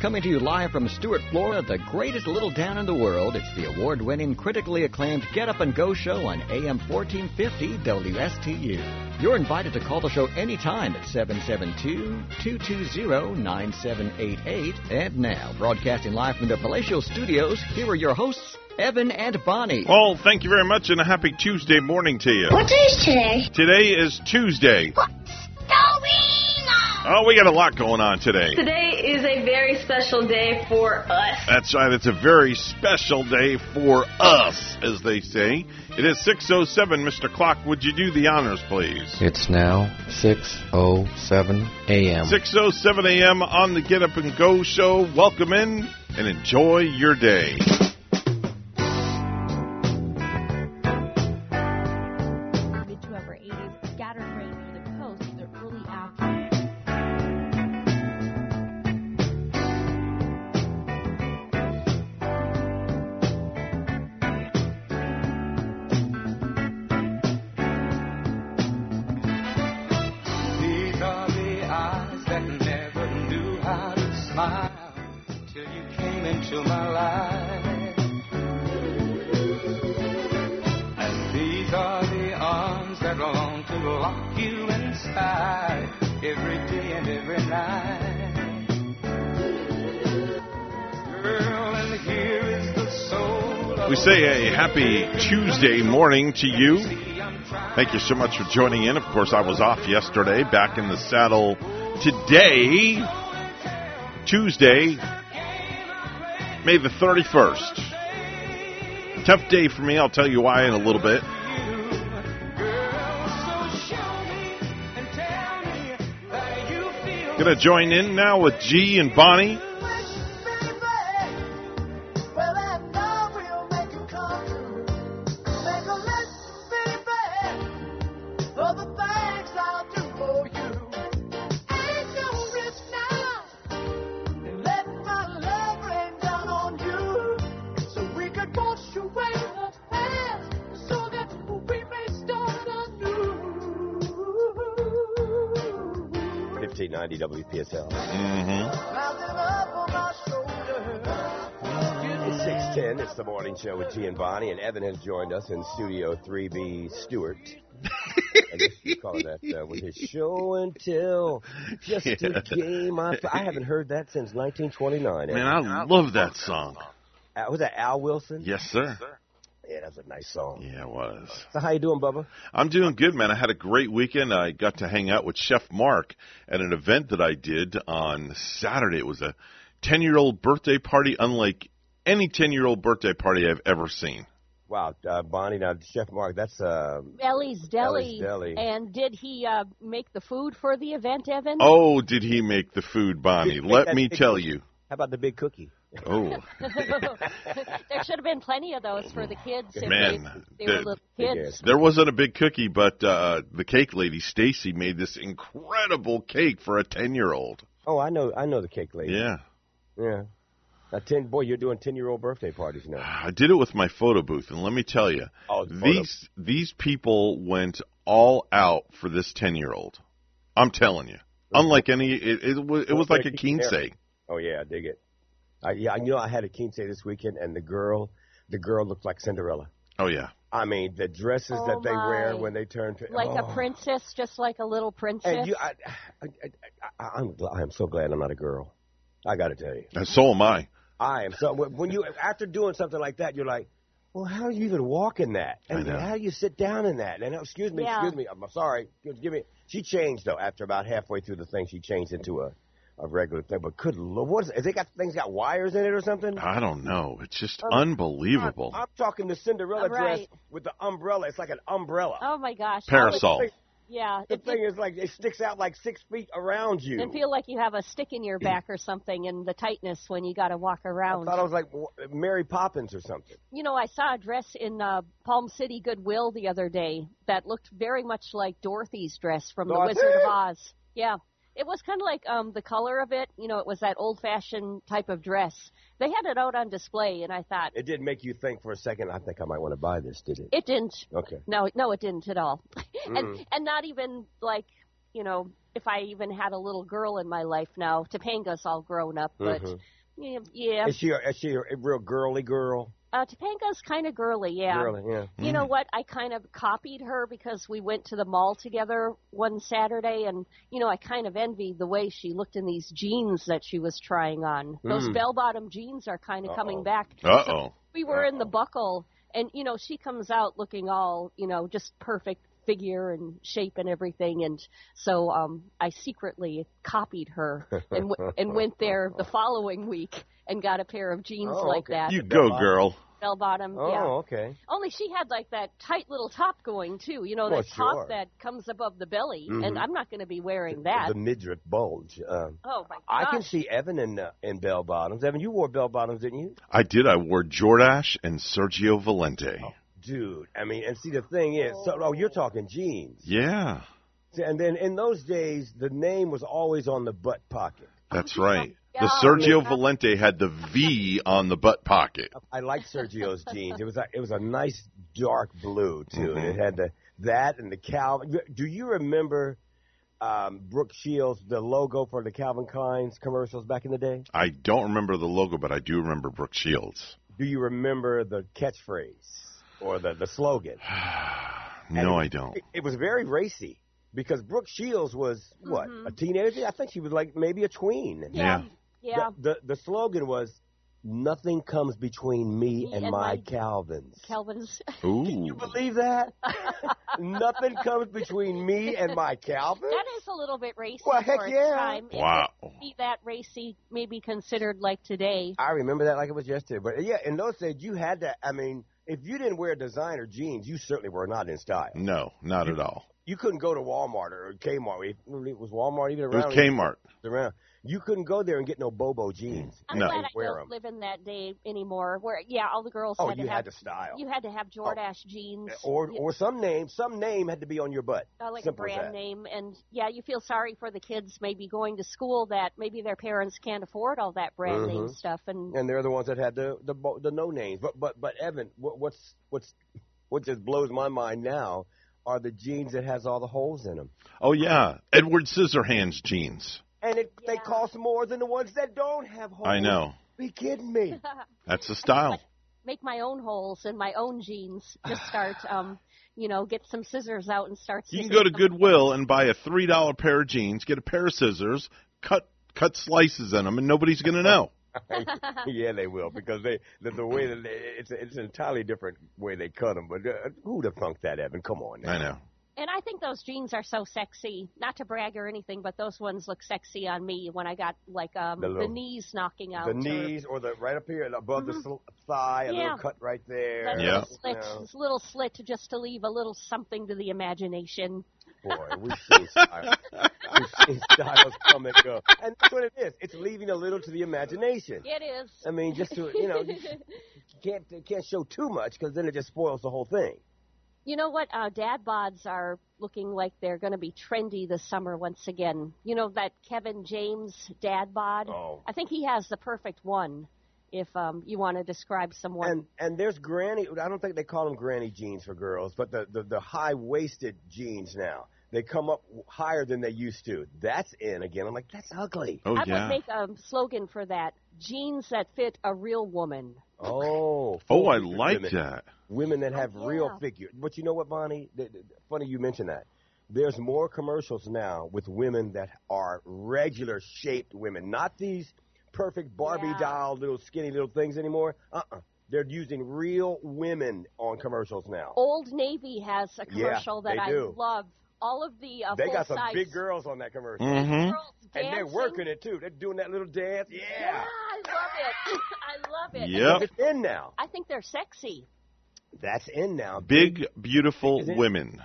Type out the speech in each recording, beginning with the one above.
Coming to you live from Stuart, Florida, the greatest little town in the world, it's the award winning, critically acclaimed Get Up and Go show on AM 1450 WSTU. You're invited to call the show anytime at 772 220 9788. And now, broadcasting live from the Palatial Studios, here are your hosts, Evan and Bonnie. Well, thank you very much, and a happy Tuesday morning to you. What day is today? Today is Tuesday. What's going on? Oh, we got a lot going on today. Today is a very special day for us. That's right. It's a very special day for us, as they say. It is 6.07. Mr. Clock, would you do the honors, please? It's now 6:07 a.m. 6.07 a.m. on the Get Up and Go show. Welcome in and enjoy your day. Tuesday morning to you. Thank you so much for joining in. Of course, I was off yesterday, back in the saddle today, Tuesday, May the 31st. Tough day for me. I'll tell you why in a little bit. Gonna join in now with G and Bonnie. Morning show with G and Bonnie, and Evan has joined us in Studio Three B Stuart. I guess you call it that uh, with his show and tell. Just a game. I, I haven't heard that since 1929. Man, I love that song. Uh, was that Al Wilson? Yes, sir. Yeah, that's a nice song. Yeah, it was. So how you doing, Bubba? I'm doing good, man. I had a great weekend. I got to hang out with Chef Mark at an event that I did on Saturday. It was a 10 year old birthday party, unlike any 10 year old birthday party I've ever seen. Wow, uh, Bonnie. Now, Chef Mark, that's uh, Ellie's Deli. Ellie's Deli. And did he uh, make the food for the event, Evan? Oh, did he make the food, Bonnie? Did he make Let me tell cookie? you. how about the big cookie? Oh, there should have been plenty of those for the kids. if Man, they, they were the- little kids. there wasn't a big cookie, but uh, the cake lady, Stacy, made this incredible cake for a 10 year old. Oh, I know, I know the cake lady. Yeah. Yeah. Now, ten boy, you're doing ten year old birthday parties now. I did it with my photo booth, and let me tell you, Oh, the photo- these these people went all out for this ten year old. I'm telling you, unlike any, it, it was it was like a quince. Oh yeah, I dig it. I, yeah, you know, I had a quince this weekend, and the girl, the girl looked like Cinderella. Oh yeah, I mean, the dresses Oh, that they wear when they turn to Like oh. a princess, just like a little princess. And you, I, I, I, I, I'm, I'm so glad I'm not a girl. I got to tell you, and so am I. I am. So when when you, after doing something like that, you're like, well, how do you even walk in that? I And know. how do you sit down in that? And uh, excuse me, Yeah. excuse me, I'm sorry. Give give me. She changed though. After about halfway through the thing, she changed into a, a regular thing. But good lord, what is? Has they got things got wires in it or something? I don't know. It's just Um, unbelievable. I'm, I'm talking the Cinderella dress with the umbrella. It's like an umbrella. oh my gosh. Parasol. Yeah. The thing is like it sticks out like six feet around you. and feel like you have a stick in your back or something, and the tightness when you got to walk around. I thought I was like Mary Poppins or something. You know, I saw a dress in uh, Palm City Goodwill the other day that looked very much like Dorothy's dress from The Wizard of Oz. Yeah. It was kind of like um, the color of it. You know, it was that old fashioned type of dress. They had it out on display, and I thought, It did make you think for a second. I think I might want to buy this. Did it? it didn't. Okay. No, no, it didn't at all. Mm. and and not even like you know, if I even had a little girl in my life now. Topanga's all grown up, but Mhm. yeah, yeah. Is she a, is she a real girly girl? Uh, Topanga's kind of girly, yeah. Girly, yeah. You know what? I kind of copied her because we went to the mall together one Saturday, and you know I kind of envied the way she looked in these jeans that she was trying on. Those Mm. bell-bottom jeans are kind of coming back. Uh-oh. We were in the buckle, and you know she comes out looking all you know just perfect figure and shape and everything, and so um I secretly copied her and w- and went there the following week and got a pair of jeans Oh, like okay. that. You go, girl. Bell bottom, Oh, yeah. okay. Only she had like that tight little top going too. You know Well, that top sure. that comes above the belly, Mhm. and I'm not going to be wearing that. The midriff bulge. Um, oh my gosh! I can see Evan in uh, in bell bottoms. Evan, you wore bell bottoms, didn't you? I did. I wore Jordache and Sergio Valente. Dude, I mean, and see the thing is, so oh, you're talking jeans. Yeah, See, And then in those days, the name was always on the butt pocket. that's right. The Sergio Valente had the V on the butt pocket. I like Sergio's jeans. It was a, it was a nice dark blue too. and Mhm. It had the that and the Calvin. Do you remember um, Brooke Shields, the logo for the Calvin Klein's commercials back in the day? I don't remember the logo, but I do remember Brooke Shields. Do you remember the catchphrase or the the slogan? No, I don't. It, it was very racy because Brooke Shields was what Mhm. a teenager. I think she was like maybe a tween. yeah, yeah. The, the the slogan was nothing comes between me, Me and, and my, my- Calvins. Calvin's. Ooh. Can you believe that? nothing comes between me and my Calvins. That is a little bit racy Well, heck for yeah. time. Wow. wouldn't Be that racy, maybe considered like today. I remember that like it was yesterday. But yeah, in those days you had to. I mean, if you didn't wear designer jeans, you certainly were not in style. No, not at all. You couldn't go to Walmart or Kmart. It was Walmart even around. It was Kmart. around. You couldn't go there and get no Bobo jeans. I'm No. glad I Wear don't 'em. live in that day anymore. Where yeah, all the girls Oh, had you to had have to style. you had to have Jordache jeans or you- or some name, some name had to be on your butt. uh, like Simple a brand name, and yeah, you feel sorry for the kids maybe going to school that maybe their parents can't afford all that brand name Mhm. stuff, and and they're the ones that had the the, the no names. But but but Evan, what, what's what's what just blows my mind now are the jeans that has all the holes in them, Oh yeah, Edward Scissorhands jeans. And it, they cost more than the ones that don't have holes. I know. Be kidding me? That's the style. make my own holes in my own jeans. Just start, um, you know, get some scissors out and start. You can go to Goodwill and buy a three dollar pair of jeans, get a pair of scissors, cut cut slices in them, and nobody's gonna know. yeah, they will because they the, the way that they, it's it's an entirely different way they cut them. But uh, who'd have thunk that, Evan? Come on. Now. I know. And I think those jeans are so sexy. Not to brag or anything, but those ones look sexy on me when I got like um The the, knees knocking out. The knees or the right up here above the sl- thigh, a Mm-hmm. Yeah. little cut right there. that Yeah. little slit, You know. little slit just to leave a little something to the imagination. Boy, we've seen styles. we've seen styles come and go, and that's what it is. It's leaving a little to the imagination. It is. I mean, just to you know, you can't you can't show too much because then it just spoils the whole thing. You know what? Uh, dad bods are looking like they're going to be trendy this summer once again. You know that Kevin James dad bod? Oh. I think he has the perfect one. If um, you want to describe someone, And and there's granny. I don't think they call them granny jeans for girls, but the the, the high waisted jeans now they come up higher than they used to. That's in again. I'm like, that's ugly. Oh I yeah. would make a slogan for that: jeans that fit a real woman. Oh. oh, I like women. that. women that oh, have Oh, real yeah. figure. But you know what, Bonnie? Th- th- Funny you mentioned that. There's more commercials now with women that are regular shaped women, not these perfect Barbie Yeah. doll little skinny little things anymore. Uh-uh. They're using real women on commercials now. Old Navy has a Yeah, commercial that I do. love. All of the uh, they got some full-size big girls on that commercial. Mm-hmm. girls And they're working it too. They're doing that little dance. Yeah, Yeah. I love it. I love it. Yep. It's in now. I think they're sexy. That's in now. Big, beautiful Is it? women.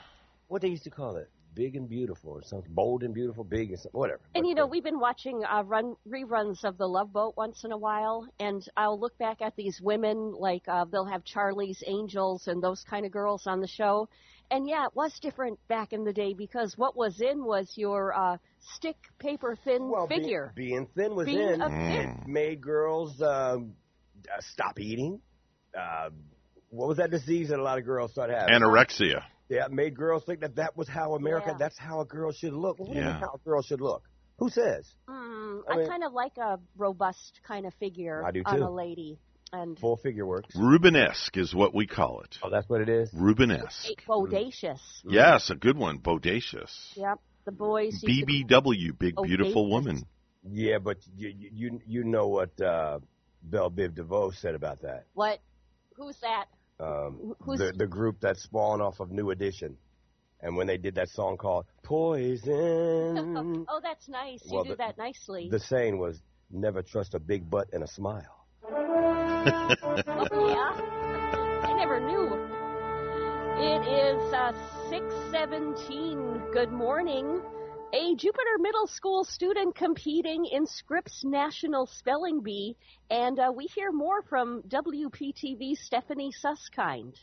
What they used to call it? Big and beautiful or something. Bold and beautiful, big and something. Whatever. And But, you know, we've been watching uh, run reruns of The Love Boat once in a while, and I'll look back at these women like uh, they'll have Charlie's Angels and those kind of girls on the show. And yeah, it was different back in the day because what was in was your uh, stick paper thin well, being- figure. Being, thin was Being in. a Mm. It made girls um, uh, stop eating. Uh, what was that disease that a lot of girls started having? Anorexia. Yeah, made girls think that that was how America. Yeah. That's how a girl should look. What do you mean Yeah. how a girl should look? Who says? Mm, I I, mean- kind of like a robust kind of figure I do on too. a lady. And Full figure works. Rubenesque is what we call it. Oh, that's what it is. Rubenesque. bodacious. Yes, a good one. Bodacious. Yep. The boys. BBW, big beautiful woman. Yeah, but you you you, you know what uh, Belle Biv DeVoe said about that. What? Who's that? Um, Who's- the the group that spawned off of New Edition, and when they did that song called Poison, oh, that's nice. You Well, do the- that nicely. the saying was never trust a big butt and a smile. Oh, yeah. I never knew. It is uh, 617. Good morning. A Jupiter Middle School student competing in Scripps National Spelling Bee, and uh, we hear more from WPTV's Stephanie Susskind.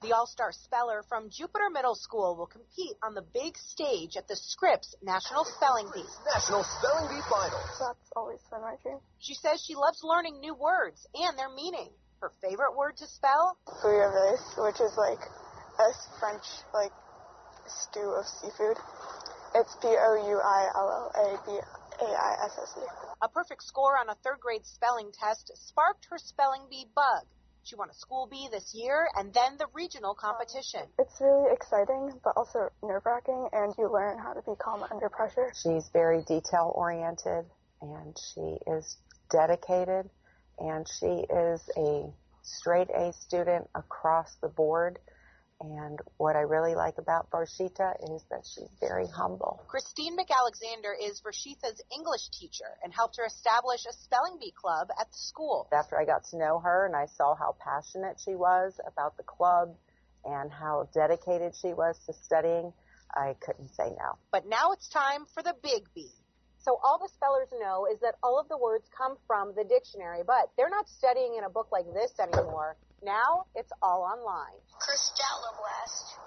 The All Star Speller from Jupiter Middle School will compete on the big stage at the Scripps National Spelling Bee. National Spelling Bee Finals. That's always been my dream. She says she loves learning new words and their meaning. Her favorite word to spell? Bouillabaisse, which is like a French like stew of seafood. It's B O U I L L A B A I S S E. A perfect score on a third grade spelling test sparked her spelling bee bug. She won a school bee this year and then the regional competition. It's really exciting, but also nerve wracking, and you learn how to be calm under pressure. She's very detail oriented and she is dedicated and she is a straight A student across the board. And what I really like about Varshita is that she's very humble. Christine McAlexander is Varshita's English teacher and helped her establish a spelling bee club at the school. After I got to know her and I saw how passionate she was about the club and how dedicated she was to studying, I couldn't say no. But now it's time for the big bee. So all the spellers know is that all of the words come from the dictionary, but they're not studying in a book like this anymore. Now it's all online. Crystalla Blast.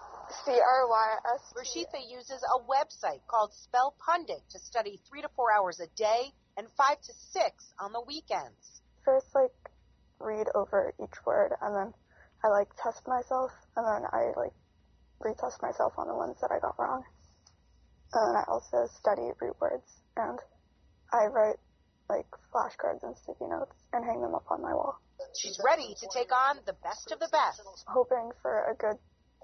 C R Y S. Rashitha uses a website called Spell Pundit to study three to four hours a day and five to six on the weekends. First, like read over each word, and then I like test myself, and then I like retest myself on the ones that I got wrong. And then I also study root words, and I write like flashcards and sticky notes and hang them up on my wall. She's ready to take on the best of the best hoping for a good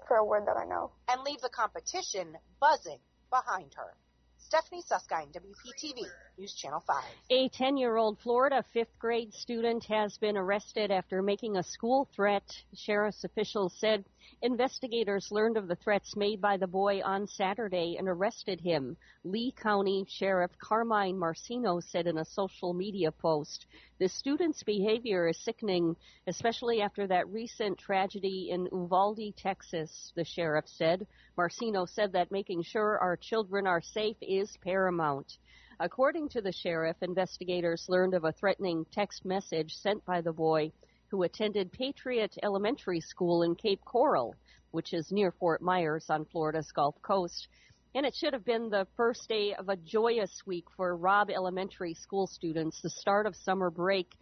for a word that I know. and leave the competition buzzing behind her. Stephanie Susskind, WPTV, News Channel 5. A 10 year old Florida fifth grade student has been arrested after making a school threat. Sheriff's officials said investigators learned of the threats made by the boy on Saturday and arrested him. Lee County Sheriff Carmine Marceno said in a social media post The student's behavior is sickening, especially after that recent tragedy in Uvalde, Texas, the sheriff said. Marceno said that making sure our children are safe is paramount. According to the sheriff, investigators learned of a threatening text message sent by the boy who attended Patriot Elementary School in Cape Coral, which is near Fort Myers on Florida's Gulf Coast. And it should have been the first day of a joyous week for Robb Elementary School students, the start of summer break.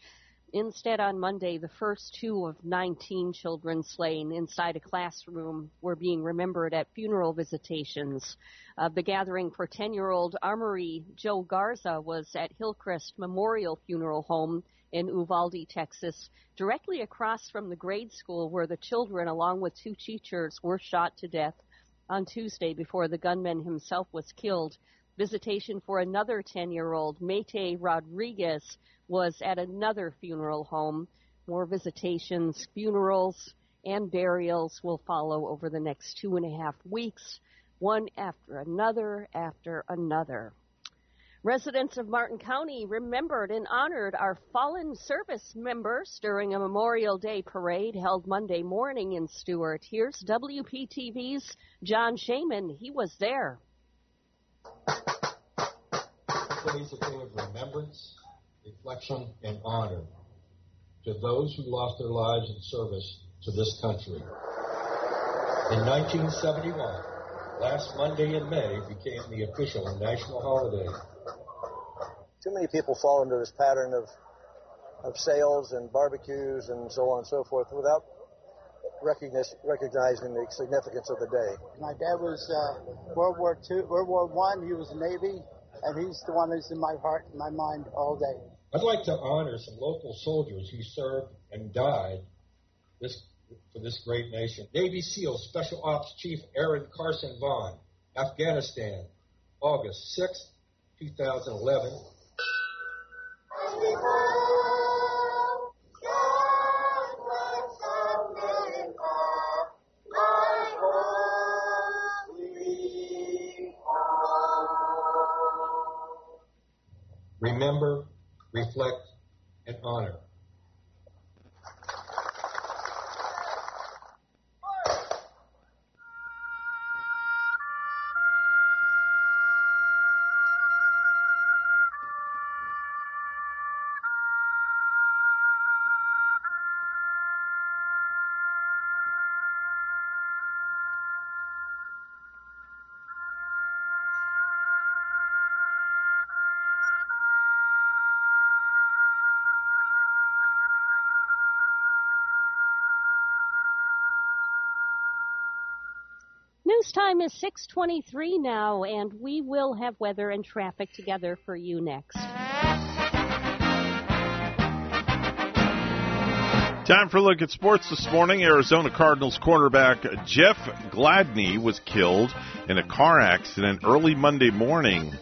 Instead, on Monday, the first two of 19 children slain inside a classroom were being remembered at funeral visitations. Uh, the gathering for 10 year old Amerie Jo Garza was at Hillcrest Memorial Funeral Home in Uvalde, Texas, directly across from the grade school where the children, along with two teachers, were shot to death on Tuesday before the gunman himself was killed. Visitation for another 10 year old, Maite Rodriguez, was at another funeral home. More visitations, funerals, and burials will follow over the next two and a half weeks, one after another after another. Residents of Martin County remembered and honored our fallen service members during a Memorial Day parade held Monday morning in Stuart. Here's WPTV's John Shainman. He was there. Today's a day of remembrance, reflection, and honor to those who lost their lives in service to this country. In 1971, last Monday in May became the official national holiday. Too many people fall into this pattern of of sales and barbecues and so on and so forth without recogniz- recognizing the significance of the day. My dad was uh, World War II, World War One. He was Navy, and he's the one who's in my heart and my mind all day. I'd like to honor some local soldiers who served and died this, for this great nation. Navy SEAL Special Ops Chief Aaron Carson Vaughn, Afghanistan, August 6, 2011. Remember, reflect, and honor. News time is 6:23 now and we will have weather and traffic together for you next. Time for a look at sports this morning. Arizona Cardinals cornerback Jeff Gladney was killed in a car accident early Monday morning.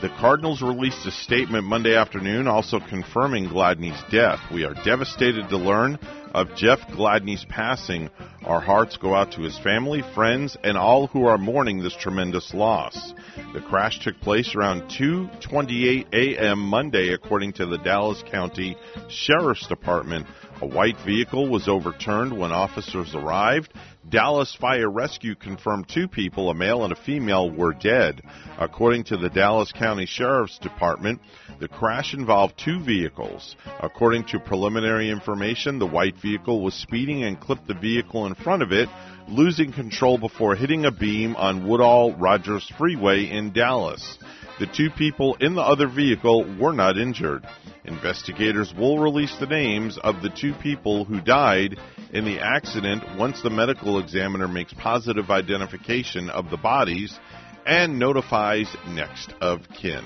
The Cardinals released a statement Monday afternoon also confirming Gladney's death. We are devastated to learn of Jeff Gladney's passing. Our hearts go out to his family, friends, and all who are mourning this tremendous loss. The crash took place around 2:28 a.m. Monday according to the Dallas County Sheriff's Department. A white vehicle was overturned when officers arrived. Dallas Fire Rescue confirmed two people, a male and a female, were dead. According to the Dallas County Sheriff's Department, the crash involved two vehicles. According to preliminary information, the white vehicle was speeding and clipped the vehicle in front of it, losing control before hitting a beam on Woodall Rodgers Freeway in Dallas. The two people in the other vehicle were not injured. Investigators will release the names of the two people who died in the accident once the medical examiner makes positive identification of the bodies and notifies next of kin.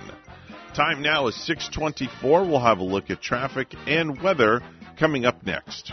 Time now is 6:24. We'll have a look at traffic and weather coming up next.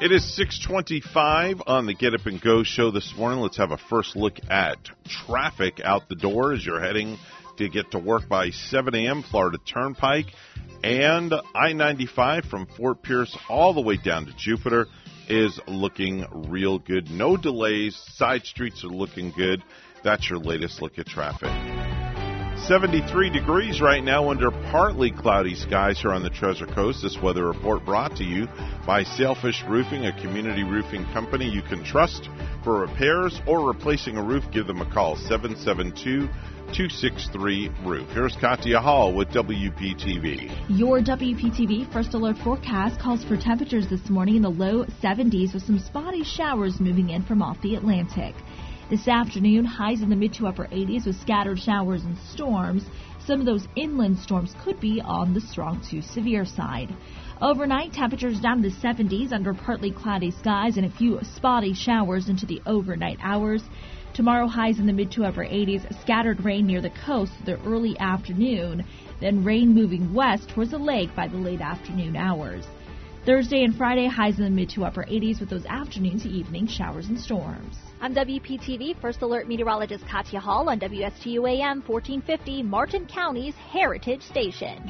It is 625 on the Get Up and Go show this morning. Let's have a first look at traffic out the door as you're heading to get to work by 7 a.m. Florida Turnpike and I-95 from Fort Pierce all the way down to Jupiter is looking real good. No delays. Side streets are looking good. That's your latest look at traffic. 73 degrees right now under partly cloudy skies here on the Treasure Coast. This weather report brought to you by Sailfish Roofing, a community roofing company you can trust for repairs or replacing a roof. Give them a call 772 263 Roof. Here's Katya Hall with WPTV. Your WPTV First Alert forecast calls for temperatures this morning in the low 70s with some spotty showers moving in from off the Atlantic. This afternoon, highs in the mid to upper 80s with scattered showers and storms. Some of those inland storms could be on the strong to severe side. Overnight, temperatures down to the 70s under partly cloudy skies and a few spotty showers into the overnight hours. Tomorrow, highs in the mid to upper 80s, scattered rain near the coast the early afternoon, then rain moving west towards the lake by the late afternoon hours. Thursday and Friday, highs in the mid to upper 80s with those afternoon to evening showers and storms. I'm WPTV First Alert Meteorologist Katya Hall on WSTU AM 1450, Martin County's Heritage Station.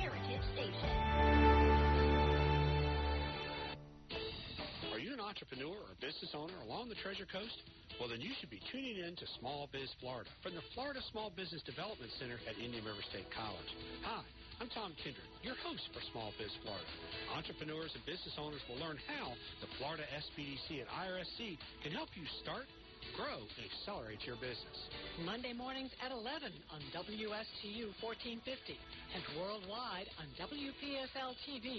Are you an entrepreneur or business owner along the Treasure Coast? Well, then you should be tuning in to Small Biz Florida from the Florida Small Business Development Center at Indian River State College. Hi, I'm Tom Kindred, your host for Small Biz Florida. Entrepreneurs and business owners will learn how the Florida SBDC and IRSC can help you start, grow, accelerate your business. Monday mornings at 11 on WSTU 1450 and worldwide on WPFLTV.com.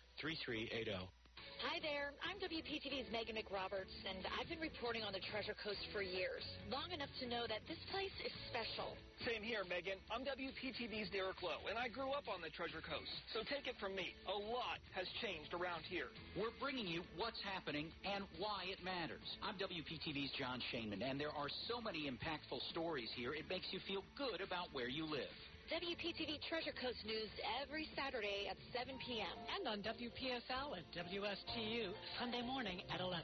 3380. Hi there, I'm WPTV's Megan McRoberts, and I've been reporting on the Treasure Coast for years, long enough to know that this place is special. Same here, Megan. I'm WPTV's Derek Lowe, and I grew up on the Treasure Coast. So take it from me, a lot has changed around here. We're bringing you what's happening and why it matters. I'm WPTV's John Shainman, and there are so many impactful stories here, it makes you feel good about where you live. WPTV Treasure Coast News every Saturday at 7 p.m. And on WPFL and WSTU Sunday morning at 11.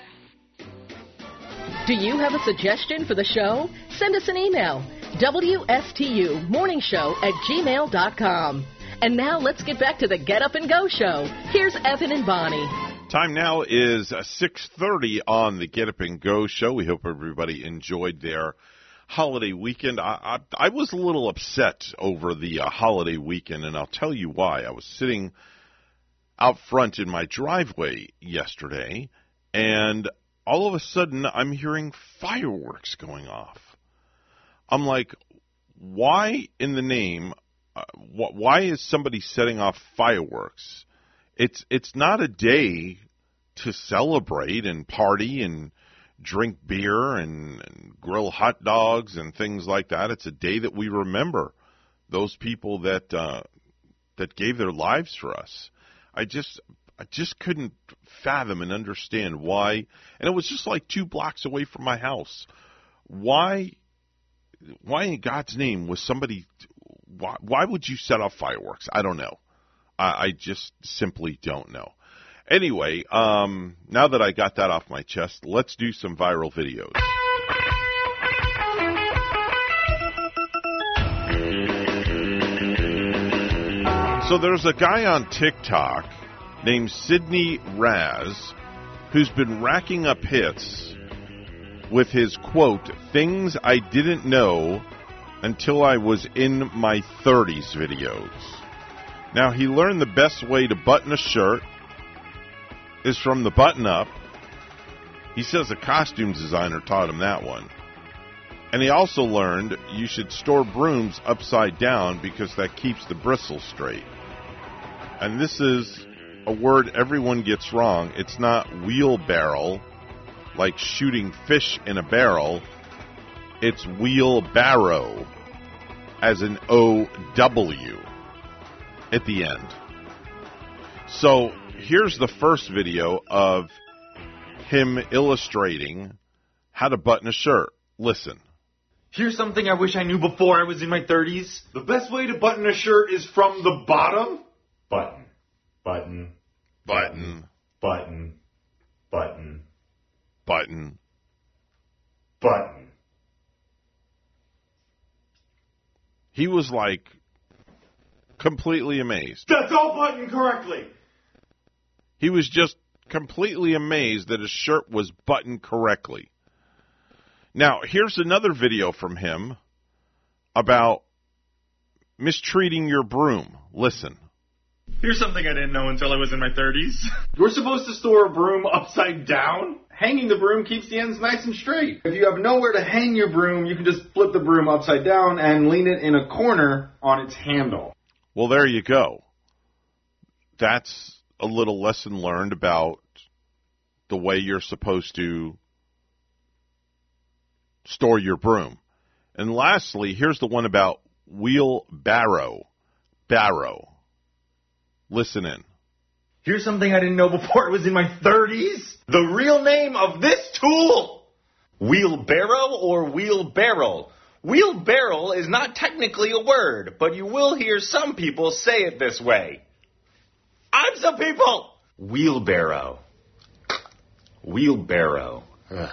Do you have a suggestion for the show? Send us an email. WSTU Morning Show at gmail.com. And now let's get back to the Get Up and Go show. Here's Evan and Bonnie. Time now is 6:30 on the Get Up and Go show. We hope everybody enjoyed their holiday weekend. I I, I was a little upset over the uh, holiday weekend, and I'll tell you why. I was sitting out front in my driveway yesterday, and all of a sudden I'm hearing fireworks going off. I'm like, why in the name? Uh, wh- why is somebody setting off fireworks? It's it's not a day to celebrate and party and drink beer and, and grill hot dogs and things like that. It's a day that we remember those people that uh, that gave their lives for us. I just I just couldn't fathom and understand why. And it was just like two blocks away from my house. Why? Why in God's name was somebody? Why, why would you set off fireworks? I don't know. I, I just simply don't know. Anyway, um, now that I got that off my chest, let's do some viral videos. So there's a guy on TikTok named Sidney Raz who's been racking up hits with his quote, things I didn't know until I was in my 30s videos. Now, he learned the best way to button a shirt is from the button up. He says a costume designer taught him that one. And he also learned you should store brooms upside down because that keeps the bristles straight. And this is a word everyone gets wrong. It's not wheelbarrow, like shooting fish in a barrel. It's wheelbarrow, as an O W at the end. So here's the first video of him illustrating how to button a shirt. Listen. Here's something I wish I knew before I was in my 30s. The best way to button a shirt is from the bottom. Button. Button. Button. Button. Button. Button. Button. He was like completely amazed. That's all buttoned correctly. He was just completely amazed that his shirt was buttoned correctly. Now, here's another video from him about mistreating your broom. Listen. Here's something I didn't know until I was in my 30s. You're supposed to store a broom upside down. Hanging the broom keeps the ends nice and straight. If you have nowhere to hang your broom, you can just flip the broom upside down and lean it in a corner on its handle. Well, there you go. That's a little lesson learned about the way you're supposed to store your broom. And lastly, here's the one about wheelbarrow. Barrow. Listen in. Here's something I didn't know before it was in my 30s. The real name of this tool. Wheelbarrow or wheelbarrow? Wheelbarrow is not technically a word, but you will hear some people say it this way. I'm some people! Wheelbarrow. Wheelbarrow. Ugh.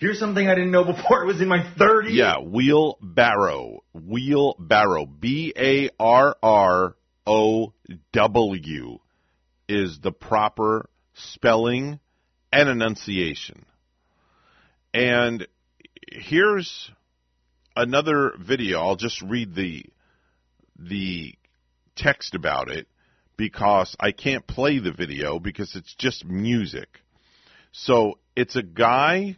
Here's something I didn't know before it was in my 30s. Yeah, wheelbarrow. Wheelbarrow. B A R R O W is the proper spelling and enunciation. And here's another video. I'll just read the the text about it because I can't play the video because it's just music. So it's a guy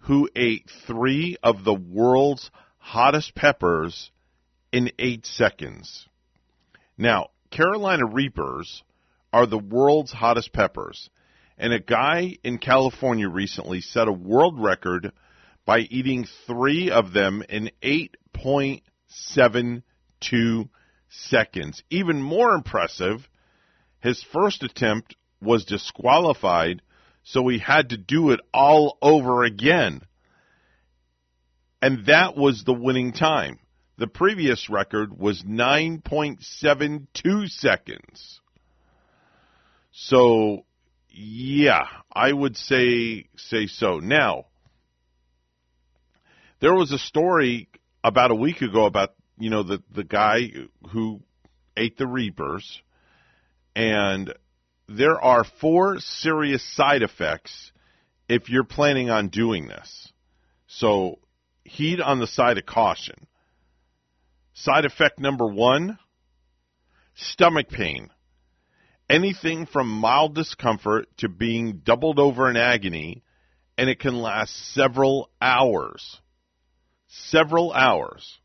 who ate three of the world's hottest peppers in eight seconds. Now, Carolina Reapers are the world's hottest peppers, and a guy in California recently set a world record by eating three of them in 8.72 seconds. Even more impressive, his first attempt was disqualified, so he had to do it all over again. And that was the winning time. The previous record was 9.72 seconds. So, yeah, I would say say so. Now, there was a story about a week ago about you know the the guy who ate the reapers, and there are four serious side effects if you're planning on doing this. So, heed on the side of caution. Side effect number one stomach pain. Anything from mild discomfort to being doubled over in agony, and it can last several hours. Several hours.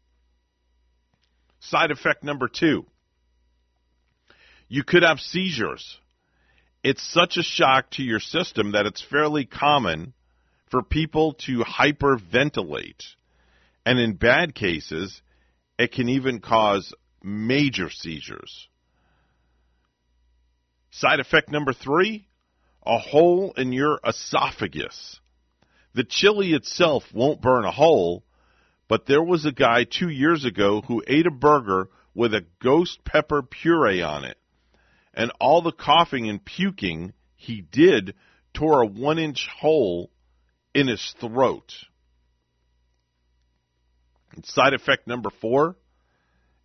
Side effect number two you could have seizures. It's such a shock to your system that it's fairly common for people to hyperventilate. And in bad cases, it can even cause major seizures. Side effect number three a hole in your esophagus. The chili itself won't burn a hole, but there was a guy two years ago who ate a burger with a ghost pepper puree on it. And all the coughing and puking he did tore a one inch hole in his throat. Side effect number four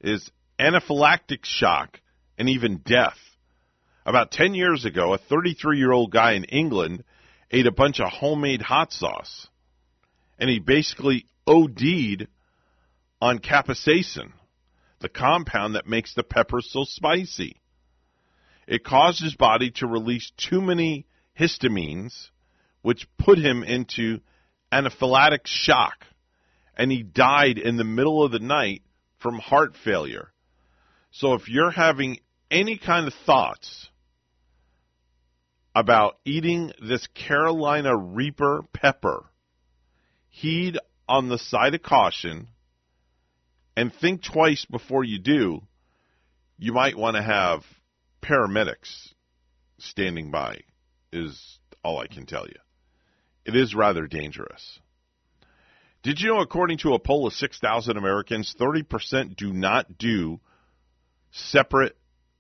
is anaphylactic shock and even death. About 10 years ago, a 33 year old guy in England ate a bunch of homemade hot sauce. And he basically OD'd on capsaicin, the compound that makes the peppers so spicy. It caused his body to release too many histamines, which put him into anaphylactic shock, and he died in the middle of the night from heart failure. So if you're having any kind of thoughts about eating this Carolina Reaper pepper, heed on the side of caution and think twice before you do. You might want to have paramedics standing by, is all I can tell you. It is rather dangerous. Did you know, according to a poll of 6,000 Americans, 30% do not do separate,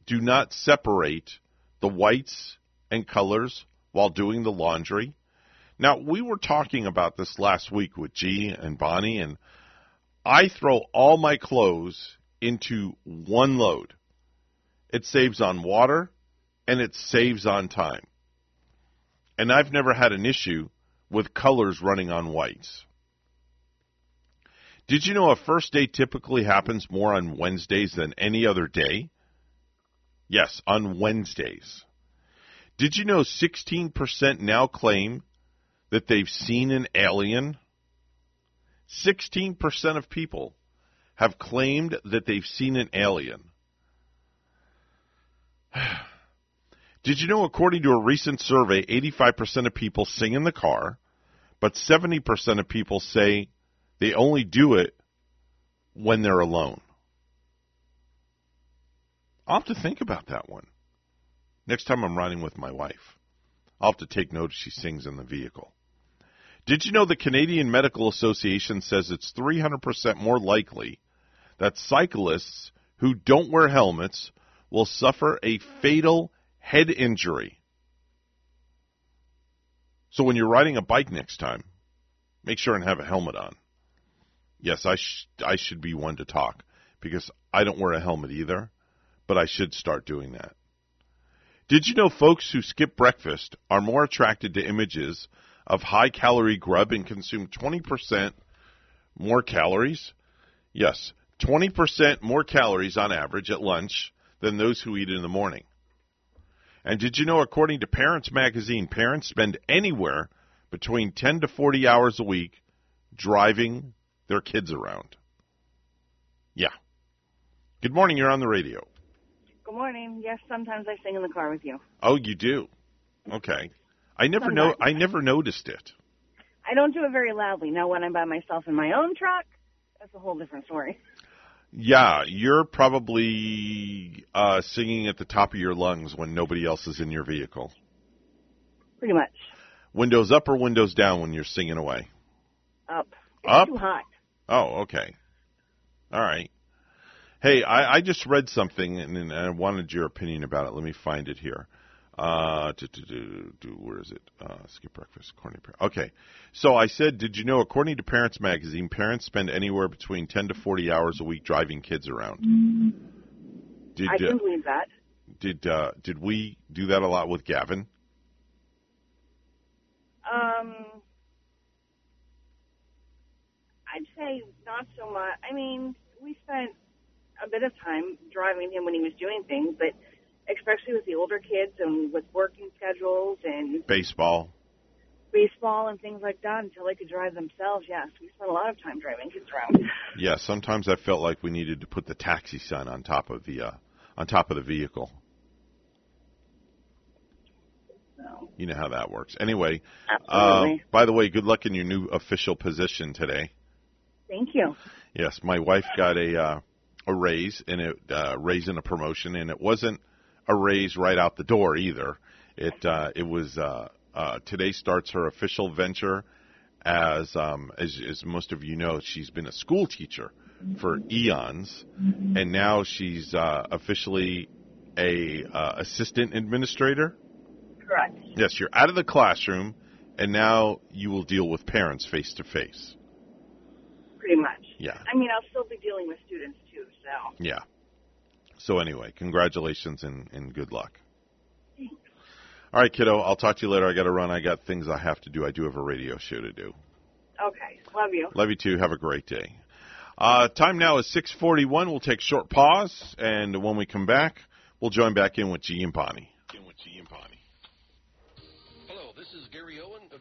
do not separate the whites and colors while doing the laundry? Now, we were talking about this last week with G and Bonnie, and I throw all my clothes into one load. It saves on water and it saves on time. And I've never had an issue with colors running on whites. Did you know a first date typically happens more on Wednesdays than any other day? Yes, on Wednesdays. Did you know 16% now claim that they've seen an alien? 16% of people have claimed that they've seen an alien. Did you know, according to a recent survey, 85% of people sing in the car, but 70% of people say they only do it when they're alone? I'll have to think about that one. Next time I'm riding with my wife, I'll have to take note she sings in the vehicle. Did you know the Canadian Medical Association says it's 300% more likely that cyclists who don't wear helmets will suffer a fatal head injury? So when you're riding a bike next time, make sure and have a helmet on. Yes, I sh- I should be one to talk because I don't wear a helmet either, but I should start doing that. Did you know folks who skip breakfast are more attracted to images of high calorie grub and consume 20% more calories? Yes, 20% more calories on average at lunch than those who eat in the morning. And did you know, according to Parents Magazine, parents spend anywhere between 10 to 40 hours a week driving their kids around? Yeah. Good morning, you're on the radio. Good morning. Yes, sometimes I sing in the car with you. Oh, you do? Okay. I never know I never noticed it. I don't do it very loudly. Now, when I'm by myself in my own truck, that's a whole different story. Yeah, you're probably uh, singing at the top of your lungs when nobody else is in your vehicle. Pretty much. Windows up or windows down when you're singing away? Up. It's Up? too hot. Oh, okay. All right. Hey, I, I just read something and, and I wanted your opinion about it. Let me find it here. Uh, do, do, do, where is it? Uh, skip breakfast, corny par- Okay. So I said, did you know, according to Parents Magazine, parents spend anywhere between 10 to 40 hours a week driving kids around. Did, I can uh, believe that. did, uh, did we do that a lot with Gavin? Um, I'd say not so much. I mean, we spent a bit of time driving him when he was doing things, but especially with the older kids and with working schedules and Baseball. baseball and things like that until they could drive themselves. Yes, we spent a lot of time driving kids around. Yeah, sometimes I felt like we needed to put the taxi sign on top of the uh, on top of the vehicle. So, You know how that works. Anyway, uh, by the way, good luck in your new official position today. Thank you. Yes, my wife got a uh, a raise and it uh, raise and a promotion, and it wasn't a raise right out the door either. It uh, it was uh, uh, today starts her official venture as um, as as most of you know, she's been a school teacher for eons, and now she's uh, officially a uh, assistant administrator. Correct. Yes, you're out of the classroom, and now you will deal with parents face to face. Pretty much. Yeah. I mean, I'll still be dealing with students too, so. Yeah. So anyway, congratulations and, and good luck. All right, kiddo. I'll talk to you later. I got to run. I got things I have to do. I do have a radio show to do. Okay. Love you. Love you too. Have a great day. Uh, time now is 6:41. We'll take a short pause, and when we come back, we'll join back in with G and Bonnie. Hello, this is Gary Owen of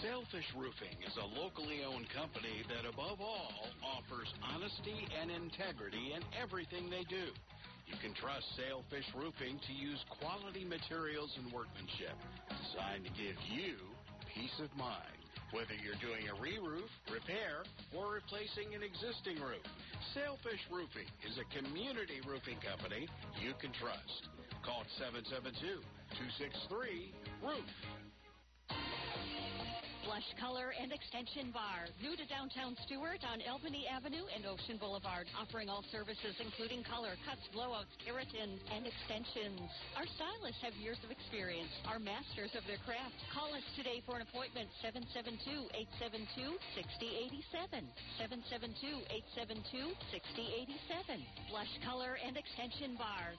Sailfish Roofing is a locally owned company that, above all, offers honesty and integrity in everything they do. You can trust Sailfish Roofing to use quality materials and workmanship designed to give you peace of mind. Whether you're doing a re-roof, repair, or replacing an existing roof, Sailfish Roofing is a community roofing company you can trust. Call 772-263-ROOF. Blush Color and Extension Bar, new to downtown Stuart on Albany Avenue and Ocean Boulevard, offering all services including color, cuts, blowouts, keratins, and extensions. Our stylists have years of experience, are masters of their craft. Call us today for an appointment, 772-872-6087. 772-872-6087. Blush Color and Extension Bar.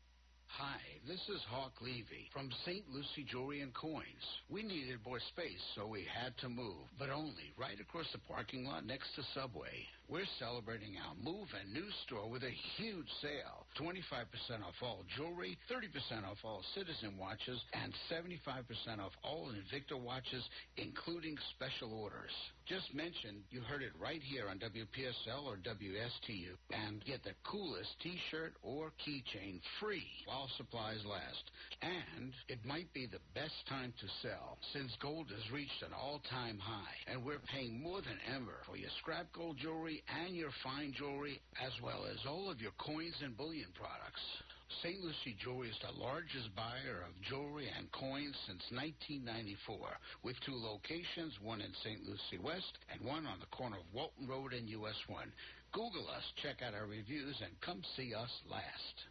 Hi, this is Hawk Levy from St. Lucie Jewelry and Coins. We needed more space, so we had to move, but only right across the parking lot next to Subway. We're celebrating our move and new store with a huge sale. 25% off all jewelry, 30% off all Citizen watches, and 75% off all Invicta watches, including special orders. Just mention you heard it right here on WPSL or WSTU and get the coolest t-shirt or keychain free while supplies last. And it might be the best time to sell since gold has reached an all-time high and we're paying more than ever for your scrap gold jewelry and your fine jewelry as well as all of your coins and bullion products. St. Lucie Jewelry is the largest buyer of jewelry and coins since 1994, with two locations, one in St. Lucie West and one on the corner of Walton Road and US 1. Google us, check out our reviews, and come see us last.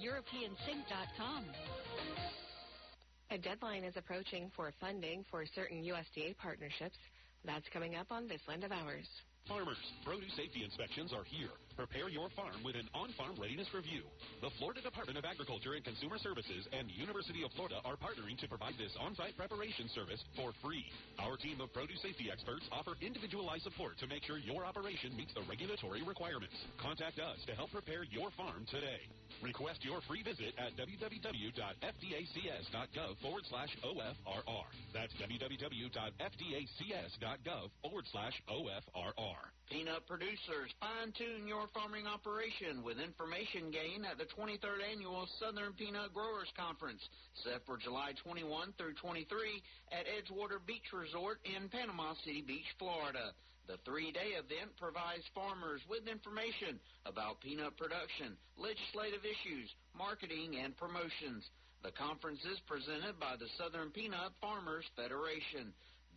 EuropeanSink.com. A deadline is approaching for funding for certain USDA partnerships. That's coming up on this land of ours. Farmers, produce safety inspections are here. Prepare your farm with an on-farm readiness review. The Florida Department of Agriculture and Consumer Services and University of Florida are partnering to provide this on-site preparation service for free. Our team of produce safety experts offer individualized support to make sure your operation meets the regulatory requirements. Contact us to help prepare your farm today. Request your free visit at www.fdacs.gov forward slash OFRR. That's www.fdacs.gov forward slash OFRR. Peanut producers, fine-tune your farming operation with information gain at the 23rd Annual Southern Peanut Growers Conference, set for July 21 through 23 at Edgewater Beach Resort in Panama City Beach, Florida. The three-day event provides farmers with information about peanut production, legislative issues, marketing, and promotions. The conference is presented by the Southern Peanut Farmers Federation.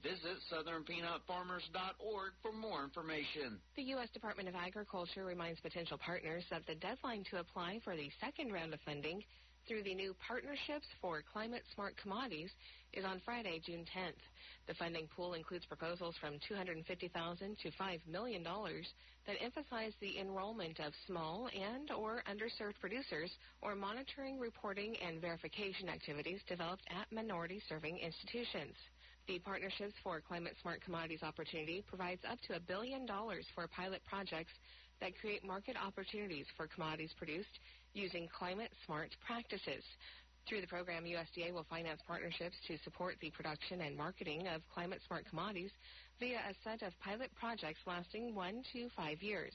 Visit southernpeanutfarmers.org for more information. The U.S. Department of Agriculture reminds potential partners that the deadline to apply for the second round of funding through the new Partnerships for Climate Smart Commodities is on Friday, June 10th. The funding pool includes proposals from 250,000 to $5 million that emphasize the enrollment of small and or underserved producers or monitoring, reporting, and verification activities developed at minority-serving institutions. The Partnerships for Climate Smart Commodities opportunity provides up to a billion dollars for pilot projects that create market opportunities for commodities produced using climate smart practices. Through the program, USDA will finance partnerships to support the production and marketing of climate smart commodities via a set of pilot projects lasting one to five years.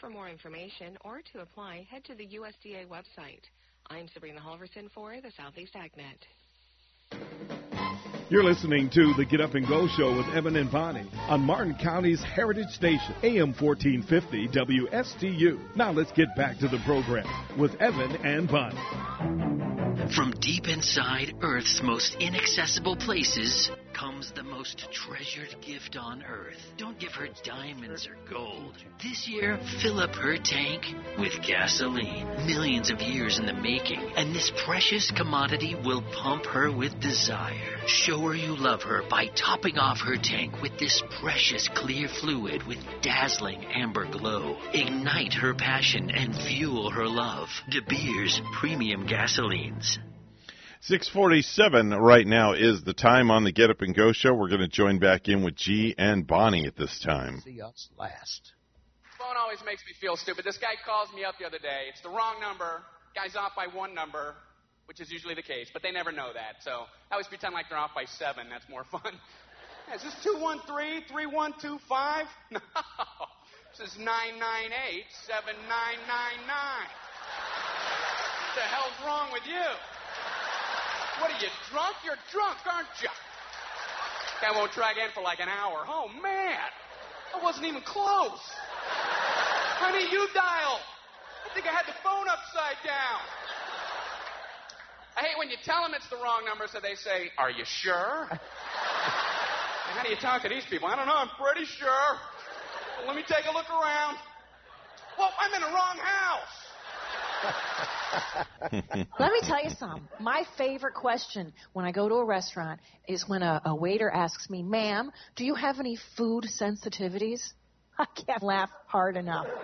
For more information or to apply, head to the USDA website. I'm Sabrina Halverson for the Southeast AgNet. You're listening to the Get Up and Go Show with Evan and Bonnie on Martin County's Heritage Station, AM 1450 WSTU. Now let's get back to the program with Evan and Bonnie. From deep inside Earth's most inaccessible places comes the most treasured gift on Earth. Don't give her diamonds or gold. This year, fill up her tank with gasoline. Millions of years in the making, and this precious commodity will pump her with desire. Show her you love her by topping off her tank with this precious clear fluid with dazzling amber glow. Ignite her passion and fuel her love. De Beers Premium Gasolines. 647 right now is the time on the Get Up and Go show. We're going to join back in with G and Bonnie at this time. See us last. Phone always makes me feel stupid. This guy calls me up the other day. It's the wrong number. Guy's off by one number, which is usually the case, but they never know that. So I always pretend like they're off by seven. That's more fun. Yeah, is this 213 3125? No. This is 998 7999. What the hell's wrong with you? What are you, drunk? You're drunk, aren't you? Guy won't try again for like an hour. Oh, man. I wasn't even close. Honey, you dial. I think I had the phone upside down. I hate when you tell them it's the wrong number, so they say, Are you sure? and how do you talk to these people? I don't know. I'm pretty sure. Let me take a look around. Well, I'm in the wrong house. Let me tell you something. My favorite question when I go to a restaurant is when a, a waiter asks me, ma'am, do you have any food sensitivities? I can't laugh hard enough.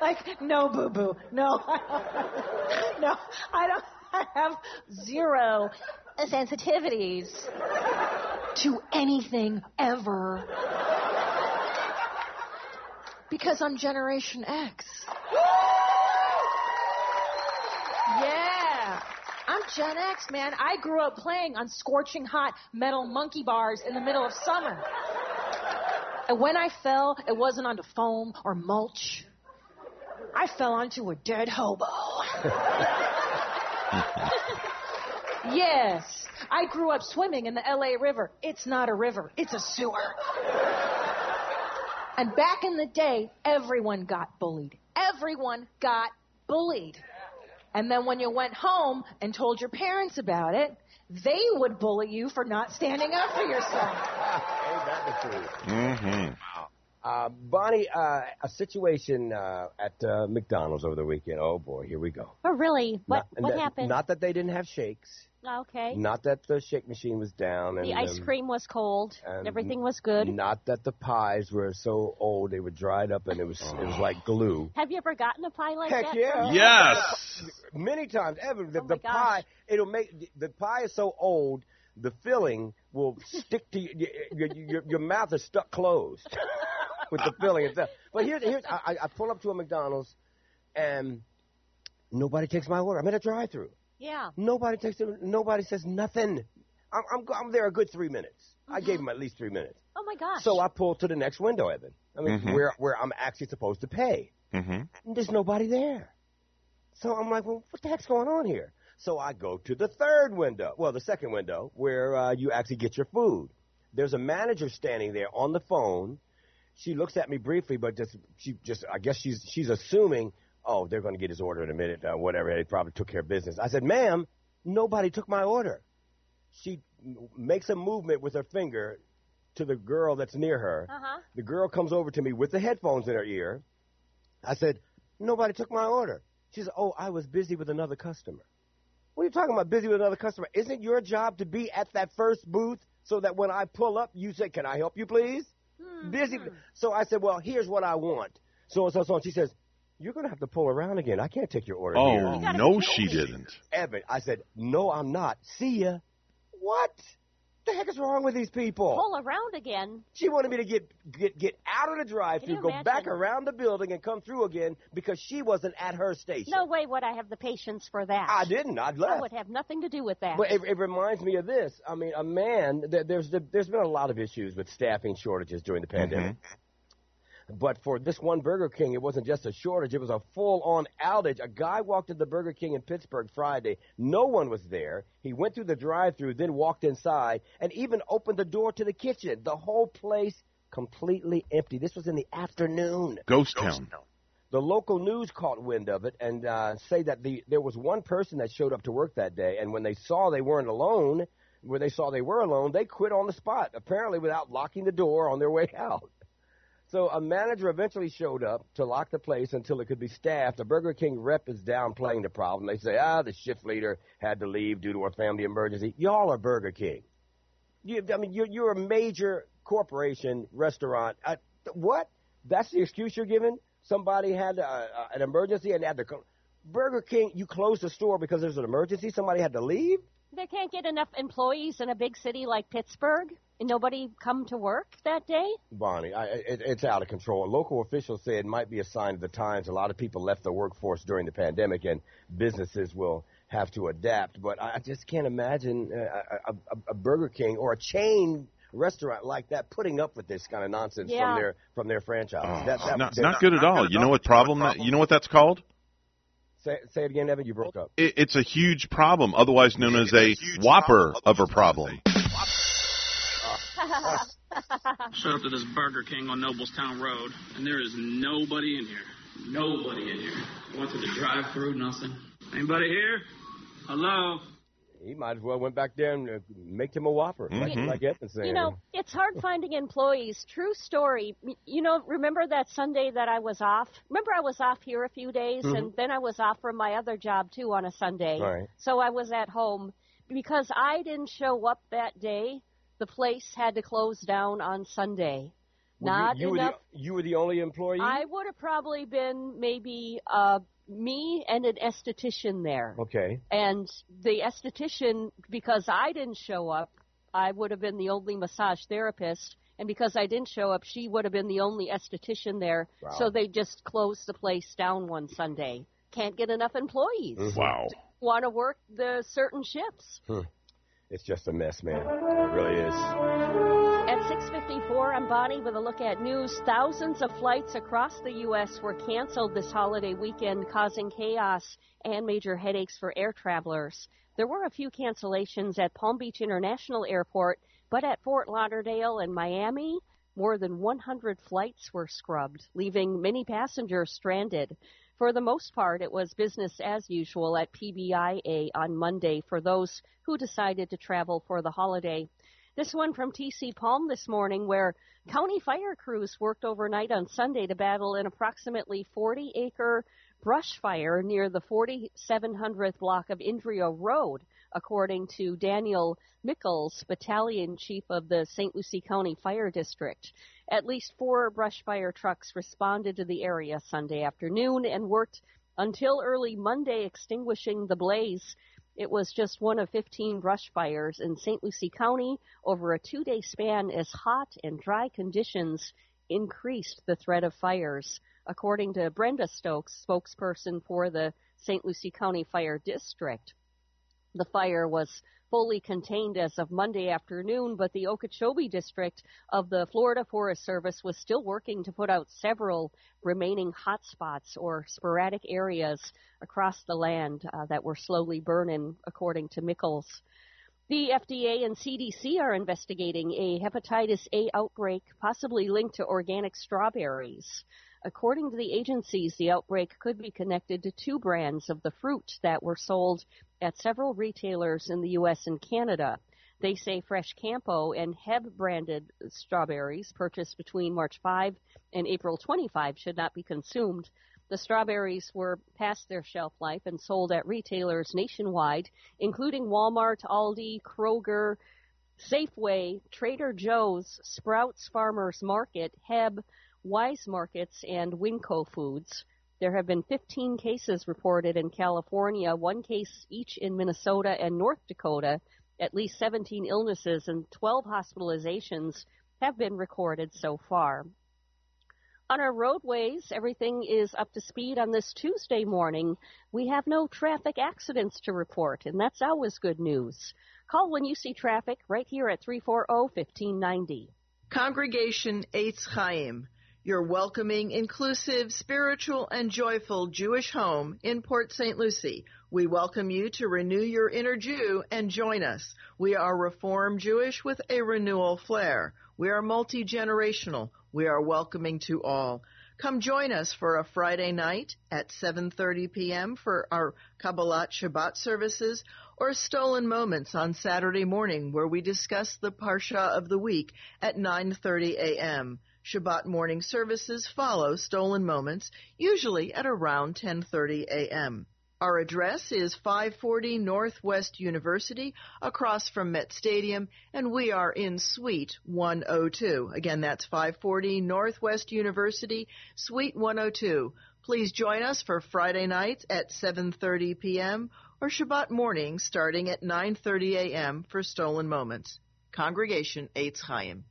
Like, no, boo boo. No. No, I don't. I have zero sensitivities to anything ever. Because I'm Generation X. Yeah. I'm Gen X, man. I grew up playing on scorching hot metal monkey bars in the middle of summer. And when I fell, it wasn't onto foam or mulch. I fell onto a dead hobo. yes. I grew up swimming in the LA River. It's not a river, it's a sewer. And back in the day, everyone got bullied. Everyone got bullied. And then when you went home and told your parents about it, they would bully you for not standing up for yourself. Ain't that the truth? Mm-hmm. Uh, Bonnie, uh, a situation uh, at uh, McDonald's over the weekend. Oh boy, here we go. Oh, really? What Not- what not- happened? Not that they didn't have shakes. Okay. Not that the shake machine was down. And the ice um, cream was cold. and Everything was good. Not that the pies were so old they were dried up and it was it was like glue. Have you ever gotten a pie like Heck that? yeah! Yes. Many times, ever the, Oh my the pie it'll make the pie is so old the filling will stick to your your, your, your mouth is stuck closed with the filling itself. But here's here's I, I- I pull up to a McDonald's and nobody takes my order. I'm at a drive-through. Yeah. Nobody takes it. Nobody says nothing. I'm, I'm, I'm there a good three minutes. I gave him at least three minutes. Oh my gosh. So I pull to the next window, Evan. I mean, Mhm. where where I'm actually supposed to pay. Mm-hmm. And there's nobody there. So I'm like, well, what the heck's going on here? So I go to the third window, well, the second window, where uh, you actually get your food. There's a manager standing there on the phone. She looks at me briefly, but just she just I guess she's she's assuming, oh, they're going to get his order in a minute, uh, whatever. They probably took care of business. I said, ma'am, nobody took my order. She m- makes a movement with her finger to the girl that's near her. Uh-huh. The girl comes over to me with the headphones in her ear. I said, nobody took my order. She said, oh, I was busy with another customer. What are you talking about, busy with another customer? Isn't your job to be at that first booth so that when I pull up, you say, can I help you, please? Busy. So I said, well, here's what I want. So and so, so. She says, you're going to have to pull around again. I can't take your order Oh, here. no, she didn't. Evan, I said, no, I'm not. See ya. What? The heck is wrong with these people? Pull around again. She wanted me to get get get out of the drive-through, go you back around the building, and come through again because she wasn't at her station. No way would I have the patience for that. I didn't. I'd I would have nothing to do with that. But it, it reminds me of this. I mean, a man. There's there's been a lot of issues with staffing shortages during the mm-hmm. pandemic. But for this one Burger King, it wasn't just a shortage, it was a full on outage. A guy walked into the Burger King in Pittsburgh Friday. No one was there. He went through the drive through, then walked inside, and even opened the door to the kitchen. The whole place completely empty. This was in the afternoon. Ghost town. The local news caught wind of it and uh, say that the there was one person that showed up to work that day, and when they saw they weren't alone, where they saw they were alone, they quit on the spot, apparently without locking the door on their way out. So a manager eventually showed up to lock the place until it could be staffed. The Burger King rep is downplaying the problem. They say, ah, the shift leader had to leave due to a family emergency. Y'all are Burger King. You, I mean, you're, you're a major corporation restaurant. Uh, what? That's the excuse you're giving? Somebody had uh, uh, an emergency and had to. Co- Burger King, you closed the store because there's an emergency. Somebody had to leave. They can't get enough employees in a big city like Pittsburgh, and nobody come to work that day. Bonnie, I, it, it's out of control. Local officials say it might be a sign of the times. A lot of people left the workforce during the pandemic, and businesses will have to adapt. But I just can't imagine uh, a, a, a Burger King or a chain restaurant like that putting up with this kind of nonsense Yeah. from their from their franchise. Oh, that, that, not, they're not good at all. You know what problem that you know what that's called? Say, say it again, Evan. You broke up. It, it's a huge problem, otherwise known as a whopper of a problem. Showed up to this Burger King on Noblestown Road, and there is nobody in here. Nobody in here. Went to the drive-through, nothing. Anybody here? Hello? He might as well went back there and uh, make him a whopper, like, Mhm. like Evan's saying. You know, it's hard finding employees. True story. You know, remember that Sunday that I was off? Remember I was off here a few days, Mhm. and then I was off from my other job too on a Sunday. Right. So I was at home because I didn't show up that day. The place had to close down on Sunday. Not you, you enough. Were the, you were the only employee. I would have probably been maybe uh, me and an esthetician there. Okay. And the esthetician, because I didn't show up, I would have been the only massage therapist. And because I didn't show up, she would have been the only esthetician there. Wow. So they just closed the place down one Sunday. Can't get enough employees. Mhm. Wow. Want to work the certain shifts. Hmm. It's just a mess, man. It really is. At 6:54, I'm Bonnie with a look at news. Thousands of flights across the U.S. were canceled this holiday weekend, causing chaos and major headaches for air travelers. There were a few cancellations at Palm Beach International Airport, but at Fort Lauderdale and Miami, more than 100 flights were scrubbed, leaving many passengers stranded. For the most part, it was business as usual at PBIA on Monday for those who decided to travel for the holiday. This one from TC Palm this morning, where county fire crews worked overnight on Sunday to battle an approximately 40 acre brush fire near the 4700th block of Indrio Road, according to Daniel Mickles, battalion chief of the St. Lucie County Fire District. At least four brush fire trucks responded to the area Sunday afternoon and worked until early Monday extinguishing the blaze. It was just one of 15 brush fires in St. Lucie County over a two day span as hot and dry conditions increased the threat of fires. According to Brenda Stokes, spokesperson for the St. Lucie County Fire District, the fire was fully contained as of Monday afternoon, but the Okeechobee district of the Florida Forest Service was still working to put out several remaining hotspots or sporadic areas across the land uh, that were slowly burning, according to Mickles. The FDA and CDC are investigating a hepatitis A outbreak possibly linked to organic strawberries. According to the agencies, the outbreak could be connected to two brands of the fruit that were sold at several retailers in the U.S. and Canada. They say FreshKampo and Heb branded strawberries purchased between March 5 and April 25 should not be consumed. The strawberries were past their shelf life and sold at retailers nationwide, including Walmart, Aldi, Kroger, Safeway, Trader Joe's, Sprouts Farmers Market, Heb, Weis Markets, and Winco Foods. There have been 15 cases reported in California, one case each in Minnesota and North Dakota. At least 17 illnesses and 12 hospitalizations have been recorded so far. On our roadways, everything is up to speed on this Tuesday morning. We have no traffic accidents to report, and that's always good news. Call when you see traffic right here at oh, 340 1590. Congregation Eitz Chaim, your welcoming, inclusive, spiritual, and joyful Jewish home in Port St. Lucie. We welcome you to renew your inner Jew and join us. We are Reform Jewish with a renewal flair. We are multi generational. We are welcoming to all. Come join us for a Friday night at 7:30 p.m. for our Kabbalat Shabbat services or Stolen Moments on Saturday morning where we discuss the Parsha of the week at 9:30 a.m. Shabbat morning services follow Stolen Moments, usually at around 10:30 a.m. Our address is 540 Northwest University, across from Met Stadium, and we are in Suite 102. Again, that's 540 Northwest University, Suite 102. Please join us for Friday nights at 7:30 p.m. or Shabbat morning starting at 9:30 a.m. for Stolen Moments. Congregation Eitz Chaim.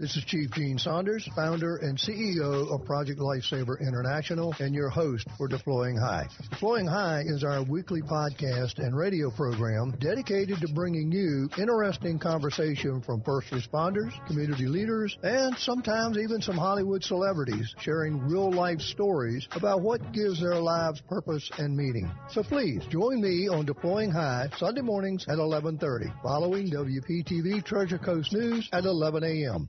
This is Chief Gene Saunders, founder and CEO of Project Lifesaver International, and your host for Deploying High. Deploying High is our weekly podcast and radio program dedicated to bringing you interesting conversation from first responders, community leaders, and sometimes even some Hollywood celebrities sharing real life stories about what gives their lives purpose and meaning. So please join me on Deploying High Sunday mornings at 11:30, following WPTV Treasure Coast News at 11 a.m.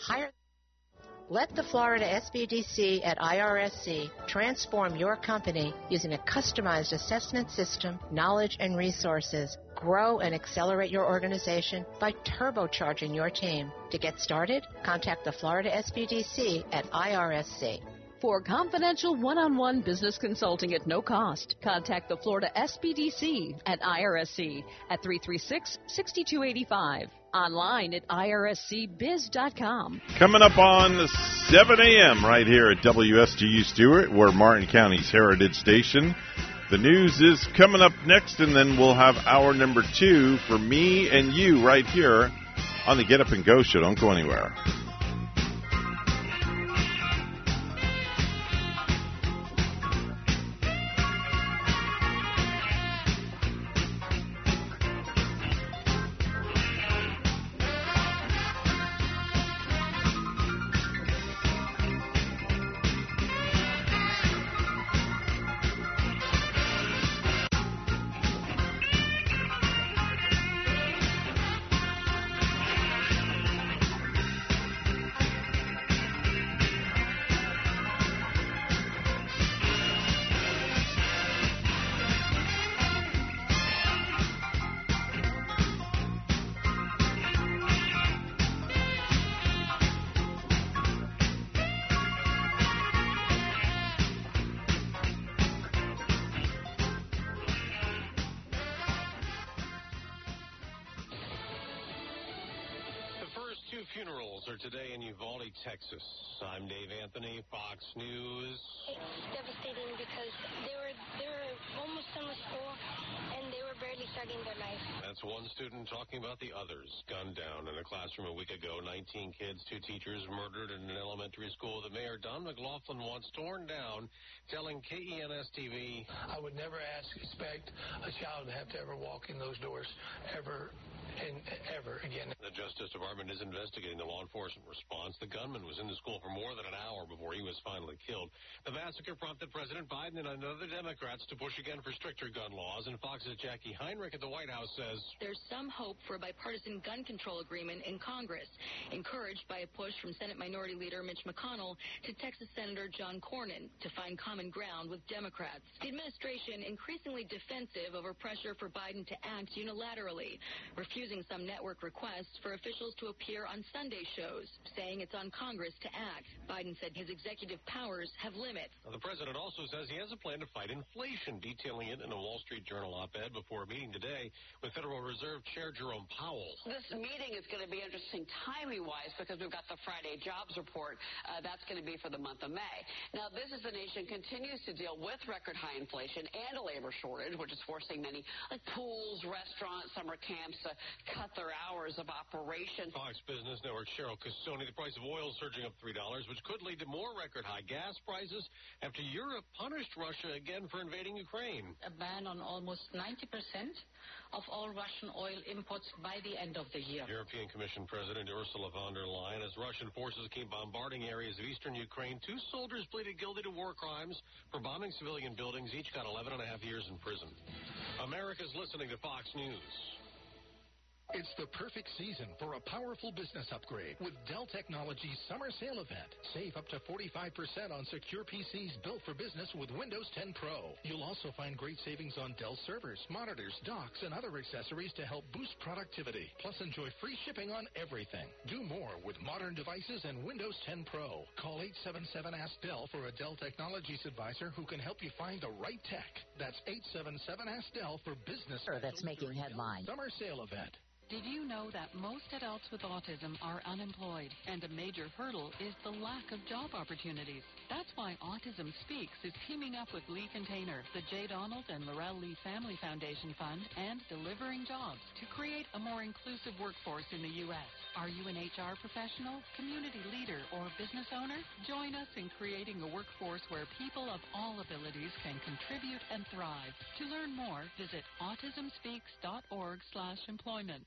Hire let the Florida SBDC at IRSC transform your company using a customized assessment system, knowledge, and resources. Grow and accelerate your organization by turbocharging your team. To get started, contact the Florida SBDC at IRSC. For confidential one-on-one business consulting at no cost, contact the Florida SBDC at IRSC at 336-6285. Online at irscbiz.com. Coming up on 7 a.m. right here at WSTU Stuart, we're Martin County's Heritage Station. The news is coming up next, and then we'll have hour number two for me and you right here on the Get Up and Go show. Don't go anywhere. In a week ago. 19 kids, two teachers murdered in an elementary school that Mayor Don McLaughlin wants torn down, telling KENS TV. I would never ask, expect a child to have to ever walk in those doors ever and ever again. The Justice Department is investigating the law enforcement response. The gunman was in the school for more than an hour before he was finally killed. The massacre prompted President Biden and other Democrats to push again for stricter gun laws. And Fox's Jackie Heinrich at the White House says There's some hope for a bipartisan gun control agreement in Congress, encouraged by a push from Senate Minority Leader Mitch McConnell to Texas Senator John Cornyn to find common ground with Democrats. The administration increasingly defensive over pressure for Biden to act unilaterally, refusing some network requests for officials to appear on Sunday shows, saying it's on Congress to act. Biden said said his executive powers have limits. The president also says he has a plan to fight inflation, detailing it in a Wall Street Journal op-ed before a meeting today with Federal Reserve Chair Jerome Powell. This meeting is going to be interesting timing-wise because we've got the Friday jobs report. Uh, that's going to be for the month of May. Now, this is the nation continues to deal with record high inflation and a labor shortage, which is forcing many like pools, restaurants, summer camps to cut their hours of operation. Fox Business Network Cheryl Casone, the price of oil surging up $3, which could lead to more record high gas prices after Europe punished Russia again for invading Ukraine. A ban on almost 90% of all Russian oil imports by the end of the year. European Commission President Ursula von der Leyen, as Russian forces keep bombarding areas of eastern Ukraine, two soldiers pleaded guilty to war crimes for bombing civilian buildings. Each got 11 and a half years in prison. America's listening to Fox News. It's the perfect season for a powerful business upgrade with Dell Technologies Summer Sale Event. Save up to 45% on secure PCs built for business with Windows 10 Pro. You'll also find great savings on Dell servers, monitors, docks, and other accessories to help boost productivity. Plus, enjoy free shipping on everything. Do more with modern devices and Windows 10 Pro. Call 877 Ask Dell for a Dell Technologies advisor who can help you find the right tech. That's 877 Ask Dell for business. That's making headlines. Summer Sale Event. Did you know that most adults with autism are unemployed and a major hurdle is the lack of job opportunities? That's why Autism Speaks is teaming up with Lee Container, the J. Donald and Laurel Lee Family Foundation Fund, and Delivering Jobs to create a more inclusive workforce in the U.S. Are you an HR professional, community leader, or business owner? Join us in creating a workforce where people of all abilities can contribute and thrive. To learn more, visit autismspeaks.org slash employment.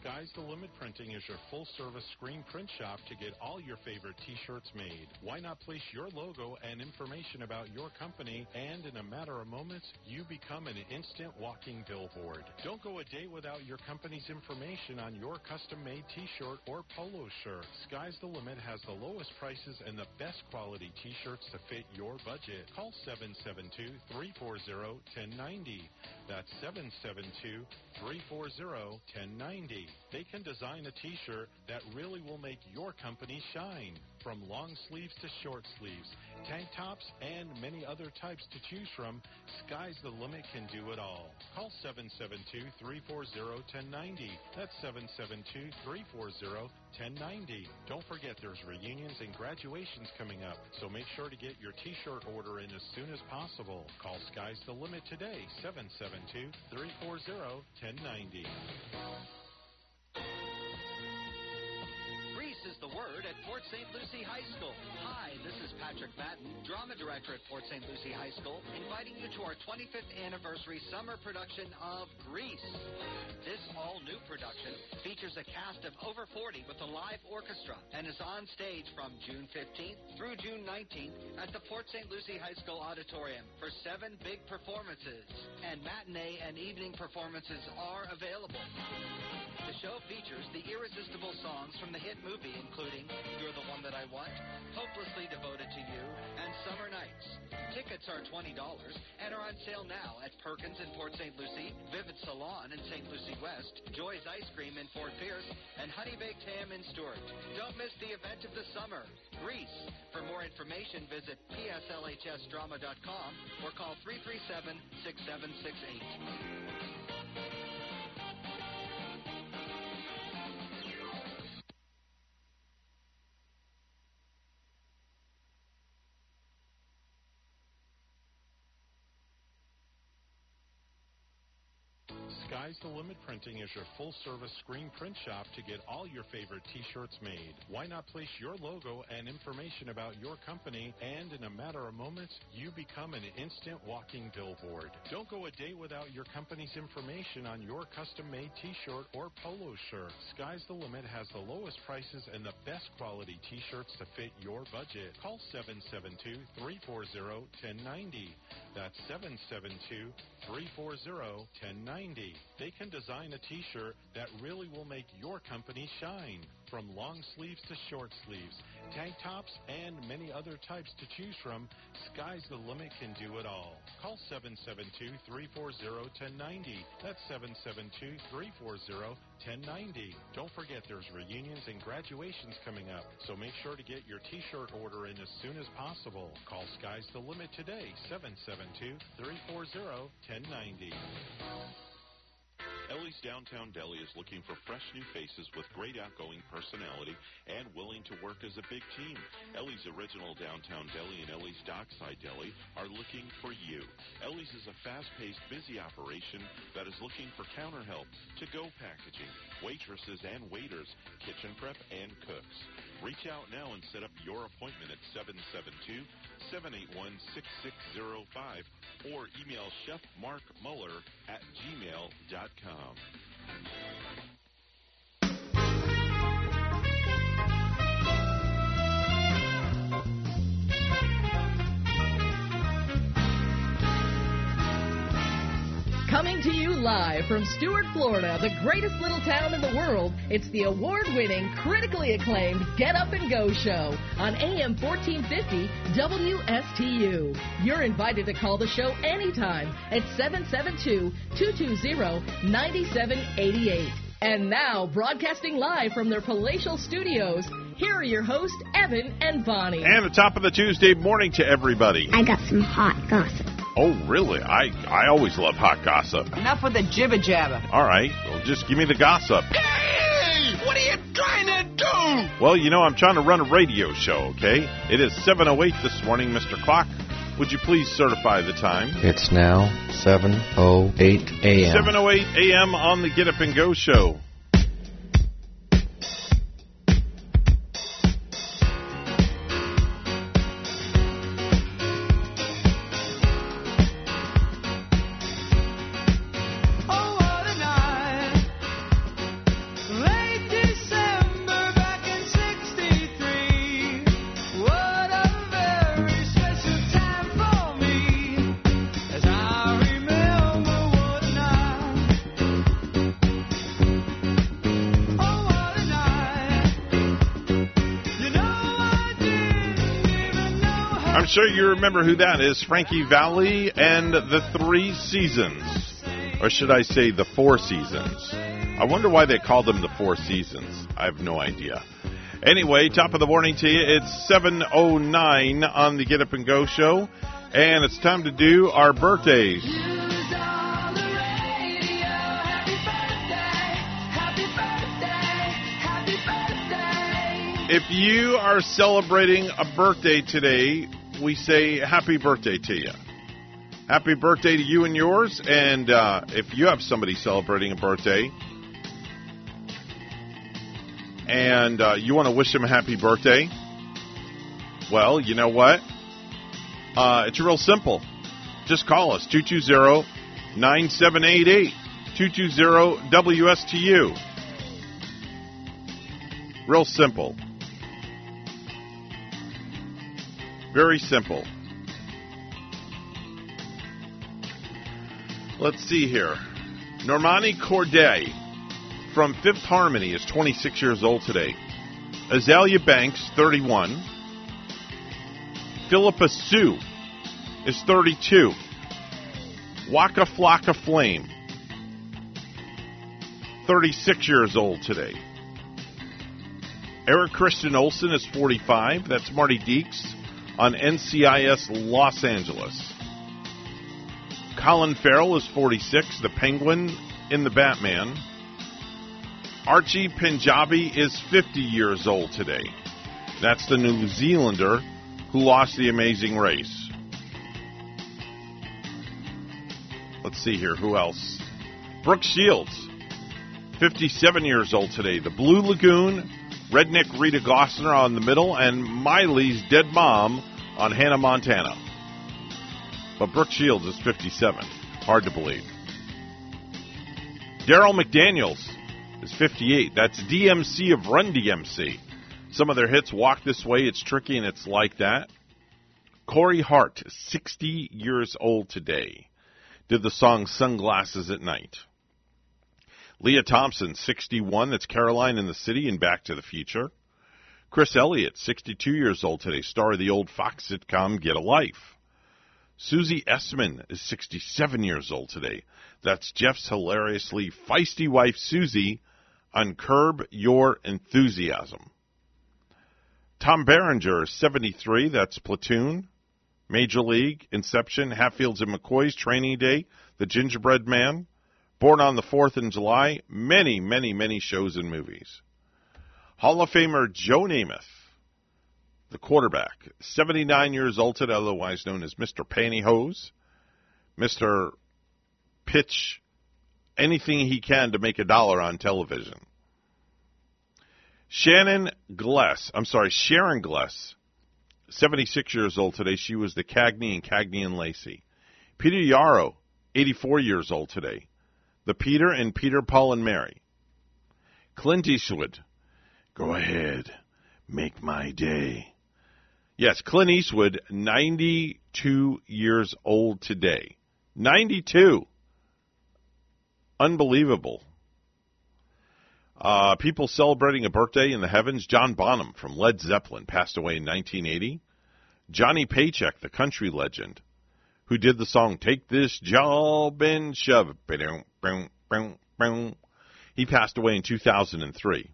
Sky's the Limit Printing is your full service screen print shop to get all your favorite t shirts made. Why not place your logo and information about your company, and in a matter of moments, you become an instant walking billboard? Don't go a day without your company's information on your custom made t shirt or polo shirt. Sky's the Limit has the lowest prices and the best quality t shirts to fit your budget. Call 772 340 1090. That's 772 340 1090. They can design a t shirt that really will make your company shine. From long sleeves to short sleeves, tank tops, and many other types to choose from, Sky's the Limit can do it all. Call 772 340 1090. That's 772 340 1090. Don't forget there's reunions and graduations coming up, so make sure to get your t shirt order in as soon as possible. Call Sky's the Limit today, 772 340 1090. Word at Port St. Lucie High School. Hi, this is Patrick Batten, drama director at Port St. Lucie High School, inviting you to our 25th anniversary summer production of Grease. This all-new production features a cast of over 40 with a live orchestra and is on stage from June 15th through June 19th at the Port St. Lucie High School Auditorium for seven big performances. And matinee and evening performances are available. The show features the irresistible songs from the hit movie, including You're the One That I Want, Hopelessly Devoted to You, and Summer Nights. Tickets are $20 and are on sale now at Perkins in Port St. Lucie, Vivid Salon in St. Lucie West, Joy's Ice Cream in Fort Pierce, and Honey Baked Ham in Stuart. Don't miss the event of the summer, Grease. For more information, visit pslhsdrama.com or call 337 6768. Sky's the Limit Printing is your full service screen print shop to get all your favorite t shirts made. Why not place your logo and information about your company, and in a matter of moments, you become an instant walking billboard? Don't go a day without your company's information on your custom made t shirt or polo shirt. Sky's the Limit has the lowest prices and the best quality t shirts to fit your budget. Call 772 340 1090. That's 772 340 1090. They can design a t-shirt that really will make your company shine. From long sleeves to short sleeves, tank tops, and many other types to choose from, Sky's the Limit can do it all. Call 772-340-1090. That's 772-340-1090. Don't forget there's reunions and graduations coming up, so make sure to get your t-shirt order in as soon as possible. Call Sky's the Limit today, 772-340-1090. Ellie's Downtown Deli is looking for fresh new faces with great outgoing personality and willing to work as a big team. Ellie's Original Downtown Deli and Ellie's Dockside Deli are looking for you. Ellie's is a fast-paced, busy operation that is looking for counter help, to-go packaging, waitresses and waiters, kitchen prep, and cooks. Reach out now and set up your appointment at 772-781-6605 or email Chef Mark Muller at gmail.com. Coming to you live from Stuart, Florida, the greatest little town in the world, it's the award winning, critically acclaimed Get Up and Go show on AM 1450 WSTU. You're invited to call the show anytime at 772 220 9788. And now, broadcasting live from their palatial studios, here are your hosts, Evan and Bonnie. And the top of the Tuesday morning to everybody. I got some hot gossip. Oh, really? I, I always love hot gossip. Enough with the jibber jabber. All right, well, just give me the gossip. Hey! What are you trying to do? Well, you know, I'm trying to run a radio show, okay? It is 7.08 this morning, Mr. Clock. Would you please certify the time? It's now 7.08 a.m. 7.08 a.m. on the Get Up and Go show. Sure you remember who that is Frankie Valli and the Three Seasons. Or should I say the Four Seasons? I wonder why they called them the Four Seasons. I have no idea. Anyway, top of the morning to you. It's 7.09 on the Get Up and Go show. And it's time to do our birthdays. If you are celebrating a birthday today, we say happy birthday to you. Happy birthday to you and yours. And uh, if you have somebody celebrating a birthday and uh, you want to wish them a happy birthday, well, you know what? Uh, it's real simple. Just call us 220 9788 220 WSTU. Real simple. Very simple. Let's see here. Normani Kordei from Fifth Harmony is 26 years old today. Azealia Banks, 31. Phillipa Soo is 32. Waka Flocka Flame, 36 years old today. Eric Christian Olsen is 45. That's Marty Deeks on NCIS Los Angeles. Colin Farrell is 46, the Penguin in the Batman. Archie Panjabi is 50 years old today. That's the New Zealander who lost the amazing race. Let's see here, who else? Brooke Shields, 57 years old today. The Blue Lagoon, Redneck Rita Glossner on the middle, and Miley's dead mom on Hannah Montana. But Brooke Shields is 57. Hard to believe. Darryl McDaniels is 58. That's DMC of Run DMC. Some of their hits, Walk This Way, It's Tricky, and It's Like That. Corey Hart, 60 years old today, did the song Sunglasses at Night. Lea Thompson, 61. That's Caroline in the City and Back to the Future. Chris Elliott, 62 years old today, star of the old Fox sitcom Get a Life. Susie Essman is 67 years old today. That's Jeff's hilariously feisty wife, Susie, on Curb Your Enthusiasm. Tom Berenger is 73. That's Platoon, Major League, Inception, Hatfields and McCoys, Training Day, The Gingerbread Man, Born on the 4th in July, many, many, many shows and movies. Hall of Famer Joe Namath, the quarterback, 79 years old today, otherwise known as Mr. Pantyhose, Mr. Pitch anything he can to make a dollar on television. Shannon Gless, I'm sorry, Sharon Gless, 76 years old today. She was the Cagney and Cagney and Lacey. Peter Yarrow, 84 years old today. The Peter and Peter, Paul, and Mary. Clint Eastwood, go ahead, make my day. Yes, Clint Eastwood, 92 years old today. 92. Unbelievable. Uh, people celebrating a birthday in the heavens. John Bonham from Led Zeppelin passed away in 1980. Johnny Paycheck, the country legend, who did the song "Take This Job and Shove It," he passed away in 2003.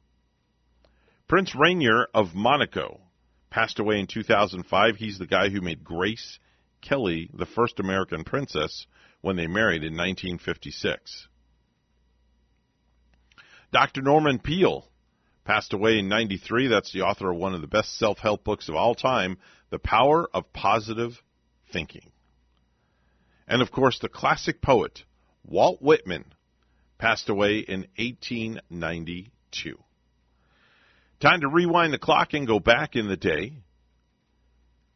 Prince Rainier of Monaco passed away in 2005. He's the guy who made Grace Kelly the first American princess when they married in 1956. Dr. Norman Peale passed away in 93. That's the author of one of the best self help books of all time, The Power of Positive Thinking. And of course, the classic poet, Walt Whitman, passed away in 1892. Time to rewind the clock and go back in the day.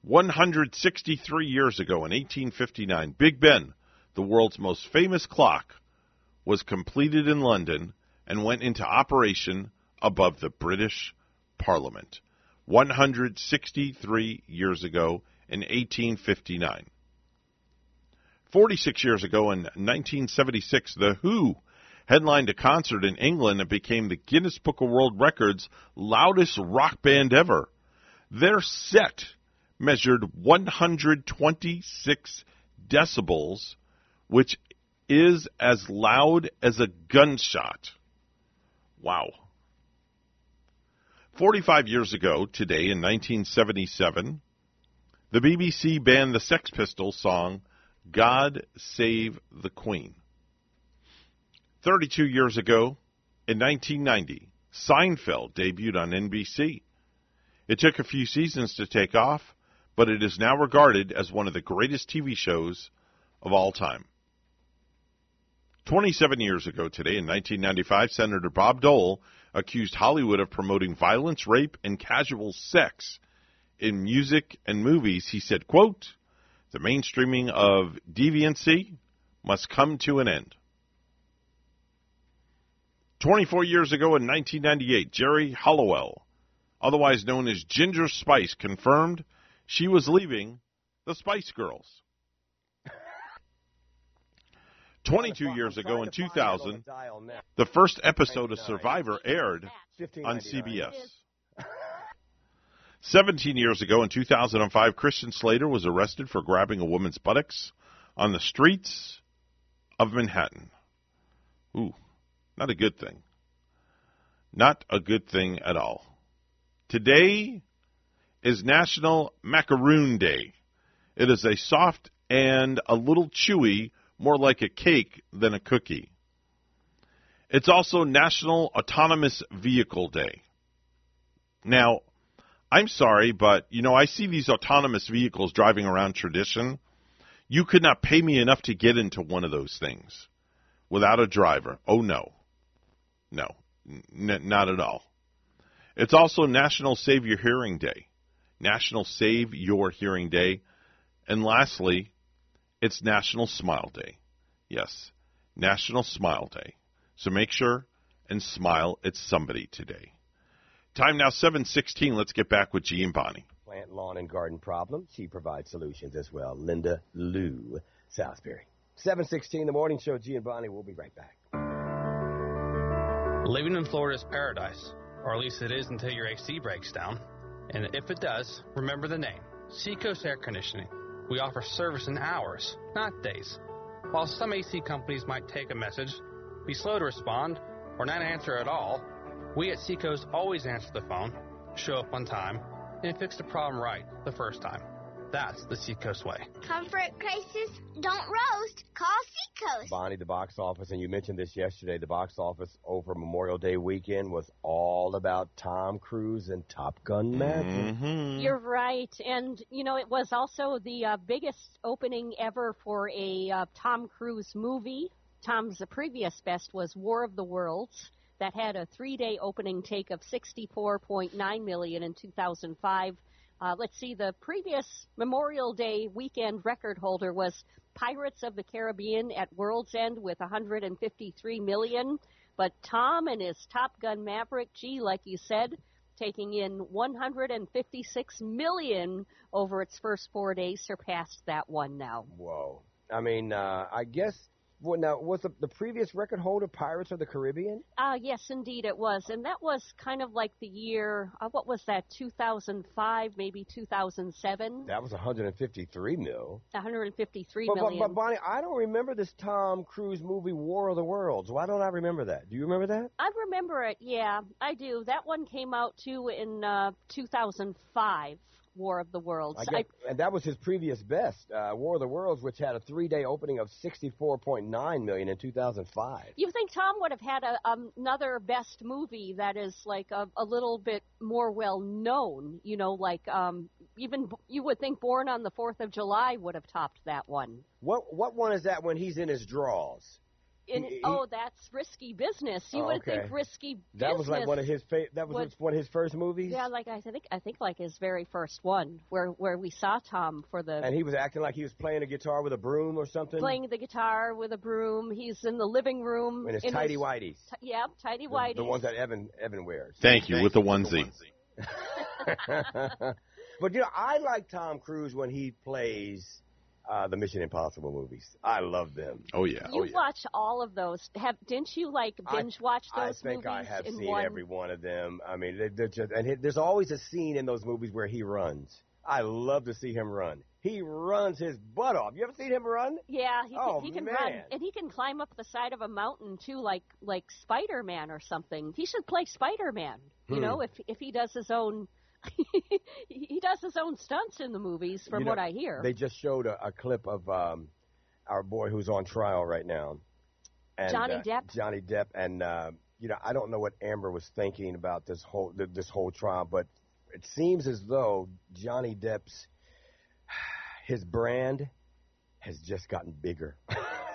163 years ago in 1859, Big Ben, the world's most famous clock, was completed in London and went into operation above the British Parliament 163 years ago in 1859. 46 years ago in 1976, The Who headlined a concert in England and became the Guinness Book of World Records loudest rock band ever. Their set measured 126 decibels, which is as loud as a gunshot. Wow. 45 years ago, today in 1977, the BBC banned the Sex Pistols song God Save the Queen. 32 years ago, in 1990, Seinfeld debuted on NBC. It took a few seasons to take off, but it is now regarded as one of the greatest TV shows of all time. 27 years ago today, in 1995, Senator Bob Dole accused Hollywood of promoting violence, rape, and casual sex in music and movies. He said, quote, the mainstreaming of deviancy must come to an end. 24 years ago in 1998, Geri Halliwell, otherwise known as Ginger Spice, confirmed she was leaving the Spice Girls. 22 years ago in 2000, the first episode of Survivor aired on CBS. 17 years ago in 2005, Christian Slater was arrested for grabbing a woman's buttocks on the streets of Manhattan. Ooh, not a good thing. Not a good thing at all. Today is National Macaroon Day. It is a soft and a little chewy more like a cake than a cookie. It's also National Autonomous Vehicle Day. Now, I'm sorry, but you know, I see these autonomous vehicles driving around tradition. You could not pay me enough to get into one of those things without a driver. Oh no. No. N- not at all. It's also National Save Your Hearing Day. National Save Your Hearing Day. And lastly, it's National Smile Day. Yes, National Smile Day. So make sure and smile at somebody today. Time now 7:16. Let's get back with G and Bonnie. Plant, lawn, and garden problems. She provides solutions as well. Linda Lou Salisbury. 7:16. The morning show. G and Bonnie. We'll be right back. Living in Florida is paradise, or at least it is until your AC breaks down. And if it does, remember the name Seacoast Air Conditioning. We offer service in hours, not days. While some AC companies might take a message, be slow to respond, or not answer at all, we at Seacoast always answer the phone, show up on time, and fix the problem right the first time. That's the Seacoast way. Comfort crisis, don't roast. Call Seacoast. Bonnie, the box office, and you mentioned this yesterday, the box office over Memorial Day weekend was all about Tom Cruise and Top Gun Maverick. Mm-hmm. You're right, and you know it was also the uh, biggest opening ever for a uh, Tom Cruise movie. Tom's previous best was War of the Worlds, that had a three-day opening take of 64.9 million in 2005. Uh, let's see, the previous Memorial Day weekend record holder was Pirates of the Caribbean at World's End with 153 million. But Tom and his Top Gun Maverick, gee, like you said, taking in 156 million over its first four days, surpassed that one now. Whoa. I mean, uh, I guess. Well, now was the, the previous record holder Pirates of the Caribbean? Uh, yes, indeed it was, and that was kind of like the year. Uh, what was that? 2005, maybe 2007. That was 153 mil. 153 But, but, but Bonnie, I don't remember this Tom Cruise movie War of the Worlds. Why don't I remember that? Do you remember that? I remember it. Yeah, I do. That one came out too in uh, 2005. War of the Worlds. I guess, and that was his previous best, uh, War of the Worlds, which had a three-day opening of 64.9 million in 2005. You think Tom would have had a, um, another best movie that is like a, a little bit more well known? You know, like um, even you would think Born on the Fourth of July would have topped that one. What what one is that when he's in his draws? In, He- he- oh, that's risky business. You Oh, would okay. think risky Business That was like one of his fa- that was would- one of his first movies. Yeah, like I think I think like his very first one, where where we saw Tom for the And he was acting like he was playing a guitar with a broom or something. playing the guitar with a broom. He's in the living room in his in tidy whities. T- yeah, tidy The- whities. The ones that Evan Evan wears. Thank you, with the onesie. but you know, I like Tom Cruise when he plays uh, the Mission Impossible movies. I love them. Oh yeah. You watch all of those. Have didn't you like binge watch those? I think movies I have seen one? every one of them. I mean, they, they're just and he, there's always a scene in those movies where he runs. I love to see him run. He runs his butt off. You ever seen him run? Yeah, he Oh, can, he can man. run and he can climb up the side of a mountain too, like like Spider Man or something. He should play Spider Man. You Hmm. know, if if he does his own. he does his own stunts in the movies, from You know, what I hear. They just showed a, a clip of um, our boy who's on trial right now. And, Johnny uh, Depp? Johnny Depp, and uh, you know, I don't know what Amber was thinking about this whole th- this whole trial, but it seems as though Johnny Depp's his brand has just gotten bigger.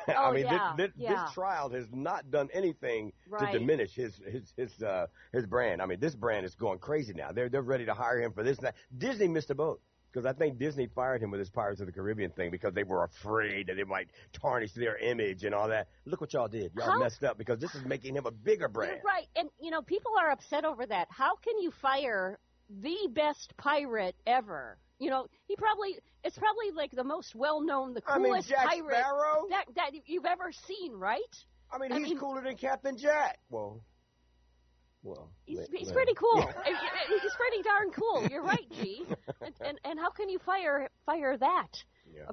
I Oh, mean, yeah, this, this, yeah. this trial has not done anything Right. to diminish his his his uh, his brand. I mean, this brand is going crazy now. They're they're ready to hire him for this and that. Disney missed a boat because I think Disney fired him with his Pirates of the Caribbean thing because they were afraid that it might tarnish their image and all that. Look what y'all did. Y'all How- messed up because this is making him a bigger brand. Right, and you know, people are upset over that. How can you fire the best pirate ever? You know, he probably it's probably like the most well known, the I mean, coolest Jack pirate Sparrow? that that you've ever seen, right? I mean, he's cooler than Captain Jack. Well, well, He's, wait, he's wait. pretty cool. he's pretty darn cool. You're right, G. And, and and how can you fire fire that?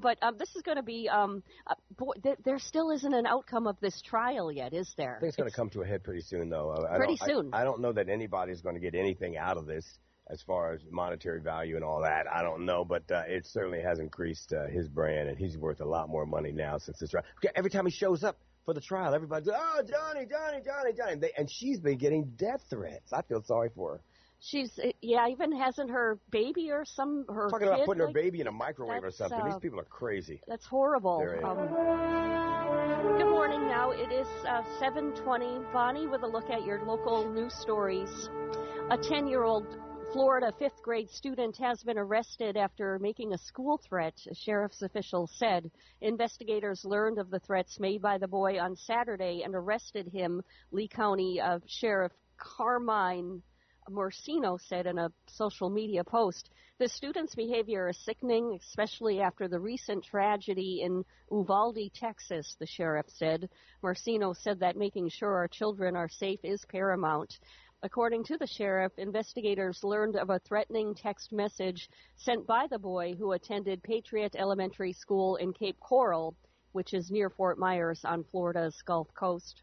But um, this is going to be um, uh, boy, there, there still isn't an outcome of this trial yet, is there? I think it's going to come to a head pretty soon, though. I- I Pretty don't- I- soon. I, don't know that anybody's going to get anything out of this as far as monetary value and all that. I don't know, but uh, it certainly has increased uh, his brand, and he's worth a lot more money now since this trial. Every time he shows up for the trial, everybody's oh Johnny, Johnny, Johnny, Johnny, they, and she's been getting death threats. I feel sorry for her. She's uh, yeah, even hasn't her baby or some her Talking kid, about putting her baby in a microwave or something. uh, These people are crazy. That's horrible. There it is. Um, good morning. Now it is uh, 7:20. Bonnie with a look at your local news stories. A 10-year-old Florida fifth grade student has been arrested after making a school threat. A sheriff's official said investigators learned of the threats made by the boy on Saturday and arrested him. Lee County uh, Sheriff Carmine Marceno said in a social media post. The students' behavior is sickening, especially after the recent tragedy in Uvalde, Texas, the sheriff said. Marceno said that making sure our children are safe is paramount. According to the sheriff, investigators learned of a threatening text message sent by the boy who attended Patriot Elementary School in Cape Coral, which is near Fort Myers on Florida's Gulf Coast.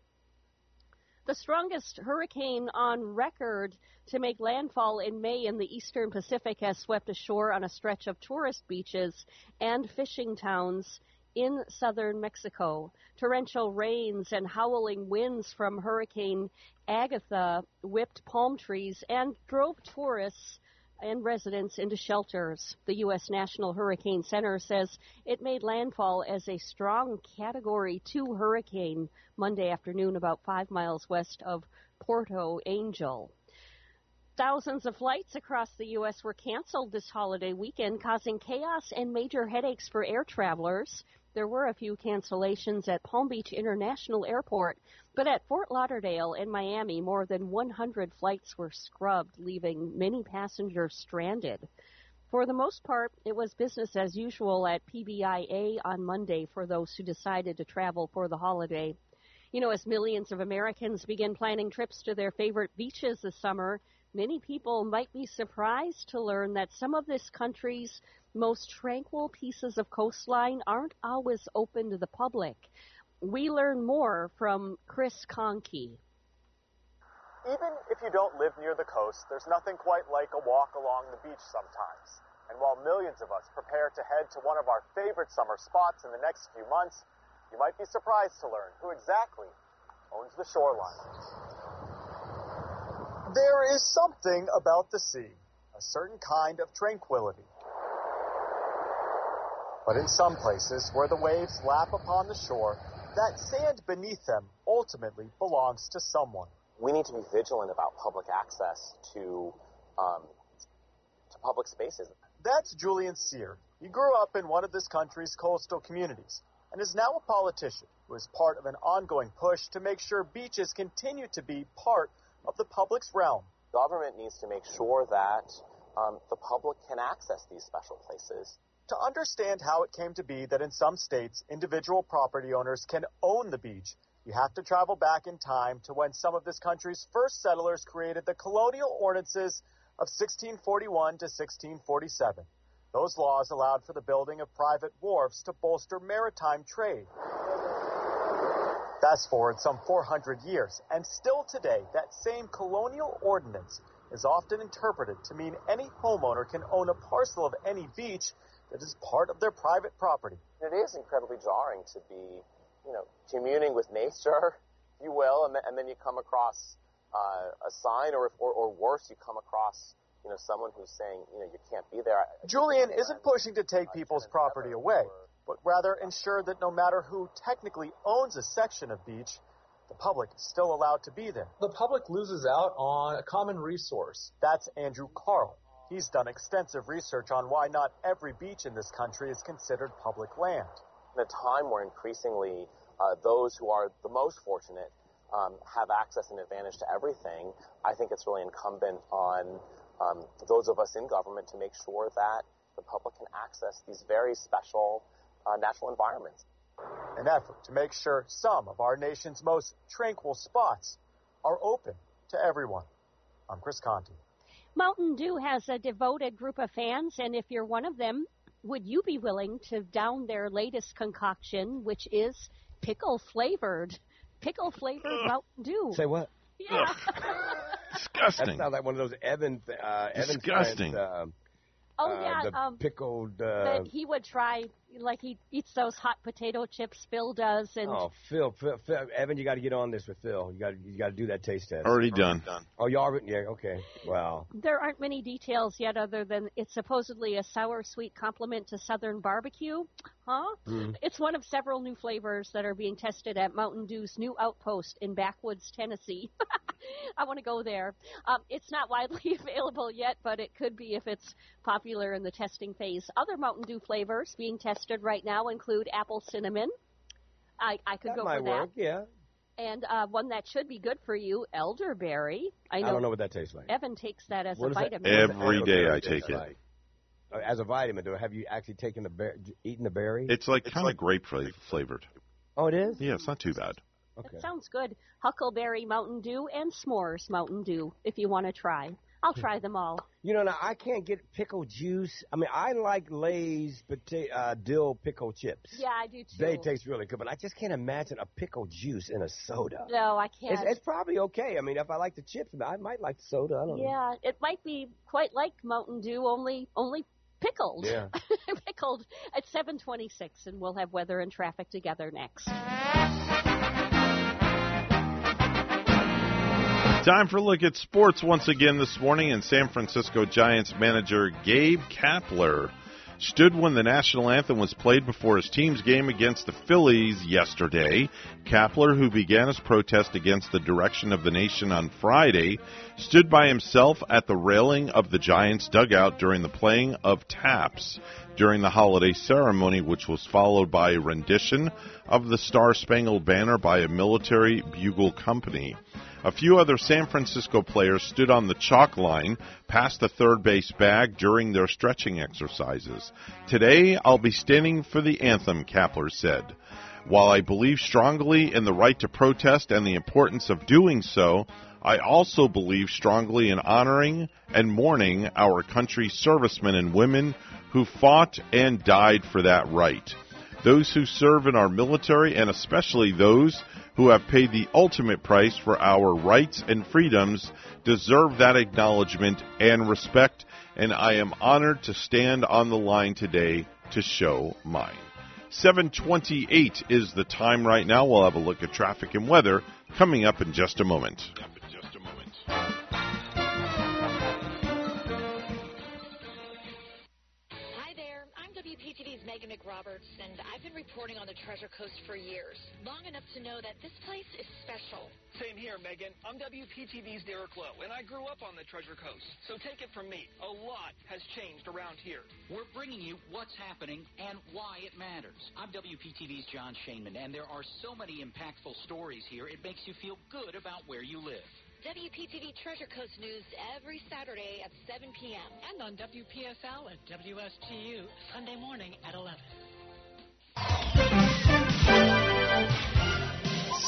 The strongest hurricane on record to make landfall in May in the eastern Pacific has swept ashore on a stretch of tourist beaches and fishing towns in southern Mexico. Torrential rains and howling winds from Hurricane Agatha whipped palm trees and drove tourists and residents into shelters. The U.S. National Hurricane Center says it made landfall as a strong Category 2 hurricane Monday afternoon about five miles west of Puerto Angel. Thousands of flights across the U.S. were canceled this holiday weekend, causing chaos and major headaches for air travelers. There were a few cancellations at Palm Beach International Airport, but at Fort Lauderdale and Miami, more than 100 flights were scrubbed, leaving many passengers stranded. For the most part, it was business as usual at PBIA on Monday for those who decided to travel for the holiday. You know, as millions of Americans begin planning trips to their favorite beaches this summer, many people might be surprised to learn that some of this country's most tranquil pieces of coastline aren't always open to the public. We learn more from Chris Conkey. Even if you don't live near the coast, there's nothing quite like a walk along the beach sometimes. And while millions of us prepare to head to one of our favorite summer spots in the next few months, you might be surprised to learn who exactly owns the shoreline. There is something about the sea, a certain kind of tranquility. But in some places where the waves lap upon the shore, that sand beneath them ultimately belongs to someone. We need to be vigilant about public access to um, to public spaces. That's Julian Cyr. He grew up in one of this country's coastal communities and is now a politician who is part of an ongoing push to make sure beaches continue to be part of the public's realm. Government needs to make sure that um, the public can access these special places to understand how it came to be that in some states, individual property owners can own the beach, you have to travel back in time to when some of this country's first settlers created the colonial ordinances of 1641 to 1647. Those laws allowed for the building of private wharves to bolster maritime trade. Fast forward some 400 years, and still today, that same colonial ordinance is often interpreted to mean any homeowner can own a parcel of any beach that is part of their private property. It is incredibly jarring to be, you know, communing with nature, if you will, and, then, and then you come across uh, a sign, or, if, or, or worse, you come across, you know, someone who's saying, you know, you can't be there. Julian isn't pushing to take people's property away, but rather ensure that no matter who technically owns a section of beach, the public is still allowed to be there. The public loses out on a common resource. That's Andrew Carl. He's done extensive research on why not every beach in this country is considered public land. In a time where increasingly uh, those who are the most fortunate um, have access and advantage to everything, I think it's really incumbent on um, those of us in government to make sure that the public can access these very special uh, natural environments. An effort to make sure some of our nation's most tranquil spots are open to everyone. I'm Chris Conti. Mountain Dew has a devoted group of fans, and if you're one of them, would you be willing to down their latest concoction, which is pickle flavored? Pickle flavored Mountain Dew. Say what? Yeah. Disgusting. That sounds like one of those Evan. Uh, Disgusting. Evan uh, oh uh, yeah, the um, pickled. Uh, that he would try like he eats those hot potato chips Phil does, and oh Phil, Phil, Phil Evan, you got to get on this with Phil. You got you got to do that taste test. Already done. Oh, you already yeah okay. Wow. There aren't many details yet, other than it's supposedly a sour sweet complement to Southern barbecue. Huh? Mm. It's one of several new flavors that are being tested at Mountain Dew's new outpost in Backwoods, Tennessee. I want to go there. Um, it's not widely available yet, but it could be if it's popular in the testing phase. Other Mountain Dew flavors being tested right now include apple cinnamon. I, I could that go might for work, that. yeah. And uh, one that should be good for you, elderberry. I, know I don't know what that tastes like. Evan takes that as What a is that? vitamin. Every day I take it. Like, uh, as a vitamin, do have you actually taken the bear, eaten the berry? It's like kind of like grape fla- flavored. Oh, it is. Yeah, it's not too bad. That sounds good. Huckleberry Mountain Dew and S'mores Mountain Dew, if you want to try. I'll try them all. You know, now I can't get pickle juice. I mean, I like Lay's pota- uh, dill pickle chips. Yeah, I do too. They taste really good, but I just can't imagine a pickle juice in a soda. No, I can't. It's, it's probably okay. I mean, if I like the chips, I might like the soda. I don't know. yeah, it might be quite like Mountain Dew, only only pickled. Yeah. pickled at 7:26, and we'll have weather and traffic together next. Time for a look at sports once again this morning, and San Francisco Giants manager Gabe Kapler stood when the national anthem was played before his team's game against the Phillies yesterday. Kapler, who began his protest against the direction of the nation on Friday, stood by himself at the railing of the Giants dugout during the playing of taps during the holiday ceremony, which was followed by a rendition of the Star Spangled Banner by a military bugle company. A few other San Francisco players stood on the chalk line past the third base bag during their stretching exercises. Today, I'll be standing for the anthem, Kapler said. While I believe strongly in the right to protest and the importance of doing so, I also believe strongly in honoring and mourning our country's servicemen and women who fought and died for that right. Those who serve in our military and especially those who have paid the ultimate price for our rights and freedoms deserve that acknowledgement and respect, and I am honored to stand on the line today to show mine. 728 is the time right now. We'll have a look at traffic and weather coming up in just a moment. Megan McRoberts, and I've been reporting on the Treasure Coast for years, long enough to know that this place is special. Same here, Megan. I'm WPTV's Derek Lowe, and I grew up on the Treasure Coast. So take it from me, a lot has changed around here. We're bringing you what's happening and why it matters. I'm WPTV's John Shainman, and there are so many impactful stories here, it makes you feel good about where you live. WPTV Treasure Coast News every Saturday at 7 p.m. And on WPSL at WSTU Sunday morning at 11.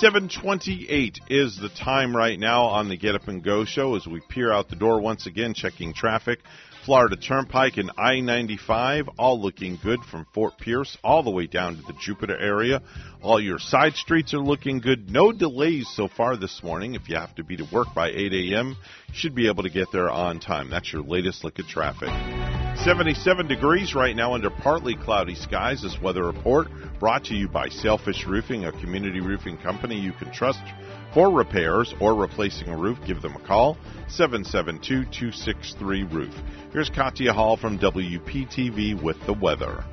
728 is the time right now on the Get Up and Go show as we peer out the door once again, checking traffic. Florida Turnpike and I 95, all looking good from Fort Pierce all the way down to the Jupiter area. All your side streets are looking good. No delays so far this morning. If you have to be to work by 8 a.m., you should be able to get there on time. That's your latest look at traffic. 77 degrees right now under partly cloudy skies. This weather report brought to you by Sailfish Roofing, a community roofing company you can trust for repairs or replacing a roof. Give them a call, 772 263 Roof. Here's Katya Hall from WPTV with the weather.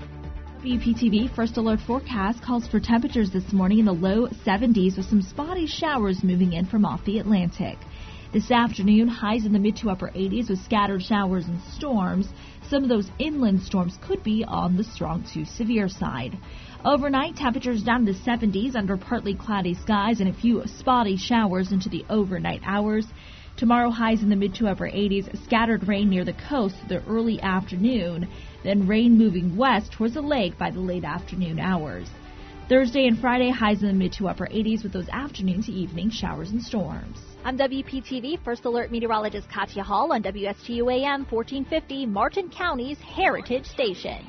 WPTV First Alert forecast calls for temperatures this morning in the low 70s with some spotty showers moving in from off the Atlantic. This afternoon, highs in the mid to upper 80s with scattered showers and storms. Some of those inland storms could be on the strong to severe side. Overnight, temperatures down to the 70s under partly cloudy skies and a few spotty showers into the overnight hours. Tomorrow, highs in the mid to upper 80s, scattered rain near the coast the early afternoon, then rain moving west towards the lake by the late afternoon hours. Thursday and Friday, highs in the mid to upper 80s with those afternoon to evening showers and storms. I'm WPTV First Alert Meteorologist Katya Hall on WSTU AM 1450, Martin County's Heritage Station.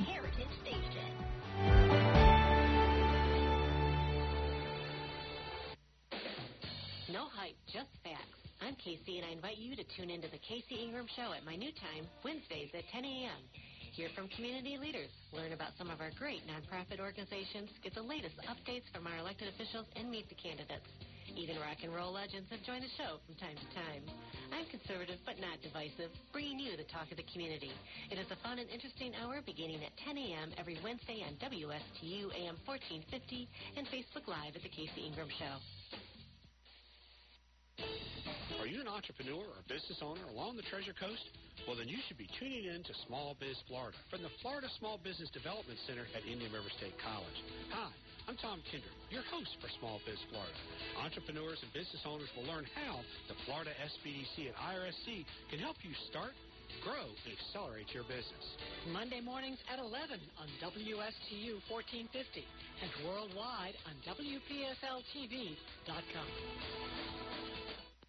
No hype, just facts. I'm Casey, and I invite you to tune into the Casey Ingram Show at my new time, Wednesdays at 10 a.m. Hear from community leaders, learn about some of our great nonprofit organizations, get the latest updates from our elected officials, and meet the candidates. Even rock and roll legends have joined the show from time to time. I'm conservative but not divisive, bringing you the talk of the community. It is a fun and interesting hour beginning at 10 a.m. every Wednesday on WSTU AM 1450 and Facebook Live at The Casey Ingram Show. Are you an entrepreneur or business owner along the Treasure Coast? Well, then you should be tuning in to Small Biz Florida from the Florida Small Business Development Center at Indian River State College. Hi, I'm Tom Kindred, your host for Small Biz Florida. Entrepreneurs and business owners will learn how the Florida SBDC and IRSC can help you start, grow, and accelerate your business. Monday mornings at 11 on WSTU 1450 and worldwide on WPSLTV.com.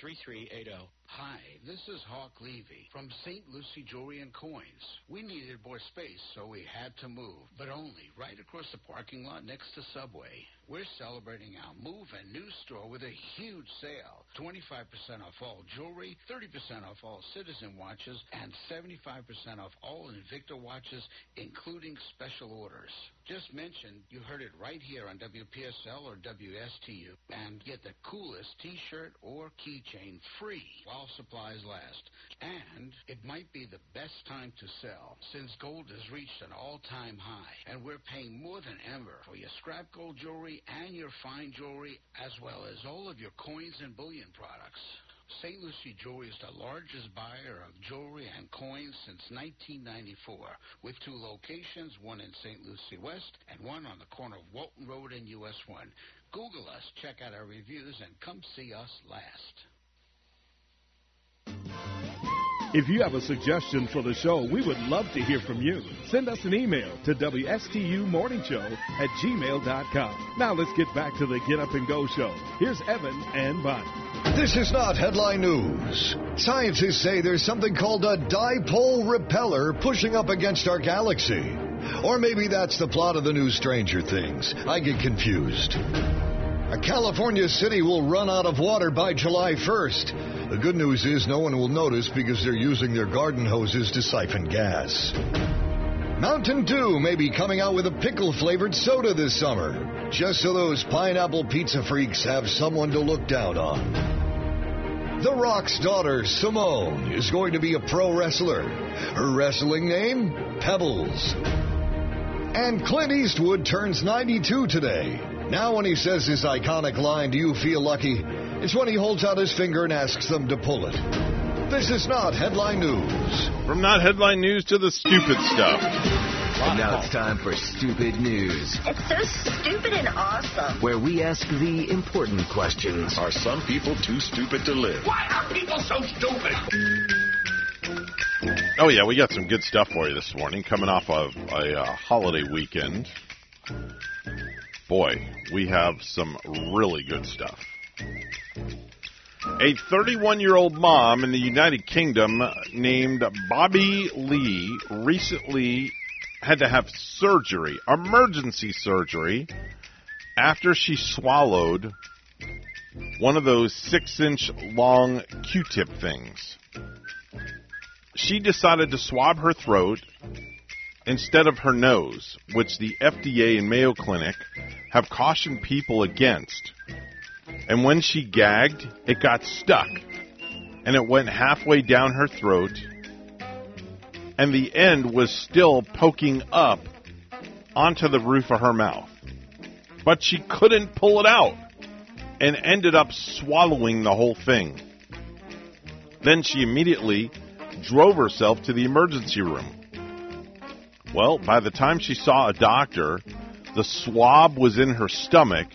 3380. Hi, this is Hawk Levy from St. Lucie Jewelry and Coins. We needed more space, so we had to move, but only right across the parking lot next to Subway. We're celebrating our move and new store with a huge sale. 25% off all jewelry, 30% off all Citizen watches, and 75% off all Invicta watches, including special orders. Just mention you heard it right here on WPSL or WSTU and get the coolest t-shirt or keychain free while supplies last. And it might be the best time to sell since gold has reached an all-time high and we're paying more than ever for your scrap gold jewelry and your fine jewelry as well as all of your coins and bullion products. St. Lucie Jewelry is the largest buyer of jewelry and coins since 1994, with two locations, one in St. Lucie West and one on the corner of Walton Road and US 1. Google us, check out our reviews, and come see us last. If you have a suggestion for the show, we would love to hear from you. Send us an email to WSTUmorningshow at gmail.com. Now let's get back to the Get Up and Go show. Here's Evan and Bonnie. This is not headline news. Scientists say there's something called a dipole repeller pushing up against our galaxy. Or maybe that's the plot of the new Stranger Things. I get confused. A California city will run out of water by July 1st. The good news is no one will notice because they're using their garden hoses to siphon gas. Mountain Dew may be coming out with a pickle flavored soda this summer, just so those pineapple pizza freaks have someone to look down on. The Rock's daughter, Simone, is going to be a pro wrestler. Her wrestling name? Pebbles. And Clint Eastwood turns 92 today. Now, when he says his iconic line, Do you feel lucky? It's when he holds out his finger and asks them to pull it. This is not headline news. From not headline news to the stupid stuff. And now it's time for Stupid News, It's so stupid and awesome. where we ask the important questions. Are some people too stupid to live? Why are people so stupid? Oh, yeah, we got some good stuff for you this morning coming off of a uh, holiday weekend. Boy, we have some really good stuff. A 31 year old mom in the United Kingdom named Bobby Lee recently had to have surgery, emergency surgery, after she swallowed one of those six inch long Q tip things. She decided to swab her throat instead of her nose, which the FDA and Mayo Clinic have cautioned people against. And when she gagged, it got stuck. And it went halfway down her throat. And the end was still poking up onto the roof of her mouth. But she couldn't pull it out and ended up swallowing the whole thing. Then she immediately drove herself to the emergency room. Well, by the time she saw a doctor, the swab was in her stomach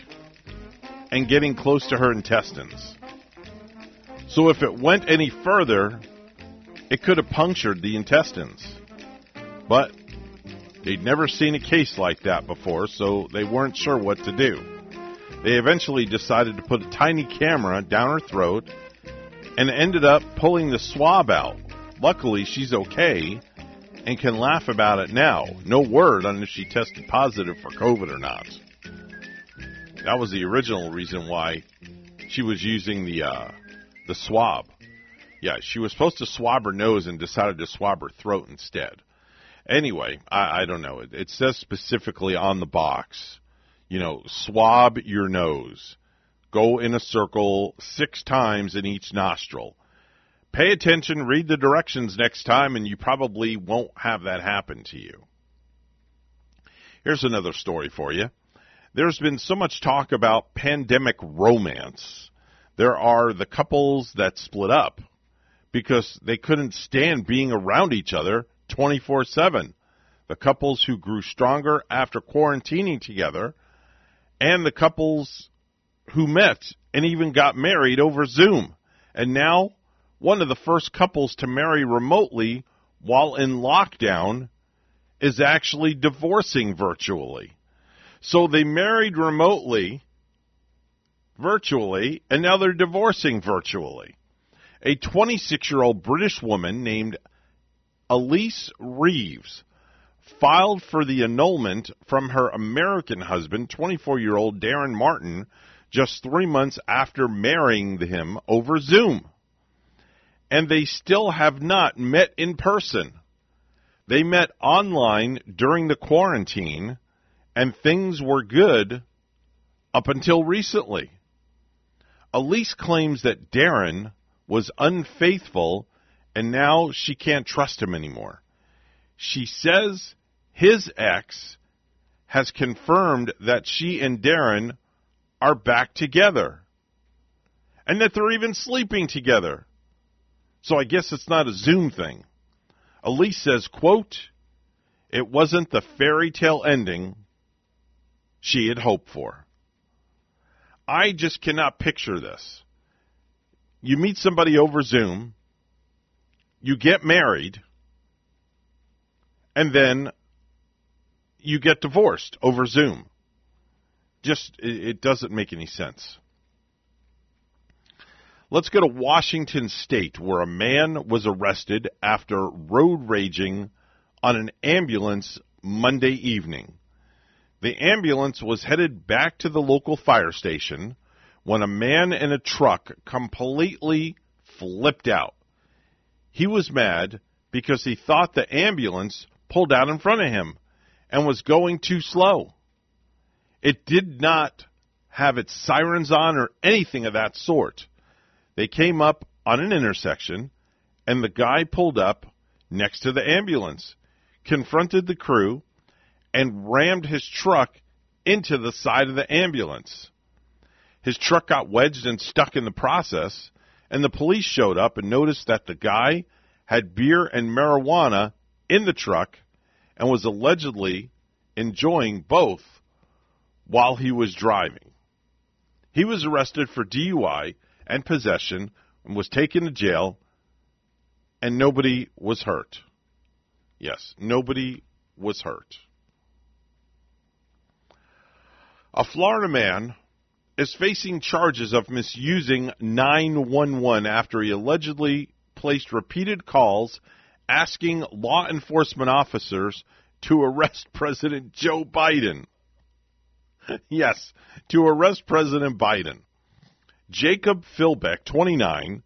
and getting close to her intestines. So if it went any further, it could have punctured the intestines. But they'd never seen a case like that before, so they weren't sure what to do. They eventually decided to put a tiny camera down her throat and ended up pulling the swab out. Luckily, she's okay and can laugh about it now. No word on if she tested positive for COVID or not. That was the original reason why she was using the uh, the swab. Yeah, she was supposed to swab her nose and decided to swab her throat instead. Anyway, I, I don't know. It, it says specifically on the box, you know, swab your nose. Go in a circle six times in each nostril. Pay attention, read the directions next time, and you probably won't have that happen to you. Here's another story for you. There's been so much talk about pandemic romance. There are the couples that split up because they couldn't stand being around each other 24 7. The couples who grew stronger after quarantining together, and the couples who met and even got married over Zoom. And now, one of the first couples to marry remotely while in lockdown is actually divorcing virtually. So they married remotely, virtually, and now they're divorcing virtually. A 26 year old British woman named Elise Reeves filed for the annulment from her American husband, 24 year old Darren Martin, just three months after marrying him over Zoom. And they still have not met in person. They met online during the quarantine, and things were good up until recently. Elise claims that Darren was unfaithful and now she can't trust him anymore. She says his ex has confirmed that she and Darren are back together and that they're even sleeping together. So I guess it's not a Zoom thing. Elise says, quote, it wasn't the fairy tale ending she had hoped for. I just cannot picture this. You meet somebody over Zoom, you get married, and then you get divorced over Zoom. Just, it doesn't make any sense. Let's go to Washington State, where a man was arrested after road raging on an ambulance Monday evening. The ambulance was headed back to the local fire station when a man in a truck completely flipped out. He was mad because he thought the ambulance pulled out in front of him and was going too slow. It did not have its sirens on or anything of that sort. They came up on an intersection, and the guy pulled up next to the ambulance, confronted the crew, and rammed his truck into the side of the ambulance. His truck got wedged and stuck in the process, and the police showed up and noticed that the guy had beer and marijuana in the truck and was allegedly enjoying both while he was driving. He was arrested for DUI and possession and was taken to jail, and nobody was hurt. Yes, nobody was hurt. A Florida man is facing charges of misusing 911 after he allegedly placed repeated calls asking law enforcement officers to arrest President Joe Biden. yes, to arrest President Biden. Jacob Philbeck, 29,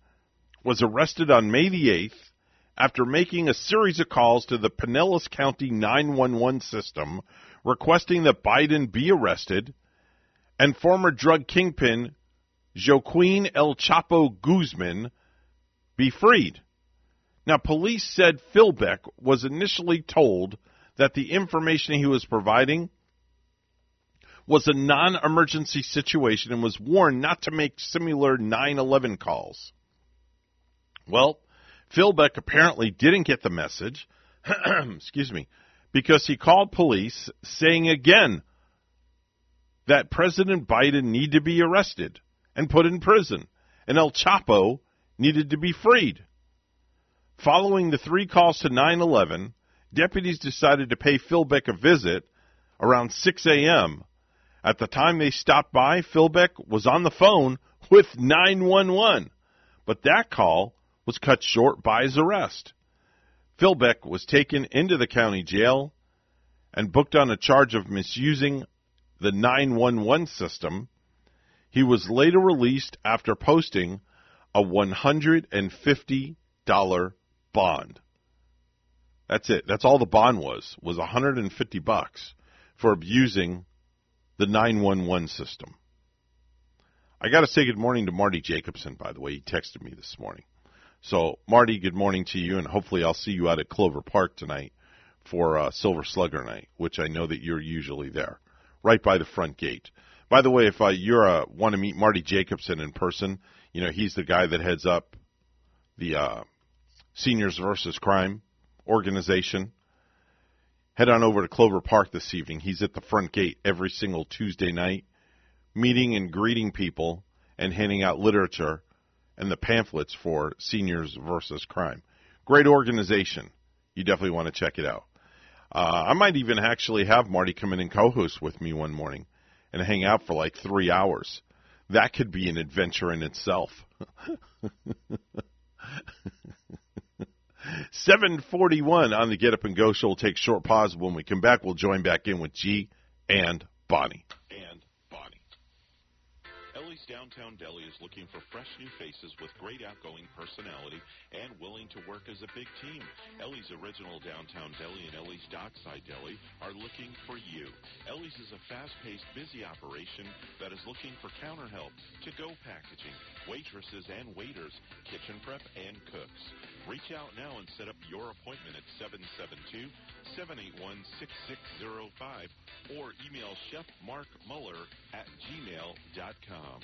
was arrested on May the 8th after making a series of calls to the Pinellas County 911 system requesting that Biden be arrested and former drug kingpin Joaquin El Chapo Guzman be freed. Now, police said Philbeck was initially told that the information he was providing was a non emergency situation and was warned not to make similar 9 11 calls. Well, Philbeck apparently didn't get the message, excuse me, because he called police saying again that President Biden needed to be arrested and put in prison, and El Chapo needed to be freed. Following the three calls to 9 11, deputies decided to pay Philbeck a visit around 6 a.m. At the time they stopped by, Philbeck was on the phone with 911, but that call was cut short by his arrest. Philbeck was taken into the county jail and booked on a charge of misusing the 911 system. He was later released after posting a $150 bond. That's it. That's all the bond was, was 150 bucks for abusing the 911 system. I got to say good morning to Marty Jacobson, by the way. He texted me this morning. So, Marty, good morning to you, and hopefully I'll see you out at Clover Park tonight for uh, Silver Slugger Night, which I know that you're usually there, right by the front gate. By the way, if uh, you uh, want to meet Marty Jacobson in person, you know he's the guy that heads up the uh, Seniors versus Crime organization. Head on over to Clover Park this evening. He's at the front gate every single Tuesday night meeting and greeting people and handing out literature and the pamphlets for Seniors versus Crime. Great organization. You definitely want to check it out. Uh, I might even actually have Marty come in and co-host with me one morning and hang out for like three hours. That could be an adventure in itself. 741 on the Get Up and Go show. We'll take short pause. When we come back, we'll join back in with G and Bonnie. Downtown Deli is looking for fresh new faces with great outgoing personality and willing to work as a big team. Ellie's Original Downtown Deli and Ellie's Dockside Deli are looking for you. Ellie's is a fast-paced, busy operation that is looking for counter help, to-go packaging, waitresses and waiters, kitchen prep, and cooks. Reach out now and set up your appointment at 772-781-6605 or email Chef Mark Muller at gmail.com.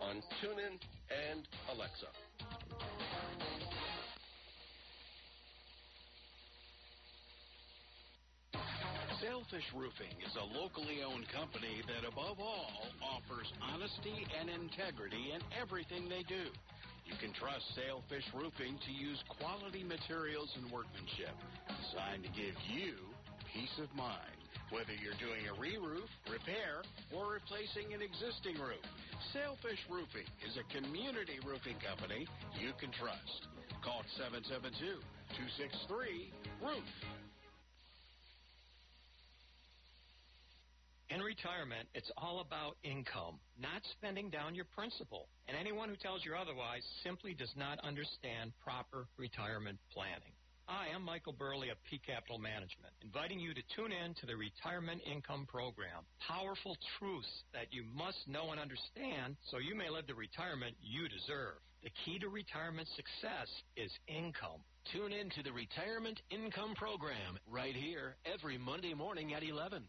on TuneIn and Alexa. Sailfish Roofing is a locally owned company that, above all, offers honesty and integrity in everything they do. You can trust Sailfish Roofing to use quality materials and workmanship designed to give you peace of mind. Whether you're doing a re-roof, repair, or replacing an existing roof, Sailfish Roofing is a community roofing company you can trust. Call 772-263-ROOF. In retirement, it's all about income, not spending down your principal. And anyone who tells you otherwise simply does not understand proper retirement planning. Hi, I'm Michael Burley of P Capital Management, inviting you to tune in to the Retirement Income Program. Powerful truths that you must know and understand so you may live the retirement you deserve. The key to retirement success is income. Tune in to the Retirement Income Program right here every Monday morning at 11.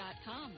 europeansink.com.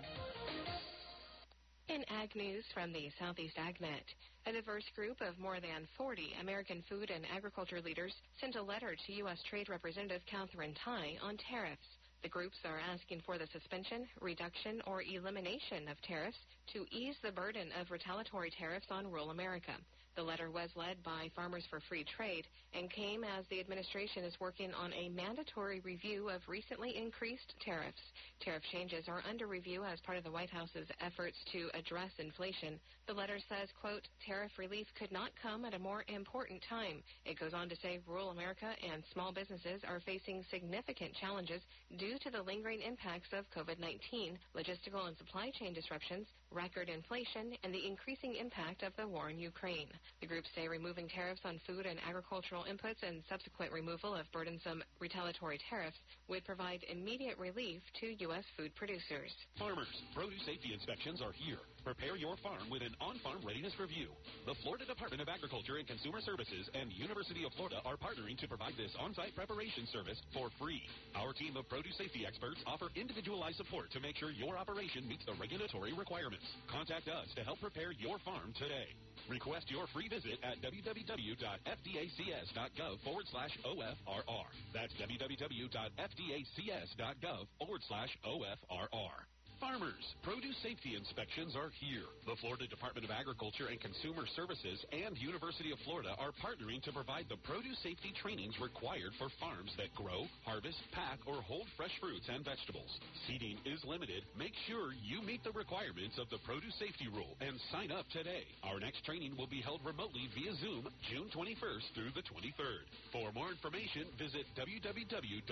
In Ag News from the Southeast AgNet, A diverse group of more than 40 American food and agriculture leaders sent a letter to U.S. Trade Representative Katherine Tai on tariffs. The groups are asking for the suspension, reduction, or elimination of tariffs to ease the burden of retaliatory tariffs on rural America. The letter was led by Farmers for Free Trade and came as the administration is working on a mandatory review of recently increased tariffs. Tariff changes are under review as part of the White House's efforts to address inflation. The letter says, quote, tariff relief could not come at a more important time. It goes on to say rural America and small businesses are facing significant challenges due to the lingering impacts of COVID-19, logistical and supply chain disruptions, record inflation, and the increasing impact of the war in Ukraine. The groups say removing tariffs on food and agricultural inputs and subsequent removal of burdensome retaliatory tariffs would provide immediate relief to U.S. food producers. Farmers, produce safety inspections are here. Prepare your farm with an on-farm readiness review. The Florida Department of Agriculture and Consumer Services and University of Florida are partnering to provide this on-site preparation service for free. Our team of produce safety experts offer individualized support to make sure your operation meets the regulatory requirements. Contact us to help prepare your farm today. Request your free visit at www.fdacs.gov forward slash OFRR. That's www.fdacs.gov forward slash OFRR. Farmers, produce safety inspections are here. The Florida Department of Agriculture and Consumer Services and University of Florida are partnering to provide the produce safety trainings required for farms that grow, harvest, pack, or hold fresh fruits and vegetables. Seating is limited. Make sure you meet the requirements of the produce safety rule and sign up today. Our next training will be held remotely via Zoom June 21st through the 23rd. For more information, visit www.fdacs.gov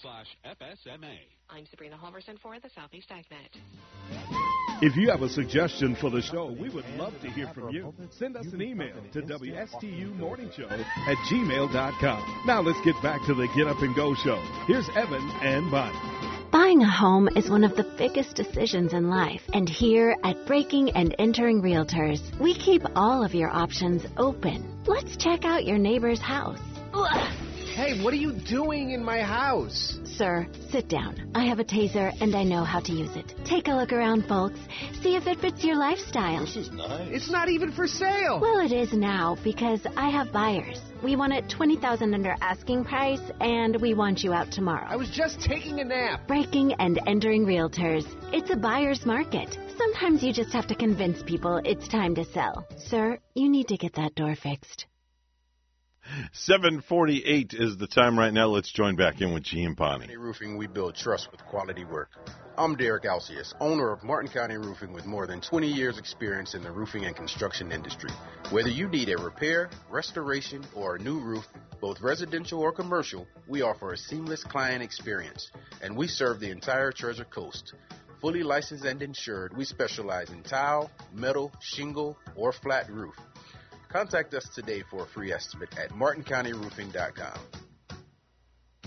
slash FSMA. I'm Sabrina Halverson for the Southeast AgNet. If you have a suggestion for the show, we would love to hear from you. Send us an email to WSTUmorningshow at gmail.com. Now let's get back to the Get Up and Go show. Here's Evan and Bonnie. Buying a home is one of the biggest decisions in life, and here at Breaking and Entering Realtors, we keep all of your options open. Let's check out your neighbor's house. Hey, what are you doing in my house? Sir, sit down. I have a taser and I know how to use it. Take a look around, folks. See if it fits your lifestyle. This is nice. It's not even for sale. Well, it is now because I have buyers. We want it 20000 under asking price and we want you out tomorrow. I was just taking a nap. Breaking and entering realtors. It's a buyer's market. Sometimes you just have to convince people it's time to sell. Sir, you need to get that door fixed. 748 is the time right now. Let's join back in with G and Bonnie. County Roofing, we build trust with quality work. I'm Derek Alcius, owner of Martin County Roofing with more than 20 years experience in the roofing and construction industry. Whether you need a repair, restoration, or a new roof, both residential or commercial, we offer a seamless client experience, and we serve the entire Treasure Coast. Fully licensed and insured, we specialize in tile, metal, shingle, or flat roof. Contact us today for a free estimate at martincountyroofing.com.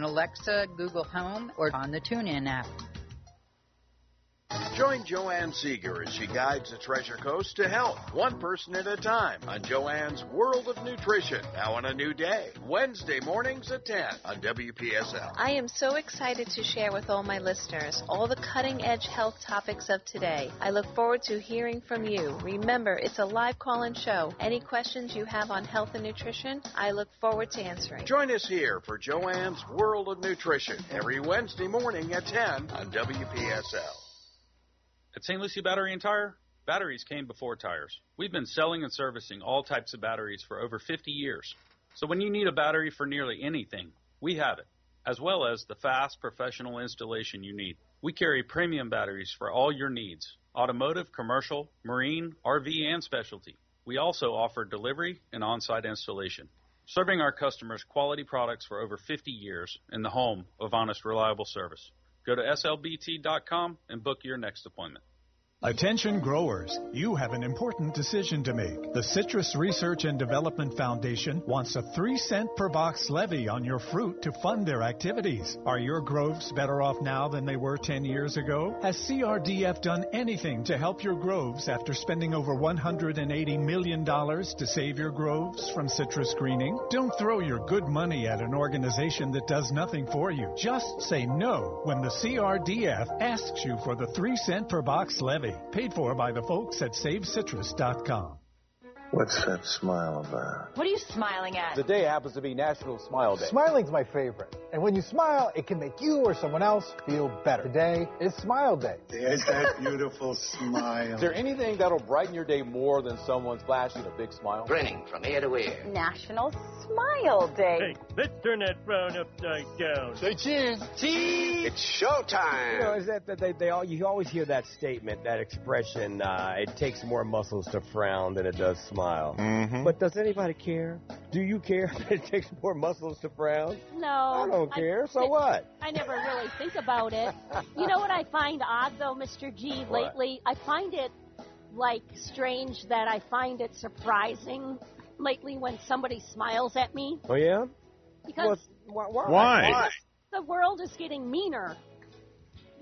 Alexa, Google Home, or on the TuneIn app. Join Joanne Seeger as she guides the Treasure Coast to health, one person at a time, on Joanne's World of Nutrition. Now on a new day, Wednesday mornings at 10 on WPSL. I am so excited to share with all my listeners all the cutting edge health topics of today. I look forward to hearing from you. Remember, it's a live call in show. Any questions you have on health and nutrition, I look forward to answering. Join us here for Joanne's World of Nutrition every Wednesday morning at 10 on WPSL. At St. Lucie Battery and Tire, batteries came before tires. We've been selling and servicing all types of batteries for over 50 years. So when you need a battery for nearly anything, we have it, as well as the fast professional installation you need. We carry premium batteries for all your needs automotive, commercial, marine, RV, and specialty. We also offer delivery and on site installation, serving our customers quality products for over 50 years in the home of honest, reliable service. Go to slbt.com and book your next appointment. Attention growers, you have an important decision to make. The Citrus Research and Development Foundation wants a 3 cent per box levy on your fruit to fund their activities. Are your groves better off now than they were 10 years ago? Has CRDF done anything to help your groves after spending over $180 million to save your groves from citrus greening? Don't throw your good money at an organization that does nothing for you. Just say no when the CRDF asks you for the 3 cent per box levy. Paid for by the folks at SaveCitrus.com. What's that smile about? What are you smiling at? The day happens to be National Smile Day. Smiling's my favorite. And when you smile, it can make you or someone else feel better. Today is Smile Day. There's that beautiful smile. Is there anything that'll brighten your day more than someone flashing a big smile? Grinning from ear to ear. National Smile Day. Hey, let's turn that frown upside down. Say cheers. Cheese. It's showtime. You know, is that, that they, they all, you always hear that statement, that expression, uh, it takes more muscles to frown than it does smile. Mm-hmm. But does anybody care? Do you care that it takes more muscles to frown? No. I don't care. so what? I never really think about it. You know what I find odd, though, Mr. G, What? lately? I find it, like, strange that I find it surprising lately when somebody smiles at me. Oh, yeah? Because Why? Why? Why? the world is getting meaner.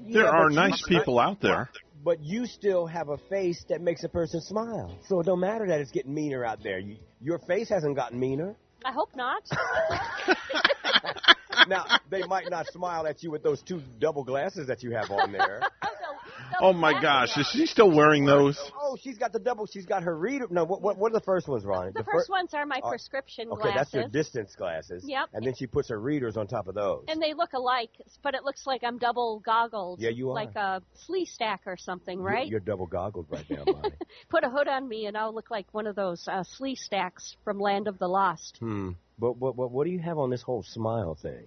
There Yeah, are but nice you- people out there. But you still have a face that makes a person smile. So it don't matter that it's getting meaner out there. You, your face hasn't gotten meaner. I hope not. now, they might not smile at you with those two double glasses that you have on there. Oh my gosh, is she still wearing those? Oh, she's got the double. She's got her reader. No, what, what, what are the first ones, Ronnie? The fir- first ones are my Oh, prescription Okay, glasses. that's your distance glasses. Yep. And then she puts her readers on top of those. And they look alike, but it looks like I'm double goggled. Yeah, you are. Like a Sleestak or something, You're- right? You're, double goggled right now, Bonnie. Put a hood on me and I'll look like one of those uh, Sleestaks from Land of the Lost. hmm. But what, what, what do you have on this whole smile thing?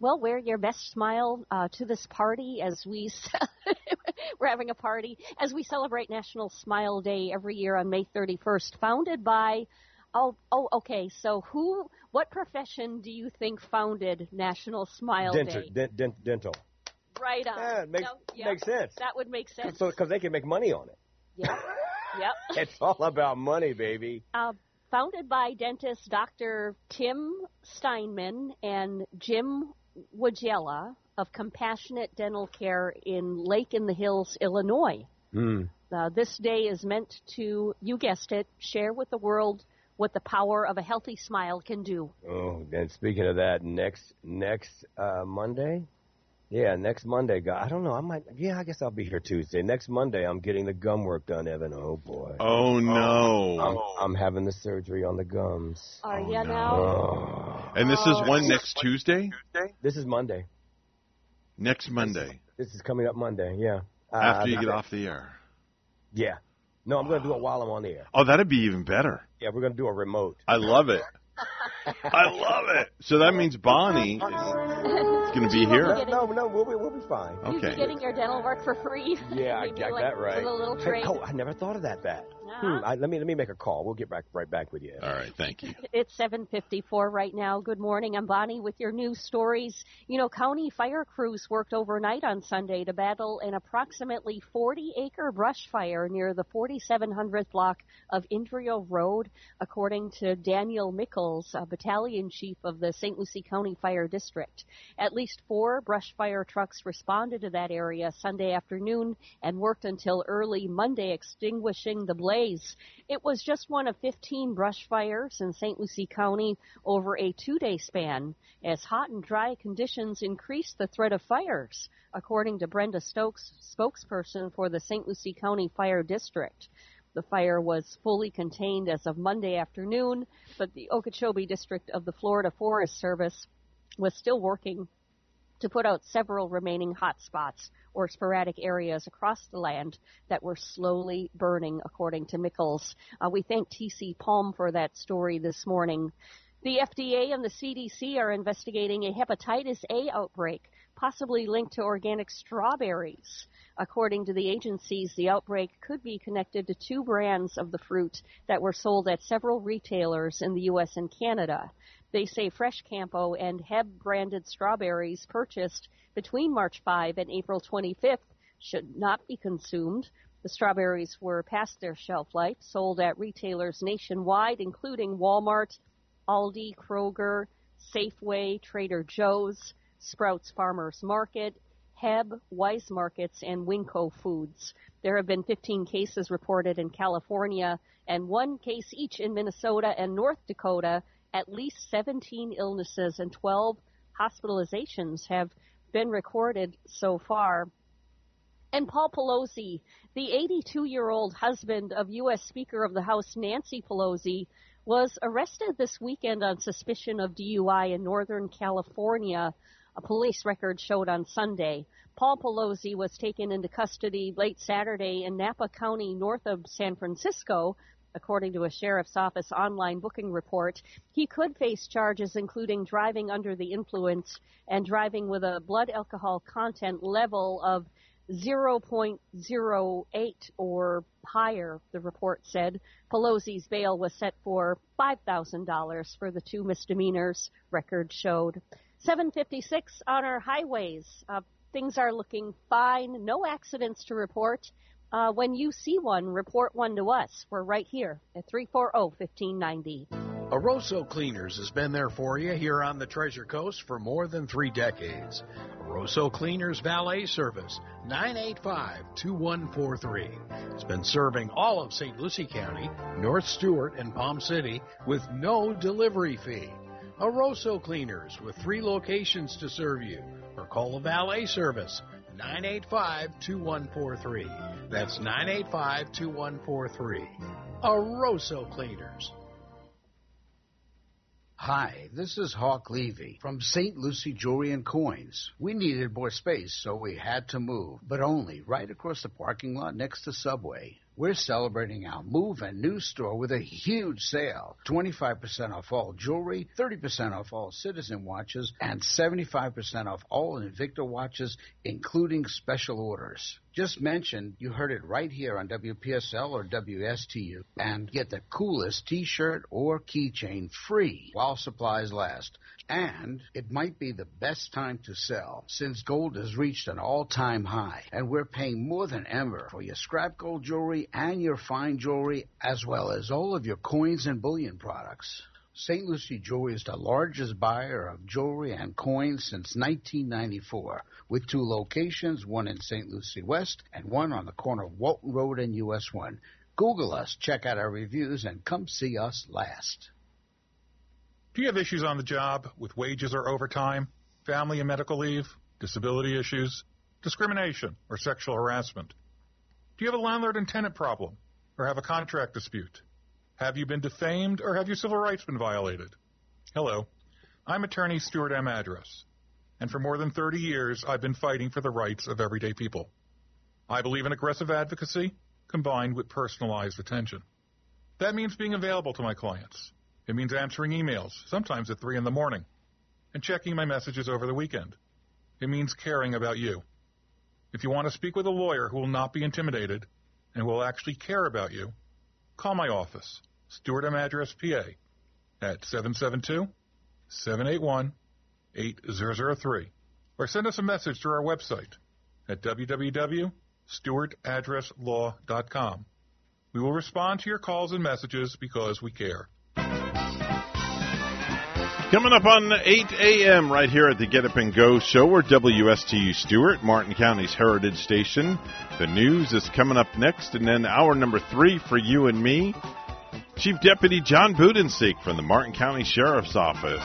Well, wear your best smile uh, to this party as we we're having a party as we celebrate National Smile Day every year on May 31st. Founded by oh oh okay. So who what profession do you think founded National Smile Dental, Day? dent, dent, dental. Right on. Yeah, makes- No, yeah, makes sense. That would make sense. So, because they can make money on it. Yep. Yep. It's all about money, baby. Uh, founded by dentist Dr. Tim Steinman and Jim Wojela of Compassionate Dental Care in Lake in the Hills, Illinois. Hmm. Uh, this day is meant to, you guessed it, share with the world what the power of a healthy smile can do. Oh, and speaking of that, next next uh, Monday, yeah, next Monday, guy. I don't know. I might. Yeah, I guess I'll be here Tuesday. Next Monday, I'm getting the gum work done, Evan. Oh boy. Oh no. I'm, I'm having the surgery on the gums. Are you now? Oh. And this is when next Tuesday? This is Monday. Next Monday. This is coming up Monday. Yeah. Uh, After you I- get off the air. Yeah. No, I'm going to do it while I'm on the air. Oh, that'd be even better. Yeah, we're going to do a remote. I love it. I love it. So that means Bonnie is going to be here. No, no, no, we'll be, we'll be fine. You'd be Okay. getting your dental work for free. Yeah, I Maybe got like that right. With a little Hey, oh, I never thought of that. That. Uh-huh. Hmm, I, let me let me make a call. We'll get back right back with you. All right, thank you. It's 7:54 right now. Good morning. I'm Bonnie with your news stories. You know, county fire crews worked overnight on Sunday to battle an approximately 40-acre brush fire near the 4700th block of Indrio Road, according to Daniel Mickles, a battalion chief of the St. Lucie County Fire District. At least four brush fire trucks responded to that area Sunday afternoon and worked until early Monday, extinguishing the blaze. It was just one of 15 brush fires in St. Lucie County over a two day span, as hot and dry conditions increased the threat of fires, according to Brenda Stokes, spokesperson for the St. Lucie County Fire District. The fire was fully contained as of Monday afternoon, but the Okeechobee District of the Florida Forest Service was still working to put out several remaining hot spots or sporadic areas across the land that were slowly burning, according to Mickles. Uh, we thank TC Palm for that story this morning. The FDA and the CDC are investigating a hepatitis A outbreak, possibly linked to organic strawberries. According to the agencies, the outbreak could be connected to two brands of the fruit that were sold at several retailers in the U.S. and Canada. They say FreshKampo and Heb branded strawberries purchased between March 5 and April 25th should not be consumed. The strawberries were past their shelf life, sold at retailers nationwide, including Walmart, Aldi, Kroger, Safeway, Trader Joe's, Sprouts Farmers Market, Heb, Weis Markets, and Winco Foods. There have been 15 cases reported in California and one case each in Minnesota and North Dakota. At least 17 illnesses and 12 hospitalizations have been recorded so far. And Paul Pelosi, the 82 year old husband of U.S. Speaker of the House Nancy Pelosi, was arrested this weekend on suspicion of DUI in Northern California. A police record showed on Sunday. Paul Pelosi was taken into custody late Saturday in Napa County, north of San Francisco. According to a sheriff's office online booking report, he could face charges including driving under the influence and driving with a blood alcohol content level of 0.08 or higher, the report said. Pelosi's bail was set for $5,000 for the two misdemeanors, record showed. 756 on our highways. Uh, things are looking fine. No accidents to report. Uh, when you see one, report one to us. We're right here at 340 1590. Aroso Cleaners has been there for you here on the Treasure Coast for more than three decades. Aroso Cleaners Valet Service, 985 2143. It's been serving all of St. Lucie County, North Stuart, and Palm City with no delivery fee. Aroso Cleaners with three locations to serve you, or call the valet service 985 2143. That's 985 2143. Aroso Cleaners. Hi, this is Hawk Levy from St. Lucie Jewelry and Coins. We needed more space, so we had to move, but only right across the parking lot next to Subway. We're celebrating our move and new store with a huge sale 25% off all jewelry, 30% off all Citizen watches, and 75% off all Invicta watches, including special orders. Just mentioned, you heard it right here on WPSL or WSTU and get the coolest t shirt or keychain free while supplies last. And it might be the best time to sell since gold has reached an all time high and we're paying more than ever for your scrap gold jewelry and your fine jewelry as well as all of your coins and bullion products. St. Lucie Jewelry is the largest buyer of jewelry and coins since 1994, with two locations, one in St. Lucie West and one on the corner of Walton Road and US 1. Google us, check out our reviews, and come see us last. Do you have issues on the job with wages or overtime, family and medical leave, disability issues, discrimination, or sexual harassment? Do you have a landlord and tenant problem or have a contract dispute? Have you been defamed or have your civil rights been violated? Hello, I'm attorney Stuart M. Address, and for more than 30 years I've been fighting for the rights of everyday people. I believe in aggressive advocacy combined with personalized attention. That means being available to my clients. It means answering emails, sometimes at 3 in the morning, and checking my messages over the weekend. It means caring about you. If you want to speak with a lawyer who will not be intimidated and will actually care about you, call my office, Stuart M. Address PA, at 772 781 8003, or send us a message through our website at www.stuartaddresslaw.com. We will respond to your calls and messages because we care. Coming up on 8 a.m. right here at the Get Up and Go show, we're WSTU Stuart, Martin County's Heritage Station. The news is coming up next, and then hour number three for you and me. Chief Deputy John Budensiek from the Martin County Sheriff's Office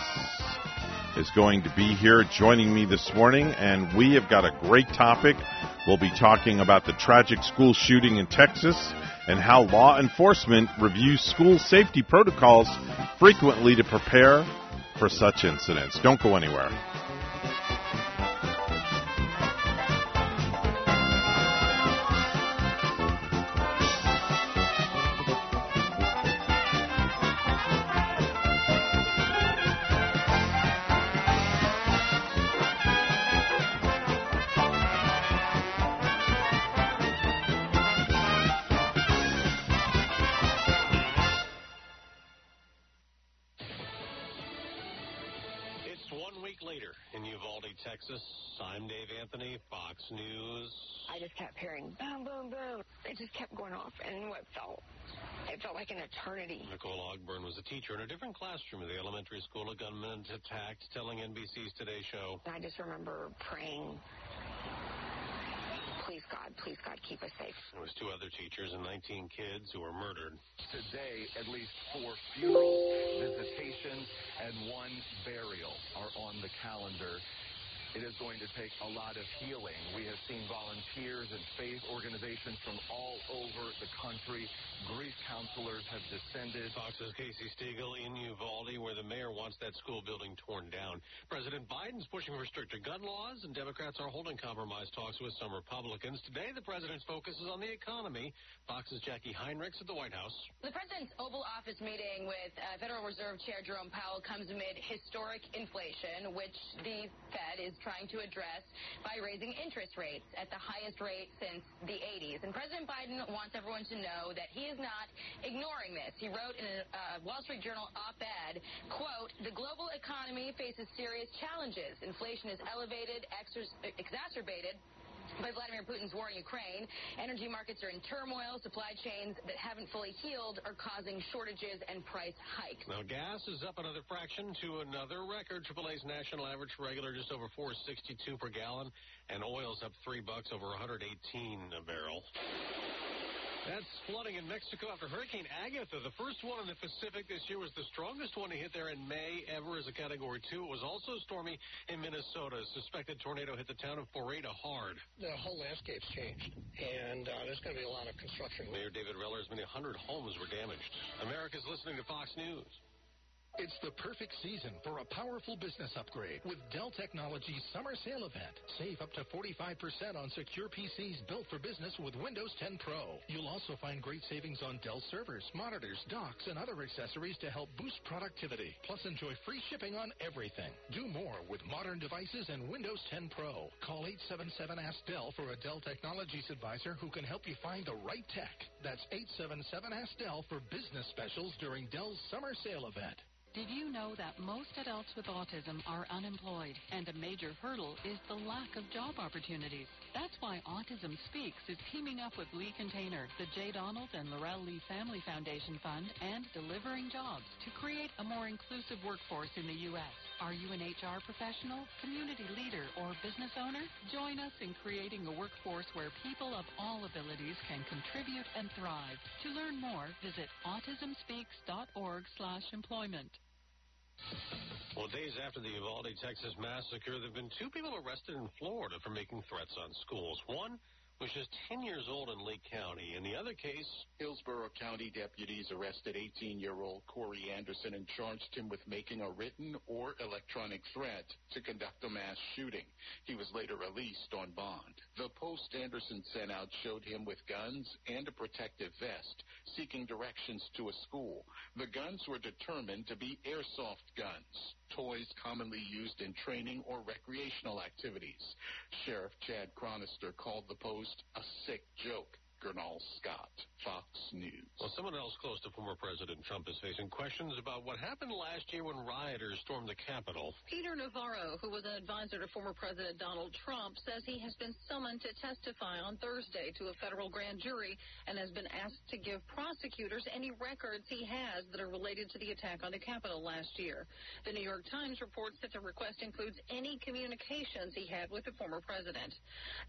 is going to be here joining me this morning, and we have got a great topic. We'll be talking about the tragic school shooting in Texas and how law enforcement reviews school safety protocols frequently to prepare for such incidents. Don't go anywhere. School a attacked, telling NBC's Today Show. I just remember praying please God, please God, keep us safe. There was two other teachers and 19 kids who were murdered. Today, at least four funerals, visitations, and one burial are on the calendar. It is going to take a lot of healing. We have seen volunteers and faith organizations from all over the country. Grief counselors have descended. Fox's Casey Stegall in Uvalde, where the mayor wants that school building torn down. President Biden's pushing for stricter gun laws, and Democrats are holding compromise talks with some Republicans. Today, the president's focus is on the economy. Fox's Jackie Heinrichs at the White House. The president's Oval Office meeting with uh, Federal Reserve Chair Jerome Powell comes amid historic inflation, which the Fed is trying to address by raising interest rates at the highest rate since the 80s. And President Biden wants everyone to know that he is not ignoring this. He wrote in a uh, Wall Street Journal op-ed, quote, the global economy faces serious challenges. Inflation is elevated, exacerbated by Vladimir Putin's war in Ukraine. Energy markets are in turmoil. Supply chains that haven't fully healed are causing shortages and price hikes. Now, gas is up another fraction to another record. AAA's national average regular just over 462 per gallon, and oil's up three bucks over 118 a barrel. That's flooding in Mexico after Hurricane Agatha. The first one in the Pacific this year was the strongest one to hit there in May ever as a Category 2. It was also stormy in Minnesota. A suspected tornado hit the town of Florida hard. The whole landscape's changed, and uh, there's going to be a lot of construction. Mayor David Reller, as many 100 homes were damaged. America's listening to Fox News. It's the perfect season for a powerful business upgrade with Dell Technologies Summer Sale Event. Save up to 45% on secure PCs built for business with Windows 10 Pro. You'll also find great savings on Dell servers, monitors, docks, and other accessories to help boost productivity. Plus, enjoy free shipping on everything. Do more with modern devices and Windows 10 Pro. Call 877 Ask Dell for a Dell Technologies advisor who can help you find the right tech. That's 877 Ask Dell for business specials during Dell's Summer Sale Event. Did you know that most adults with autism are unemployed and a major hurdle is the lack of job opportunities? That's why Autism Speaks is teaming up with Lee Container, the J. Donald and Laurel Lee Family Foundation Fund, and Delivering Jobs to create a more inclusive workforce in the U.S. Are you an HR professional, community leader, or business owner? Join us in creating a workforce where people of all abilities can contribute and thrive. To learn more, visit autismspeaks.org slash employment. Well, days after the Uvalde, Texas massacre, there have been two people arrested in Florida for making threats on schools. One was just 10 years old in Lake County. In the other case, Hillsborough County deputies arrested 18-year-old Corey Anderson and charged him with making a written or electronic threat to conduct a mass shooting. He was later released on bond. The post Anderson sent out showed him with guns and a protective vest, seeking directions to a school. The guns were determined to be airsoft guns, toys commonly used in training or recreational activities. Sheriff Chad Chronister called the post a sick joke. Gurnal Scott, Fox News. Well, someone else close to former President Trump is facing questions about what happened last year when rioters stormed the Capitol. Peter Navarro, who was an advisor to former President Donald Trump, says he has been summoned to testify on Thursday to a federal grand jury and has been asked to give prosecutors any records he has that are related to the attack on the Capitol last year. The New York Times reports that the request includes any communications he had with the former president.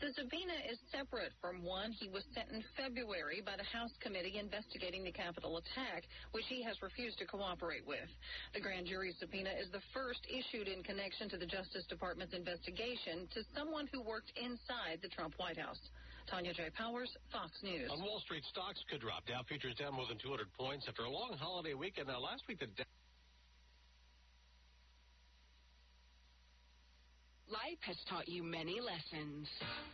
The subpoena is separate from one he was sent February by the House committee investigating the Capitol attack, which he has refused to cooperate with. The grand jury subpoena is the first issued in connection to the Justice Department's investigation to someone who worked inside the Trump White House. Tanya J. Powers, Fox News. On Wall Street, stocks could drop. Dow futures down more than 200 points after a long holiday weekend. Now, last week, the Life has taught you many lessons.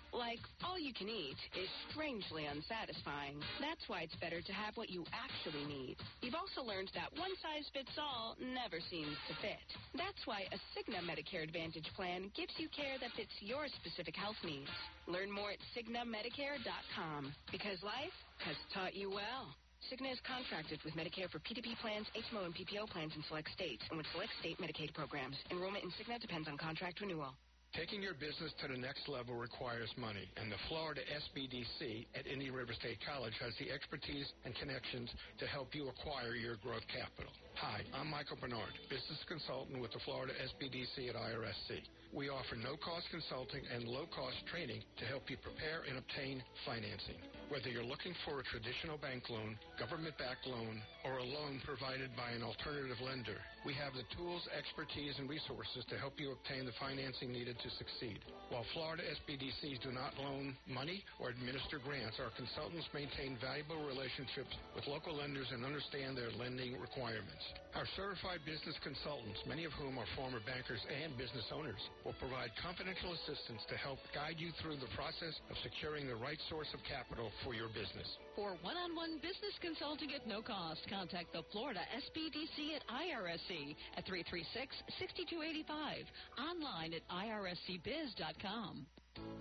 Like, all you can eat is strangely unsatisfying. That's why it's better to have what you actually need. You've also learned that one size fits all never seems to fit. That's why a Cigna Medicare Advantage plan gives you care that fits your specific health needs. Learn more at CignaMedicare.com because life has taught you well. Cigna is contracted with Medicare for PDP plans, HMO, and PPO plans in select states and with select state Medicaid programs. Enrollment in Cigna depends on contract renewal. Taking your business to the next level requires money, and the Florida SBDC at Indian River State College has the expertise and connections to help you acquire your growth capital. Hi, I'm Michael Bernard, business consultant with the Florida SBDC at IRSC. We offer no-cost consulting and low-cost training to help you prepare and obtain financing. Whether you're looking for a traditional bank loan, government-backed loan, or a loan provided by an alternative lender, we have the tools, expertise, and resources to help you obtain the financing needed to succeed. While Florida SBDCs do not loan money or administer grants, our consultants maintain valuable relationships with local lenders and understand their lending requirements. Our certified business consultants, many of whom are former bankers and business owners, will provide confidential assistance to help guide you through the process of securing the right source of capital for your business. For one-on-one business consulting at no cost, contact the Florida SBDC at IRSC at 336-6285. Online at irscbiz.com.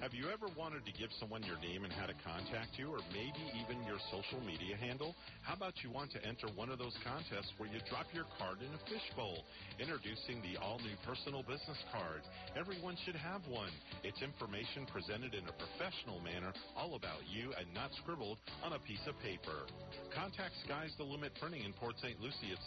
Have you ever wanted to give someone your name and how to contact you, or maybe even your social media handle? How about you want to enter one of those contests where you drop your card in a fishbowl? Introducing the all-new personal business card. Everyone should have one. It's information presented in a professional manner, all about you and not scribbled on a piece of paper. Contact Sky's the Limit Printing in Port St. Lucie at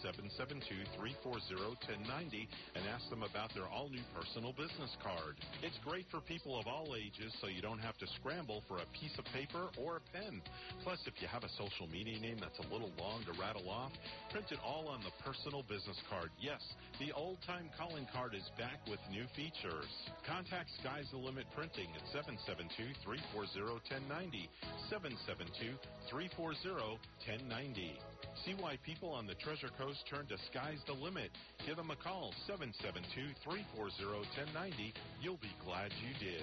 772-340-1090 and ask them about their all-new personal business card. It's great for people of all ages, so you don't have to scramble for a piece of paper or a pen. Plus, if you have a social media name that's a little long to rattle off, print it all on the personal business card. Yes, the old-time calling card is back with new features. Contact Sky's the Limit Printing at 772-340-1090. 772-340-1090. See why people on the Treasure Coast turn to Sky's the Limit. Give them a call, 772-340-1090. You'll be glad you did.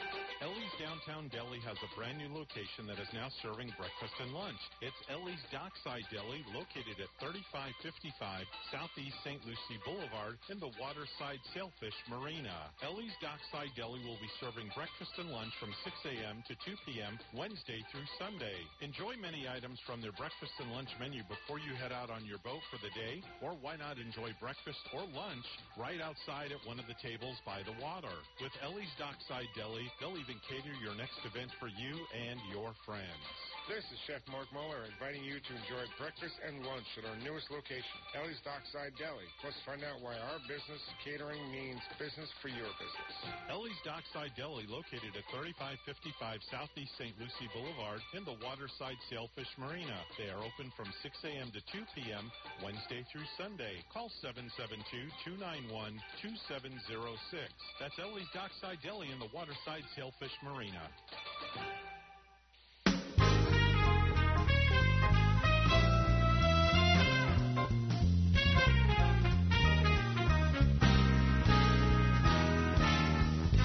Ellie's Downtown Deli has a brand new location that is now serving breakfast and lunch. It's Ellie's Dockside Deli, located at 3555 Southeast St. Lucie Boulevard in the Waterside Sailfish Marina. Ellie's Dockside Deli will be serving breakfast and lunch from 6 a.m. to 2 p.m. Wednesday through Sunday. Enjoy many items from their breakfast and lunch menu before you head out on your boat for the day, or why not enjoy breakfast or lunch right outside at one of the tables by the water. With Ellie's Dockside Deli, they'll even cater your next event for you and your friends. This is Chef Mark Muller inviting you to enjoy breakfast and lunch at our newest location, Ellie's Dockside Deli. Plus, find out why our business catering means business for your business. Ellie's Dockside Deli, located at 3555 Southeast St. Lucie Boulevard in the Waterside Sailfish Marina. They are open from 6 a.m. to 2 p.m. Wednesday through Sunday. Call 772-291-2706. That's Ellie's Dockside Deli in the Waterside Sailfish Marina.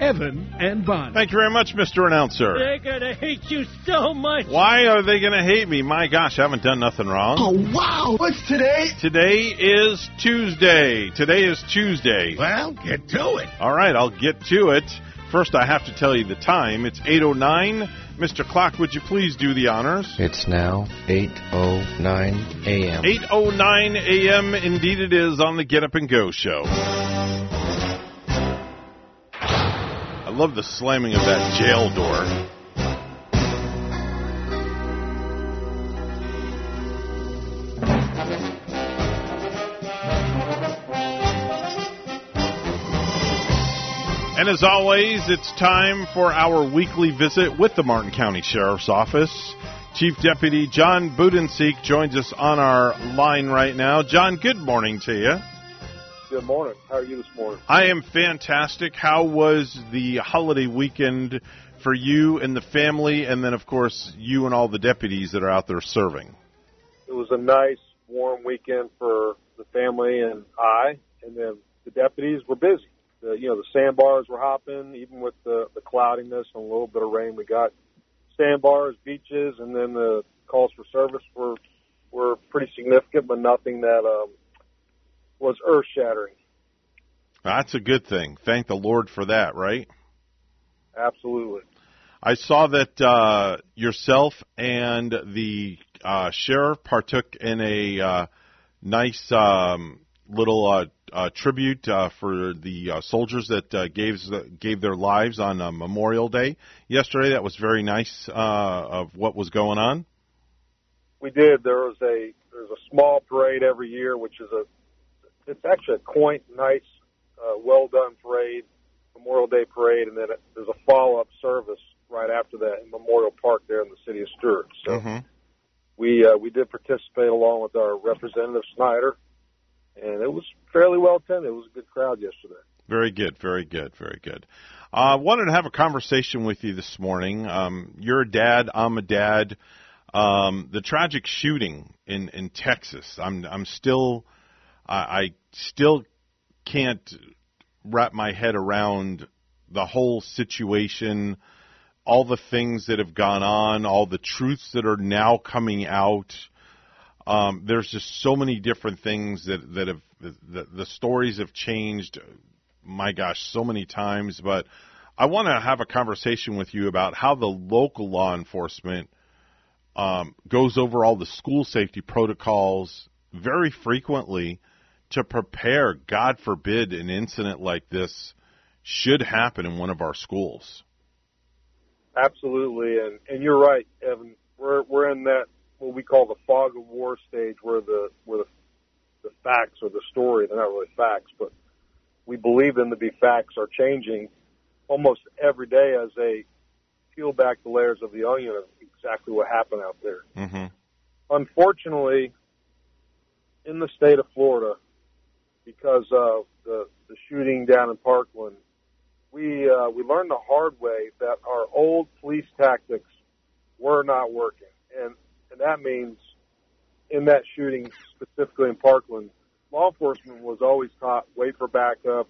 Evan and Bonnie. Thank you very much, Mr. Announcer. They're gonna hate you so much. Why are they going to hate me? My gosh, I haven't done nothing wrong. Oh wow! What's today? Today is Tuesday. Today is Tuesday. Well, get to it. All right, I'll get to it. First, I have to tell you the time. It's 8.09. Mr. Clock, would you please do the honors? It's now 8.09 a.m. 8.09 a.m. Indeed it is on the Get Up and Go show. Love the slamming of that jail door. And as always, it's time for our weekly visit with the Martin County Sheriff's Office. Chief Deputy John Budensiek joins us on our line right now. John, good morning to you. Good morning. How are you this morning? I am fantastic. How was the holiday weekend for you and the family, and then, of course, you and all the deputies that are out there serving? It was a nice, warm weekend for the family and I, and then the deputies were busy. The, you know, the sandbars were hopping, even with the, the cloudiness and a little bit of rain. We got sandbars, beaches, and then the calls for service were were pretty significant, but nothing that um, was earth shattering. That's a good thing. Thank the Lord for that, right? Absolutely. I saw that uh, yourself and the uh, sheriff partook in a uh, nice um, little uh, uh, tribute uh, for the uh, soldiers that uh, gave gave their lives on uh, Memorial Day yesterday. That was very nice uh, of what was going on. We did. There was a there's a small parade every year, which is a it's actually a quaint, nice, uh, well done parade, Memorial Day parade, and then it, there's a follow up service right after that in Memorial Park there in the city of Stuart. So Mm-hmm. we uh, we did participate along with our representative Snyder, and it was fairly well attended. It was a good crowd yesterday. Very good, very good, very good. I uh, wanted to have a conversation with you this morning. Um, you're a dad. I'm a dad. Um, the tragic shooting in in Texas. I'm I'm still I, I still can't wrap my head around the whole situation, all the things that have gone on, all the truths that are now coming out. Um, there's just so many different things that that have the, the stories have changed. My gosh, so many times. But I want to have a conversation with you about how the local law enforcement um, goes over all the school safety protocols very frequently to prepare. God forbid an incident like this should happen in one of our schools. Absolutely, and and you're right, Evan. We're we're in that what we call the fog of war stage, where the where the the facts or the story they're not really facts, but we believe them to be facts are changing almost every day as they peel back the layers of the onion of exactly what happened out there. Mm-hmm. Unfortunately, in the state of Florida, because of the the shooting down in Parkland, we uh, we learned the hard way that our old police tactics were not working, and and that means in that shooting specifically in Parkland, law enforcement was always taught wait for backup,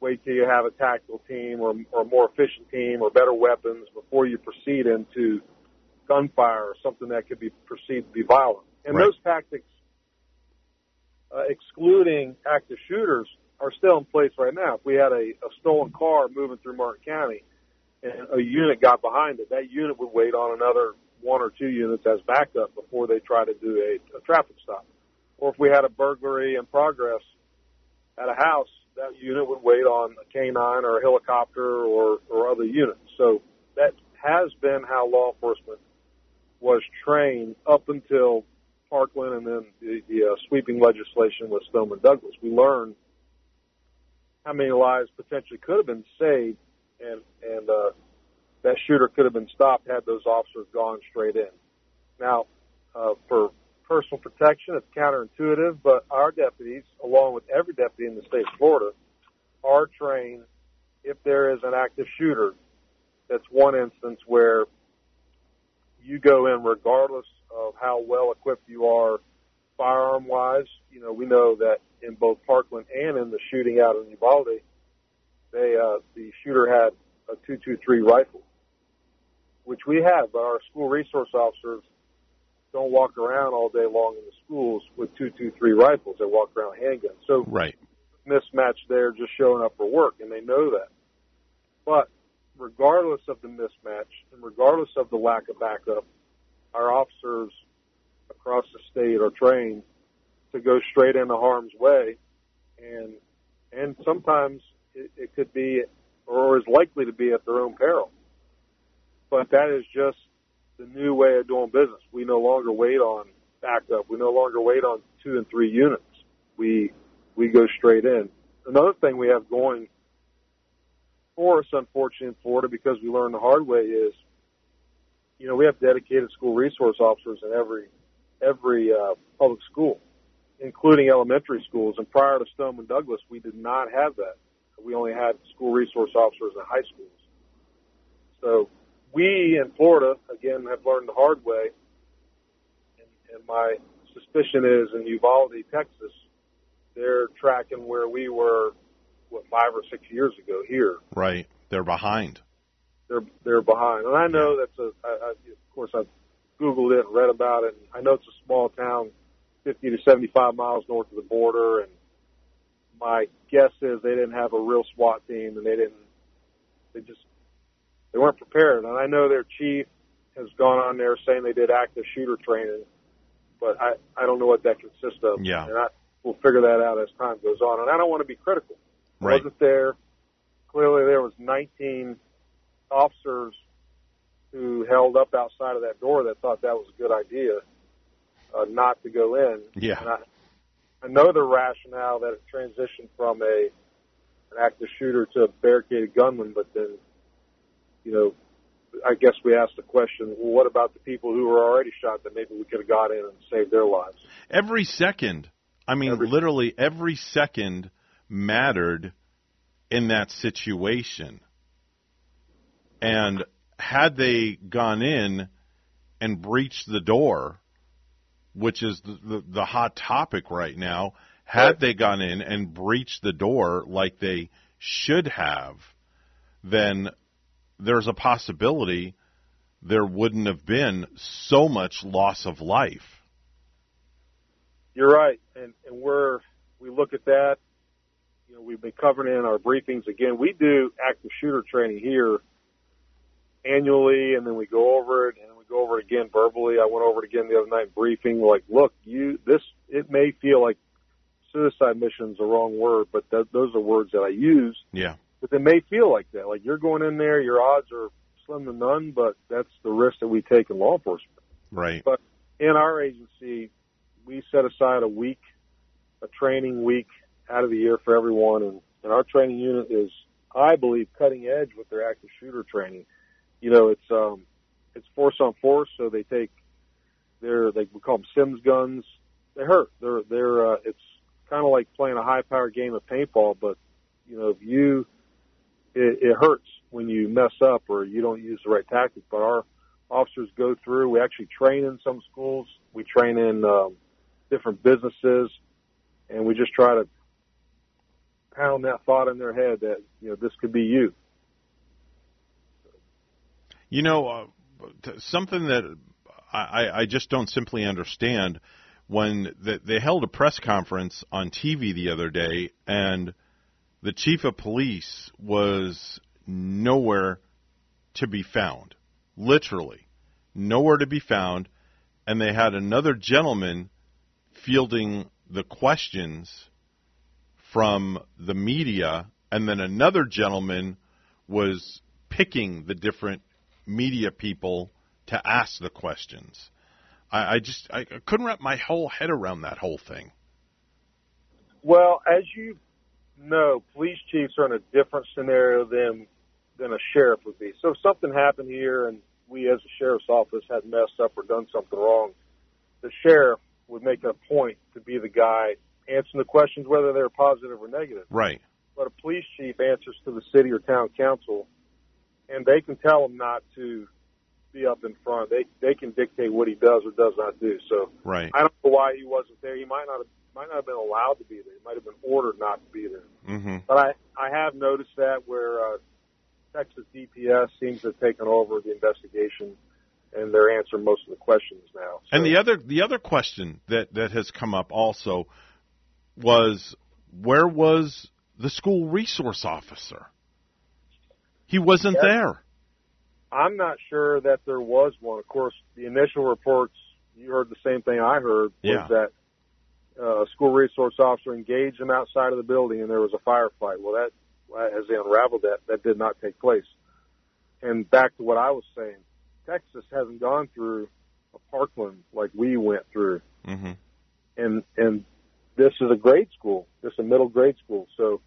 wait till you have a tactical team or, or a more efficient team or better weapons before you proceed into gunfire or something that could be perceived to be violent. And Right. those tactics, uh, excluding active shooters, are still in place right now. If we had a, a stolen car moving through Martin County and a unit got behind it, that unit would wait on another one or two units as backup before they try to do a, a traffic stop. Or if we had a burglary in progress at a house, that unit would wait on a canine or a helicopter or, or other units. So that has been how law enforcement was trained up until Parkland and then the, the uh, sweeping legislation with Stoneman Douglas. We learned how many lives potentially could have been saved and, and, uh, that shooter could have been stopped had those officers gone straight in. Now, uh, for personal protection, it's counterintuitive, but our deputies, along with every deputy in the state of Florida, are trained if there is an active shooter. That's one instance where you go in regardless of how well equipped you are firearm wise. You know, we know that in both Parkland and in the shooting out in Uvalde, they, uh, the shooter had a 223 rifle, which we have, but our school resource officers don't walk around all day long in the schools with 223 rifles. They walk around handguns. So Right. mismatch there just showing up for work, and they know that. But regardless of the mismatch and regardless of the lack of backup, our officers across the state are trained to go straight into harm's way, and and sometimes it, it could be or is likely to be at their own peril. But that is just the new way of doing business. We no longer wait on backup. We no longer wait on two and three units. We we go straight in. Another thing we have going for us, unfortunately, in Florida, because we learned the hard way, is you know we have dedicated school resource officers in every every uh, public school, including elementary schools. And prior to Stoneman Douglas, we did not have that. We only had school resource officers in high schools. So we in Florida, again, have learned the hard way. And, and my suspicion is in Uvalde, Texas, they're tracking where we were, what, five or six years ago here. Right. They're behind. They're they're behind, and I know that's a. I, I, of course, I've Googled it and read about it. And I know it's a small town, 50 to 75 miles north of the border, and my guess is they didn't have a real SWAT team, and they didn't. They just they weren't prepared. And I know their chief has gone on there saying they did active shooter training, but I I don't know what that consists of. Yeah. and I we'll figure that out as time goes on. And I don't want to be critical. I wasn't there. Clearly, there was 19 officers who held up outside of that door that thought that was a good idea uh, not to go in. Yeah. And I, I know the rationale that it transitioned from a an active shooter to a barricaded gunman, but then, you know, I guess we asked the question: Well, what about the people who were already shot that maybe we could have got in and saved their lives? Every second. I mean, literally every second mattered in that situation. And had they gone in and breached the door, which is the, the, the hot topic right now, had they gone in and breached the door like they should have, then there's a possibility there wouldn't have been so much loss of life. You're right, and and we're we look at that. You know, we've been covering it in our briefings. Again, we do active shooter training here annually, and then we go over it, and we go over it again verbally. I went over it again the other night in briefing. Like, look, you this it may feel like suicide mission is the wrong word, but th- those are words that I use. Yeah. But they may feel like that. Like you're going in there, your odds are slim to none, but that's the risk that we take in law enforcement. Right. But in our agency, we set aside a week, a training week out of the year for everyone, and, and our training unit is, I believe, cutting edge with their active shooter training. You know, it's um, it's force on force, so they take their they we call them Sims guns. They hurt. They're they're uh, it's kind of like playing a high power game of paintball, but you know, if you it, it hurts when you mess up or you don't use the right tactic. But our officers go through. We actually train in some schools. We train in um, different businesses, and we just try to pound that thought in their head that you know this could be you. You know, uh, something that I, I- just don't simply understand when the, they held a press conference on TV the other day, and the chief of police was nowhere to be found, literally nowhere to be found, and they had another gentleman fielding the questions from the media, and then another gentleman was picking the different media people to ask the questions. I, I just I couldn't wrap my whole head around that whole thing. Well, as you know, police chiefs are in a different scenario than than a sheriff would be. So if something happened here and we as a sheriff's office had messed up or done something wrong, the sheriff would make it a point to be the guy answering the questions whether they're positive or negative. Right. But a police chief answers to the city or town council and they can tell him not to be up in front. They they can dictate what he does or does not do. So Right. I don't know why he wasn't there. He might not have might not have been allowed to be there. He might have been ordered not to be there. Mm-hmm. But I I have noticed that where uh, Texas DPS seems to have taken over the investigation, and they're answering most of the questions now. And the other the other question that that has come up also was where was the school resource officer? He wasn't there. I'm not sure that there was one. Of course, the initial reports you heard the same thing I heard was Yeah. that uh, a school resource officer engaged them outside of the building, and there was a firefight. Well, that as they unraveled that, that did not take place. And back to what I was saying, Texas hasn't gone through a Parkland like we went through, Mm-hmm. and and this is a grade school, this is a middle grade school, so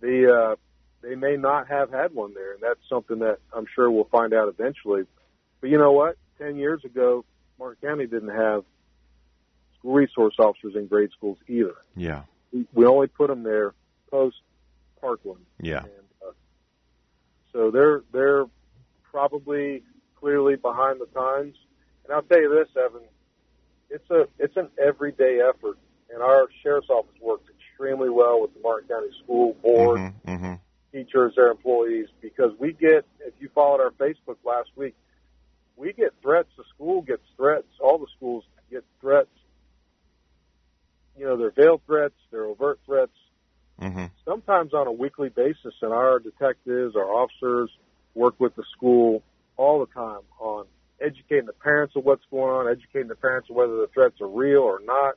the uh, they may not have had one there, and that's something that I'm sure we'll find out eventually. But you know what? Ten years ago, Martin County didn't have school resource officers in grade schools either. Yeah. We, we only put them there post Parkland. Yeah. Uh, so they're they're probably clearly behind the times. And I'll tell you this, Evan, it's a it's an everyday effort, and our sheriff's office works extremely well with the Martin County School Board, Mm-hmm teachers, their employees, because we get, if you followed our Facebook last week, we get threats. The school gets threats. All the schools get threats. You know, they're veiled threats, they're overt threats. Mm-hmm. Sometimes on a weekly basis, and our detectives, our officers work with the school all the time on educating the parents of what's going on, educating the parents of whether the threats are real or not,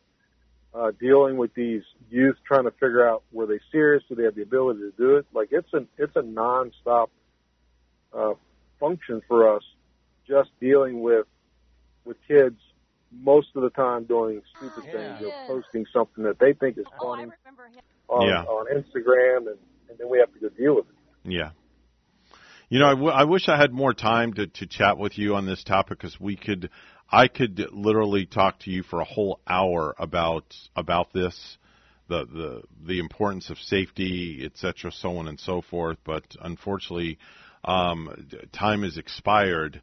uh, dealing with these youth, trying to figure out were they serious, do they have the ability to do it. Like it's an it's a nonstop uh, function for us, just dealing with with kids most of the time doing stupid things, you know, posting something that they think is funny on, Yeah. on Instagram, and, and then we have to go deal with it. Yeah. You know, I, w- I wish I had more time to, to chat with you on this topic because we could, I could literally talk to you for a whole hour about about this, the the the importance of safety, et cetera, so on and so forth. But unfortunately, um, time has expired,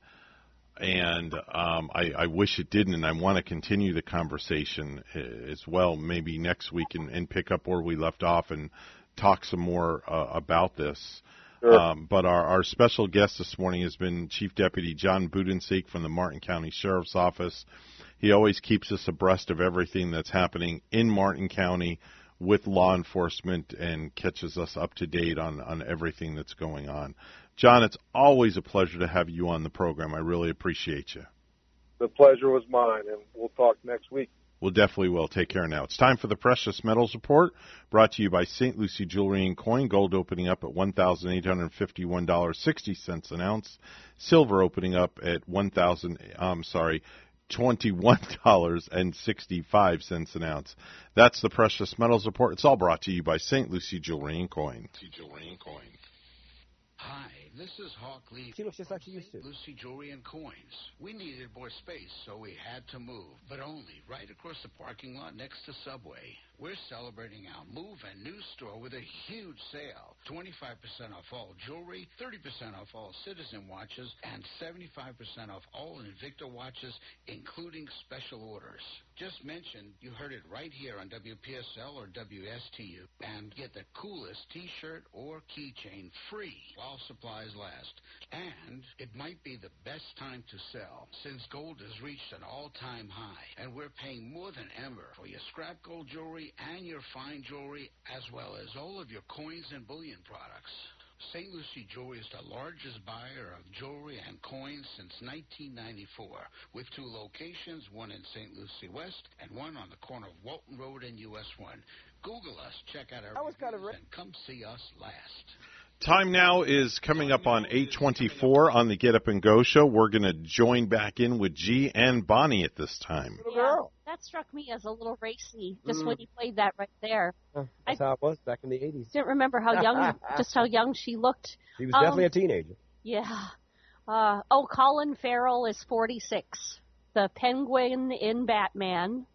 and um, I, I wish it didn't. And I want to continue the conversation uh, as well, maybe next week, and, and pick up where we left off and talk some more uh, about this. Um, but our, our special guest this morning has been Chief Deputy John Budensiek from the Martin County Sheriff's Office. He always keeps us abreast of everything that's happening in Martin County with law enforcement and catches us up to date on, on everything that's going on. John, it's always a pleasure to have you on the program. I really appreciate you. The pleasure was mine, and we'll talk next week. We'll definitely will. Take care now. It's time for the Precious Metals Report, brought to you by St. Lucie Jewelry and Coin. Gold opening up at one thousand eight hundred fifty-one dollars sixty cents an ounce. Silver opening up at one thousand. I'm sorry, twenty-one dollars and sixty-five cents an ounce. That's the Precious Metals Report. It's all brought to you by St. Lucie Jewelry and Coin. Jewelry and Coin. Hi, this is Hawk Lee. She looks just like she used to. Lucy Jewelry and Coins. We needed more space, so we had to move, but only right across the parking lot next to Subway. We're celebrating our move and new store with a huge sale. 25% off all jewelry, 30% off all Citizen watches, and 75% off all Invicta watches, including special orders. Just mention you heard it right here on WPSL or WSTU and get the coolest t-shirt or keychain free while supplies last. And it might be the best time to sell since gold has reached an all-time high and we're paying more than ever for your scrap gold jewelry and your fine jewelry as well as all of your coins and bullion products. St. Lucie Jewelry is the largest buyer of jewelry and coins since 1994, with two locations, one in St. Lucie West and one on the corner of Walton Road and US 1. Google us, check out our reviews, and come see us last. Time now is coming up on 824 on the Get Up and Go show. We're going to join back in with G and Bonnie at this time. Yeah, that struck me as a little racy, just Mm. when you played that right there. Huh, That's how it was back in the 80s. Didn't remember how young, just how young she looked. She was Um, definitely a teenager. Yeah. Uh, oh, Colin Farrell is 46. The Penguin in Batman.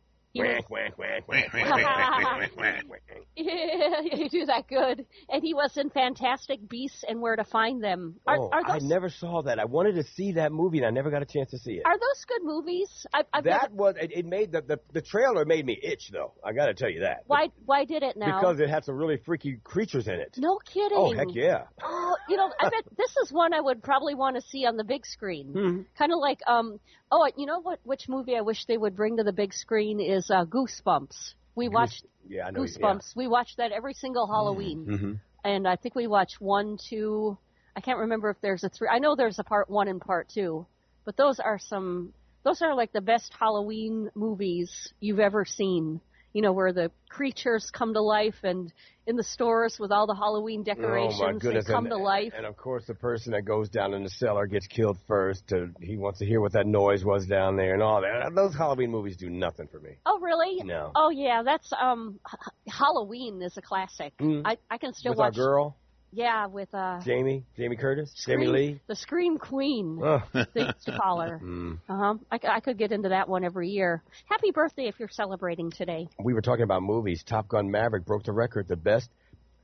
Yeah, you do that good. And he was in Fantastic Beasts and Where to Find Them. Are, oh, are those, I never saw that. I wanted to see that movie, and I never got a chance to see it. Are those good movies? I, I've that never... was it, it. Made the, the the trailer made me itch though. I got to tell you that. Why why did it now? Because it had some really freaky creatures in it. No kidding. Oh heck yeah. Oh, you know, I bet this is one I would probably want to see on the big screen. Mm-hmm. Kind of like um, oh, you know what? Which movie I wish they would bring to the big screen is uh, Goosebumps. We Goose- watched yeah, I know. Goosebumps. We watched that every single Halloween, Yeah. hmm and I think we watched one, two. I can't remember if there's a three. I know there's a part one and part two, but those are some. Those are like the best Halloween movies you've ever seen. You know, where the creatures come to life and in the stores with all the Halloween decorations, oh my goodness! they come and, to life. And of course, the person that goes down in the cellar gets killed first. To, he wants to hear what that noise was down there and all that. Those Halloween movies do nothing for me. Oh, really? No. Oh, yeah. That's um, H- Halloween is a classic. Mm. I I can still With watch. our girl, Yeah, with uh, Jamie, Jamie Curtis, Scream- Jamie Lee. the Scream Queen. Oh. They used to call her. Mm. Uh huh. I, I could get into that one every year. Happy birthday if you're celebrating today. we were talking about movies. Top Gun Maverick broke the record, the best,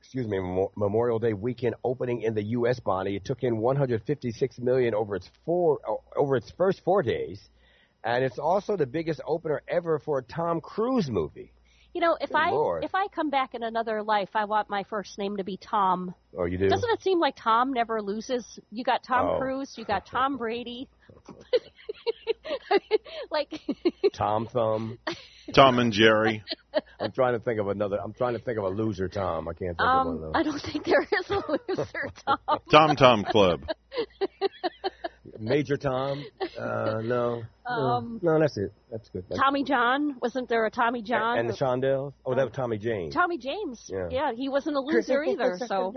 excuse me, Memorial Day weekend opening in the U.S. Bonnie. It took in 156 million over its four o- over its first four days, and it's also the biggest opener ever for a Tom Cruise movie. You know, if Good I Lord. if I come back in another life, I want my first name to be Tom. Oh, you do? Doesn't it seem like Tom never loses? You got Tom Oh. Cruise, you got Tom Brady. like Tom Thumb. Tom and Jerry. I'm trying to think of another. I'm trying to think of a loser Tom. I can't think of one of um, those. I don't think there is a loser, Tom. Tom Tom Club. Major Tom? Uh, no. Um, no, no, that's it. That's good. That's Tommy John wasn't there a Tommy John? And the Shondells? Oh, that was Tommy James. Tommy James. Yeah. he wasn't a loser either. So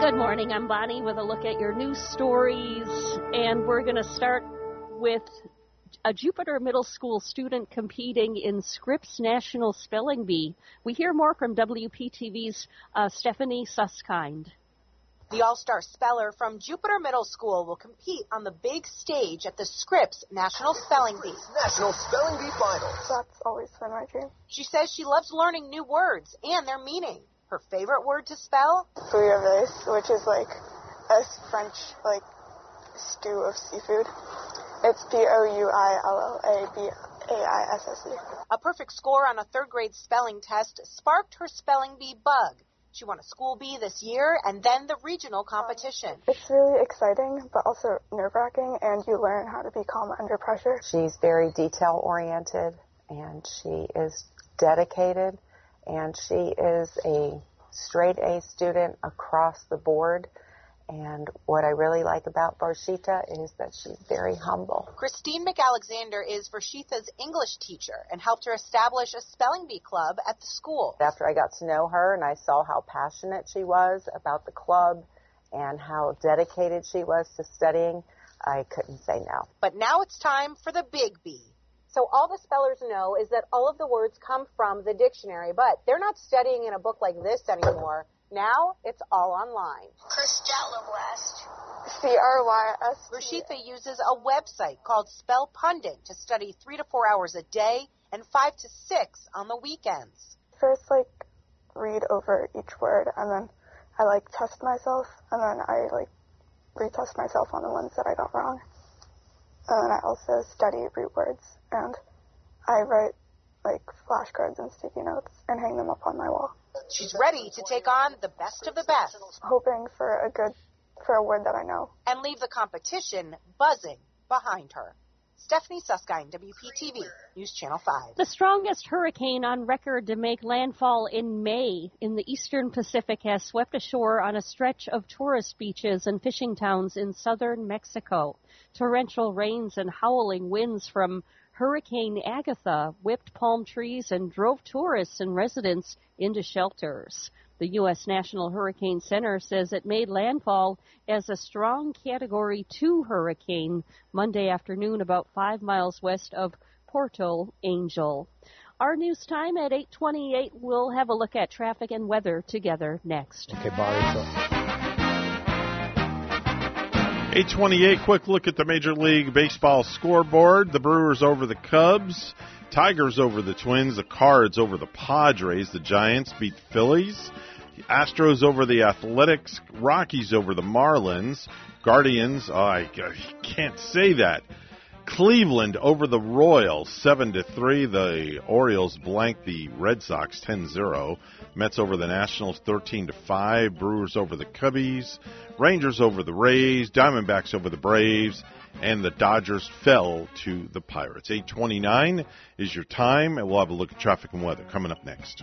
Good morning. I'm Bonnie with a look at your news stories, and we're going to start with a Jupiter Middle School student competing in Scripps National Spelling Bee. We hear more from WPTV's uh, Stephanie Susskind. The all-star speller from Jupiter Middle School will compete on the big stage at the Scripps National Spelling Bee. National Spelling Bee Finals. That's always been my dream. She says she loves learning new words and their meaning. Her favorite word to spell? Bouillabaisse, which is like a French like stew of seafood. It's B O U I L L A B A I S S E. A perfect score on a third grade spelling test sparked her spelling bee bug. She won a school bee this year and then the regional competition. It's really exciting, but also nerve wracking, and you learn how to be calm under pressure. She's very detail oriented and she is dedicated and she is a straight A student across the board. And what I really like about Varshita is that she's very humble. Christine McAlexander is Varshita's English teacher and helped her establish a spelling bee club at the school. After I got to know her and I saw how passionate she was about the club and how dedicated she was to studying, I couldn't say no. But now it's time for the big B. So all the spellers know is that all of the words come from the dictionary, but they're not studying in a book like this anymore. Now it's all online. Christella West. C R Y S. Rashitha uses a website called SpellPundit to study three to four hours a day and five to six on the weekends. First, like, read over each word, and then I, like, test myself, and then I, like, retest myself on the ones that I got wrong. And then I also study root words, and I write, like, flashcards and sticky notes and hang them up on my wall. She's ready to take on the best of the best Hoping for a good, for a word that I know. and leave the competition buzzing behind her. Stephanie Susskind, WPTV, News Channel 5. The strongest hurricane on record to make landfall in May in the eastern Pacific has swept ashore on a stretch of tourist beaches and fishing towns in southern Mexico. Torrential rains and howling winds from Hurricane Agatha whipped palm trees and drove tourists and residents into shelters. The U.S. National Hurricane Center says it made landfall as a strong Category 2 hurricane Monday afternoon about five miles west of Puerto Angel. Our news time at 8:28. We'll have a look at traffic and weather together next. Okay, Bonnie. So 828, quick look at the Major League Baseball scoreboard. The Brewers over the Cubs, Tigers over the Twins, the Cards over the Padres, the Giants beat the Phillies, the Astros over the Athletics, Rockies over the Marlins, Guardians, oh, I, I can't say that. Cleveland over the Royals, 7 to 3. The Orioles blank the Red Sox 10-0. Mets over the Nationals 13 to 5. Brewers over the Cubbies. Rangers over the Rays, Diamondbacks over the Braves, and the Dodgers fell to the Pirates. 8:29 is your time, and we'll have a look at traffic and weather coming up next.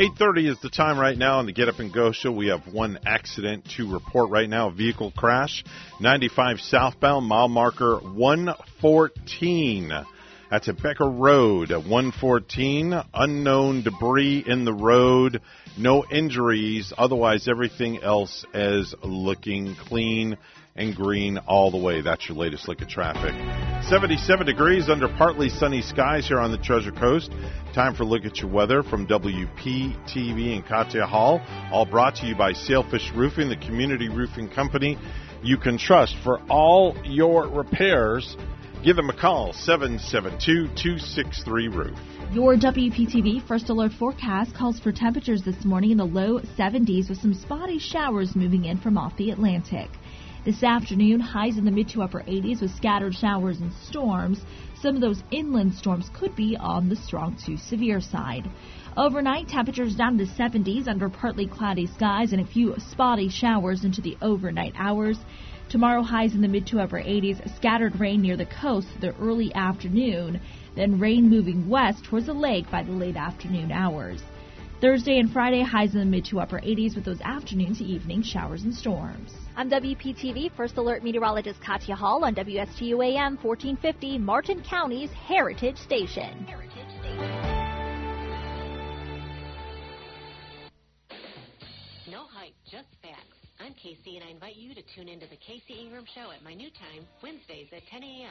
Eight thirty is the time right now on the Get Up and Go show. We have one accident to report right now: a vehicle crash, 95 southbound, mile marker 114. That's at Becker Road, at 114. Unknown debris in the road. No injuries. Otherwise, everything else is looking clean and green all the way. That's your latest look at traffic. 77 degrees under partly sunny skies here on the Treasure Coast. Time for a look at your weather from WPTV and Katia Hall. All brought to you by Sailfish Roofing, the community roofing company you can trust for all your repairs. Give them a call, 772 263 Roof. Your WPTV First Alert forecast calls for temperatures this morning in the low 70s with some spotty showers moving in from off the Atlantic. This afternoon, highs in the mid to upper 80s with scattered showers and storms. Some of those inland storms could be on the strong to severe side. Overnight, temperatures down to 70s under partly cloudy skies and a few spotty showers into the overnight hours. Tomorrow, highs in the mid to upper 80s, scattered rain near the coast the early afternoon, then rain moving west towards the lake by the late afternoon hours. Thursday and Friday, highs in the mid to upper 80s with those afternoon to evening showers and storms. I'm WPTV First Alert Meteorologist Katya Hall on WSTU AM 1450, Martin County's Heritage Station. No hype, just facts. I'm Casey, and I invite you to tune into the Casey Ingram Show at my new time, Wednesdays at 10 a.m.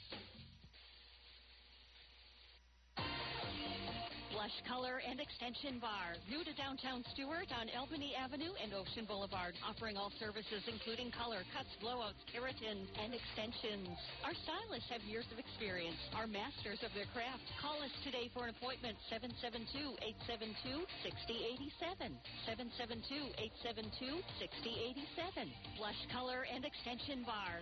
Blush Color and Extension Bar, new to downtown Stuart on Albany Avenue and Ocean Boulevard, offering all services including color, cuts, blowouts, keratin, and extensions. Our stylists have years of experience, are masters of their craft. Call us today for an appointment, 772-872-6087. 772-872-6087. Blush Color and Extension Bar.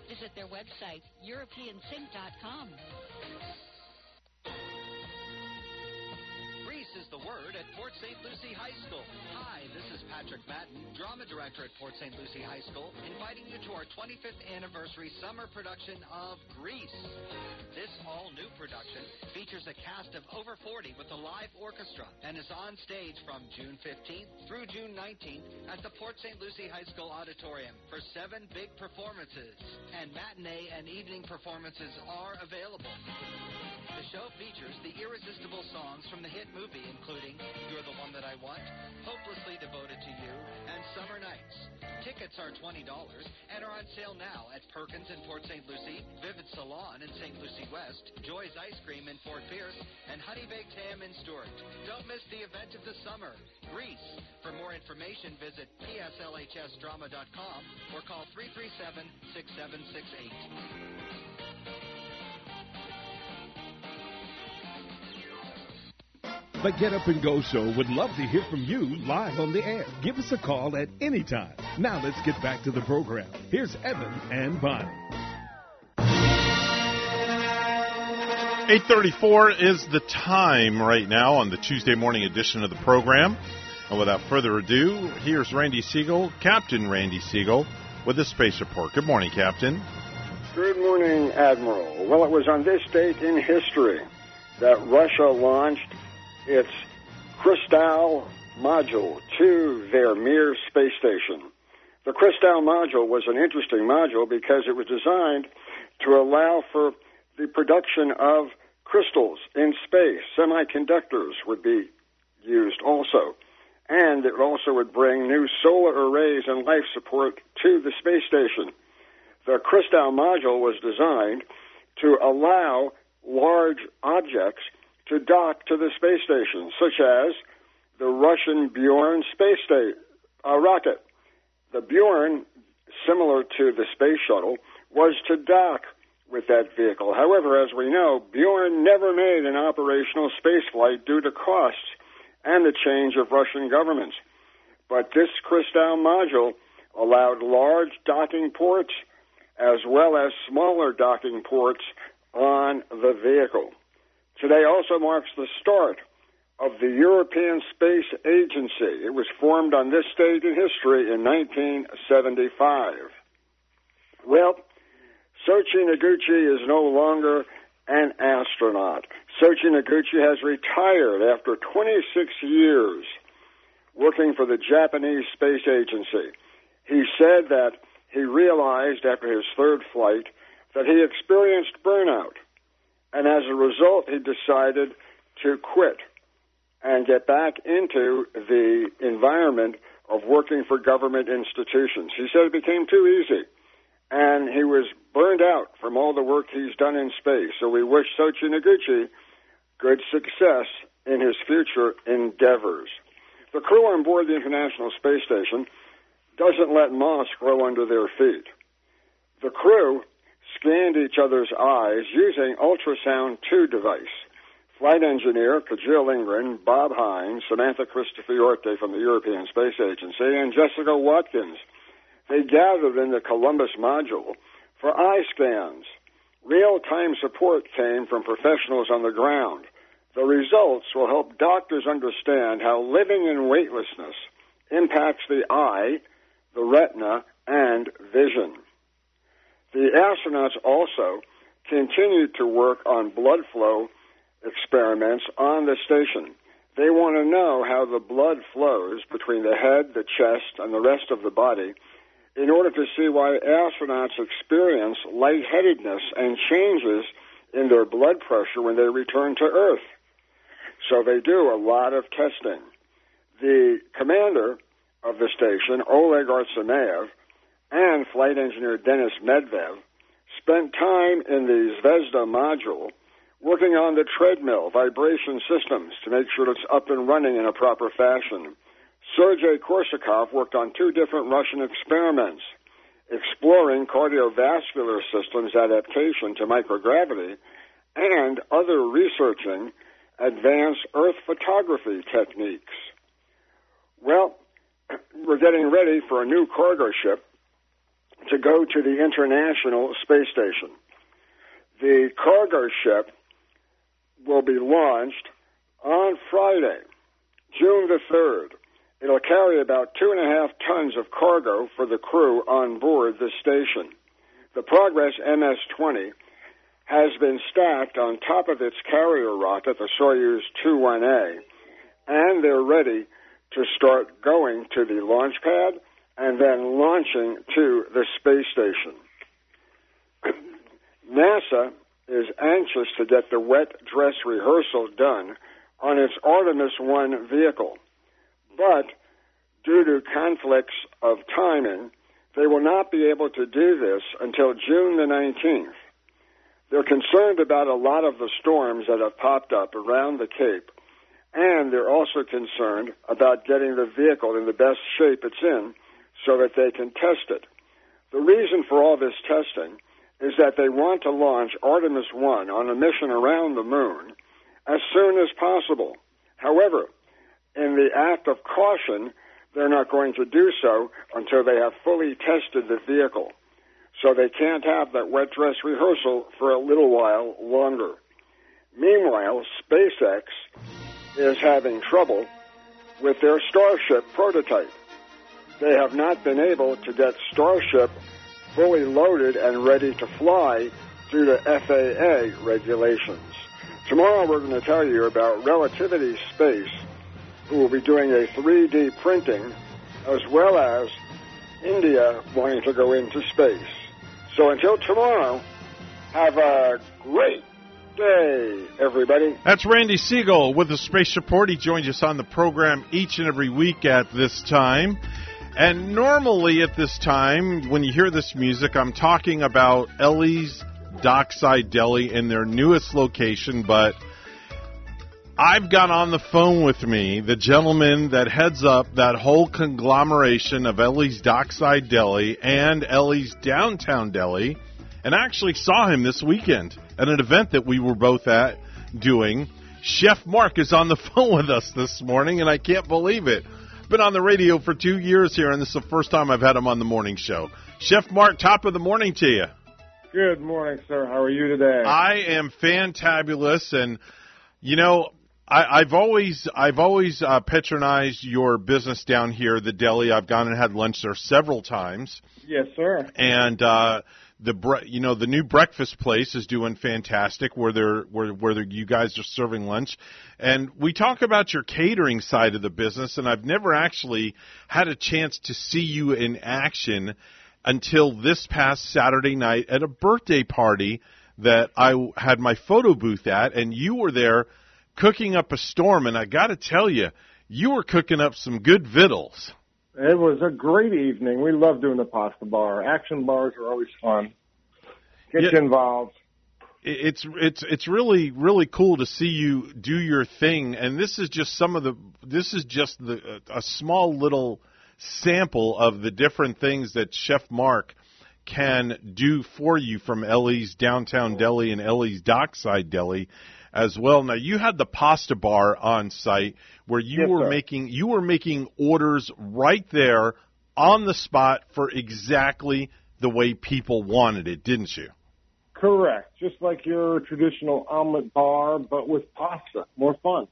Visit their website, EuropeanSink.com. word at Port St. Lucie High School. Hi, this is Patrick Madden, drama director at Port St. Lucie High School, inviting you to our 25th anniversary summer production of Grease. This all-new production features a cast of over 40 with a live orchestra and is on stage from June 15th through June 19th at the Port St. Lucie High School Auditorium for seven big performances. And matinee and evening performances are available. The show features the irresistible songs from the hit movie, including You're the One That I Want, Hopelessly Devoted to You, and Summer Nights. Tickets are $20 and are on sale now at Perkins in Port St. Lucie, Vivid Salon in St. Lucie West, Joy's Ice Cream in Fort Pierce, and Honey Baked Ham in Stuart. Don't miss the event of the summer, Grease. For more information, visit pslhsdrama.com or call 337 6768. The Get Up and Go Show would love to hear from you live on the air. Give us a call at any time. Now let's get back to the program. Here's Evan and Bonnie. 834 is the time right now on the Tuesday morning edition of the program. And without further ado, here's Randy Segal, Captain Randy Segal, with a space report. Good morning, Captain. Good morning, Admiral. Well, it was on this date in history that Russia launched its Kristall module to their Mir space station. The Kristall module was an interesting module because it was designed to allow for the production of crystals in space. Semiconductors would be used also. And it also would bring new solar arrays and life support to the space station. The Kristall module was designed to allow large objects to dock to the space station, such as the Russian Buran space state, uh, rocket. The Buran, similar to the space shuttle, was to dock with that vehicle. However, as we know, Buran never made an operational spaceflight due to costs and the change of Russian governments. But this Kristall module allowed large docking ports as well as smaller docking ports on the vehicle. Today also marks the start of the European Space Agency. It was formed on this date in history in 1975. Well, Soichi Noguchi is no longer an astronaut. Soichi Noguchi has retired after 26 years working for the Japanese Space Agency. He said that he realized after his third flight that he experienced burnout, and as a result, he decided to quit and get back into the environment of working for government institutions. He said it became too easy, and he was burned out from all the work he's done in space. So we wish Soichi Noguchi good success in his future endeavors. The crew on board the International Space Station doesn't let moss grow under their feet. The crew scanned each other's eyes using ultrasound 2 device. Flight engineer Kjell Lindgren, Bob Hines, Samantha Cristoforetti from the European Space Agency, and Jessica Watkins. They gathered in the Columbus module for eye scans. Real-time support came from professionals on the ground. The results will help doctors understand how living in weightlessness impacts the eye, the retina, and vision. The astronauts also continued to work on blood flow experiments on the station. They want to know how the blood flows between the head, the chest, and the rest of the body in order to see why astronauts experience lightheadedness and changes in their blood pressure when they return to Earth. So they do a lot of testing. The commander of the station, Oleg Artemyev, and flight engineer Denis Matveev spent time in the Zvezda module working on the treadmill vibration systems to make sure it's up and running in a proper fashion. Sergei Korsakov worked on two different Russian experiments exploring cardiovascular systems adaptation to microgravity and other researching advanced Earth photography techniques. Well, we're getting ready for a new cargo ship to go to the International Space Station. The cargo ship will be launched on Friday, June the 3rd. It'll carry about two and a half tons of cargo for the crew on board the station. The Progress MS 20 has been stacked on top of its carrier rocket, the Soyuz 21A, and they're ready to start going to the launch pad and then launching to the space station. NASA is anxious to get the wet dress rehearsal done on its Artemis 1 vehicle. But due to conflicts of timing, they will not be able to do this until June the 19th. They're concerned about a lot of the storms that have popped up around the Cape, and they're also concerned about getting the vehicle in the best shape it's in so that they can test it. The reason for all this testing is that they want to launch Artemis 1 on a mission around the moon as soon as possible. However, in the act of caution, they're not going to do so until they have fully tested the vehicle. So they can't have that wet dress rehearsal for a little while longer. Meanwhile, SpaceX is having trouble with their Starship prototype. They have not been able to get Starship fully loaded and ready to fly due to FAA regulations. Tomorrow we're going to tell you about Relativity Space, who will be doing a 3D printing, as well as India wanting to go into space. So until tomorrow, have a great day, everybody. That's Randy Segal with the Space Report. He joins us on the program each and every week at this time. And normally at this time, when you hear this music, I'm talking about Ellie's Dockside Deli in their newest location, but I've got on the phone with me the gentleman that heads up that whole conglomeration of Ellie's Dockside Deli and Ellie's Downtown Deli, and I actually saw him this weekend at an event that we were both at doing. Chef Mark is on the phone with us this morning, and I can't believe it. Been on the radio for two years here, and this is the first time I've had him on the morning show. Chef Mark, top of the morning to you. Good morning, sir. How are you today? I am fantabulous, and you know, I, I've always I've always uh, patronized your business down here, the deli. I've gone and had lunch there several times, Yes, sir. and uh, the bre- you know the new breakfast place is doing fantastic, where they're where where they're, you guys are serving lunch, and we talk about your catering side of the business, and I've never actually had a chance to see you in action until this past Saturday night at a birthday party that I had my photo booth at, and you were there cooking up a storm. And I got to tell you, you were cooking up some good victuals. It was a great evening. We love doing the pasta bar. Action bars are always fun. Get you involved. It's it's it's really really cool to see you do your thing, and this is just some of the this is just the a small little sample of the different things that Chef Mark can do for you from Ellie's Downtown Deli and Ellie's Dockside Deli as well. Now you had the pasta bar on site where you Yes, were sir. making you were making orders right there on the spot for exactly the way people wanted it, didn't you? Correct. Just like your traditional omelet bar, but with pasta. More fun.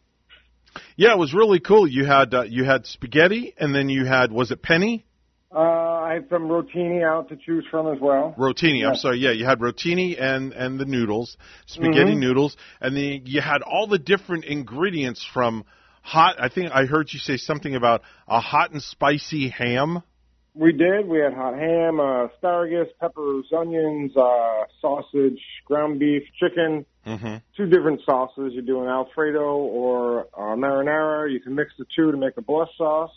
Yeah, it was really cool. You had uh, you had spaghetti, and then you had was it penny Uh, I had some rotini out to choose from as well. rotini? I'm sorry. Yeah, you had rotini and and the noodles, spaghetti Mhm. noodles, and then you had all the different ingredients from hot. I think I heard you say something about a hot and spicy ham. We did. We had hot ham, uh, asparagus, peppers, onions, uh, sausage, ground beef, chicken. Mm-hmm. Two different sauces. You do an Alfredo or uh, marinara. You can mix the two to make a blush sauce.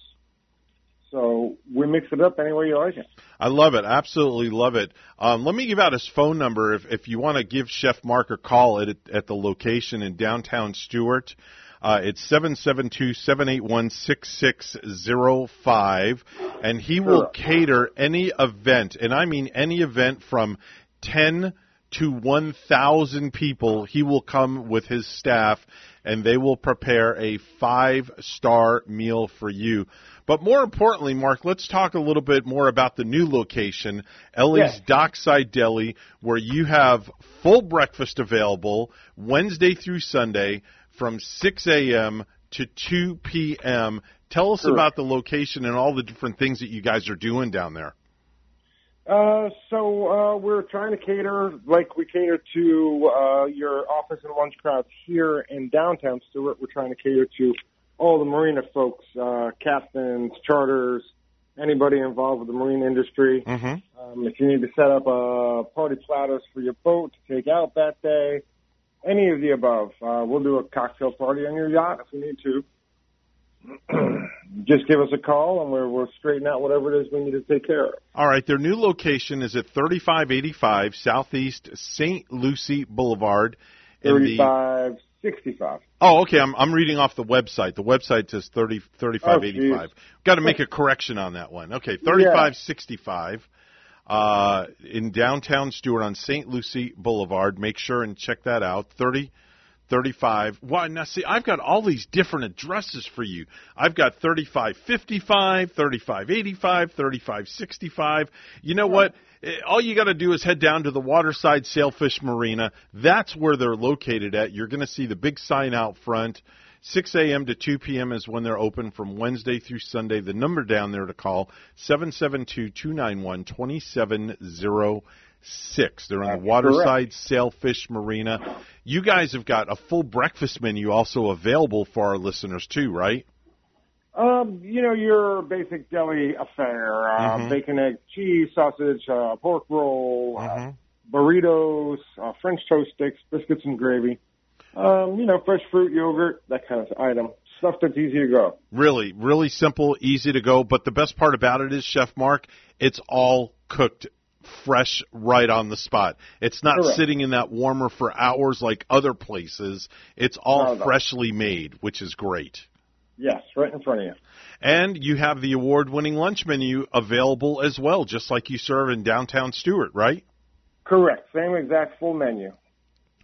So we mix it up any way you like it. I love it. Absolutely love it. Um, let me give out his phone number if, if you want to give Chef Mark a call at, at the location in downtown Stuart. Uh, it's 772-781-6605 and he will cater any event and I mean any event from 10 to 1,000 people. He will come with his staff and they will prepare a five star meal for you. But more importantly, Mark, let's talk a little bit more about the new location, Ellie's Yes. Dockside Deli, where you have full breakfast available Wednesday through Sunday from 6 a.m. to 2 p.m. Tell us Correct. about the location and all the different things that you guys are doing down there. Uh, so uh, we're trying to cater like we cater to uh, your office and lunch crowds here in downtown Stuart. We're trying to cater to all the marina folks, uh, captains, charters, anybody involved with the marine industry. Mm-hmm. Um, if you need to set up uh, party platters for your boat to take out that day, any of the above, uh, we'll do a cocktail party on your yacht if we need to. Just give us a call and we're, we'll straighten out whatever it is we need to take care of. All right, their new location is at 3585 Southeast St. Lucie Boulevard. in the- 3565. Oh, okay. I'm I'm reading off the website. The website says 30 3585. Oh, Got to make a correction on that one. Okay, 3565 uh in downtown Stuart on St. Lucie Boulevard. Make sure and check that out. 30 35. Why now see I've got all these different addresses for you. I've got 3555, 3585, 3565. You know what? Eh, All you got to do is head down to the Waterside Sailfish Marina. That's where they're located at. You're going to see the big sign out front. 6 a.m. to 2 p.m. is when they're open from Wednesday through Sunday. The number down there to call 772-291-2706. They're on the Waterside Sailfish Marina. You guys have got a full breakfast menu also available for our listeners too, right? Um, you know, your basic deli affair, uh, Mhm. bacon, egg, cheese, sausage, uh, pork roll, uh, burritos, uh, French toast sticks, biscuits and gravy. Um, you know, fresh fruit, yogurt, that kind of item. Stuff that's easy to go. Really, really simple, easy to go. But the best part about it is, Chef Mark, it's all cooked fresh right on the spot. It's not Correct. sitting in that warmer for hours like other places. It's all Not at all. freshly made, which is great. Yes, right in front of you. And you have the award winning lunch menu available as well, just like you serve in downtown Stuart, right? Correct. Same exact full menu.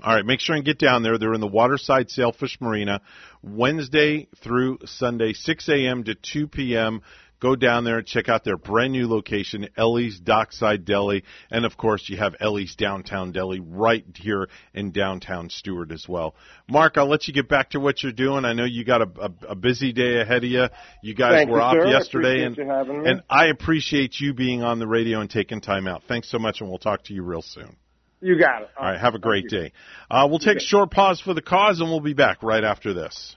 All right, make sure and get down there. They're in the Waterside Sailfish Marina, Wednesday through Sunday, 6 a.m. to 2 p.m. Go down there and check out their brand new location, Ellie's Dockside Deli, and of course you have Ellie's Downtown Deli right here in downtown Stuart as well. Mark, I'll let you get back to what you're doing. I know you got a, a, a busy day ahead of you. You guys Thank were you, off sir. Yesterday, and you having me. and I appreciate you being on the radio and taking time out. Thanks so much, and we'll talk to you real soon. You got it. All right, have a great day. Uh, we'll take a short pause for the cause, and we'll be back right after this.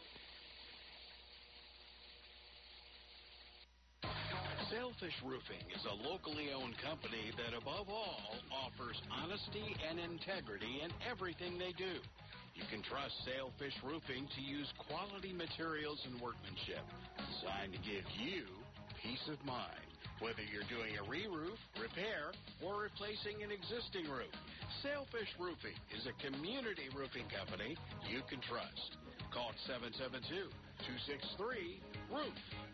Sailfish Roofing is a locally owned company that, above all, offers honesty and integrity in everything they do. You can trust Sailfish Roofing to use quality materials and workmanship designed to give you peace of mind. Whether you're doing a re-roof, repair, or replacing an existing roof, Sailfish Roofing is a community roofing company you can trust. Call 772-263-ROOF.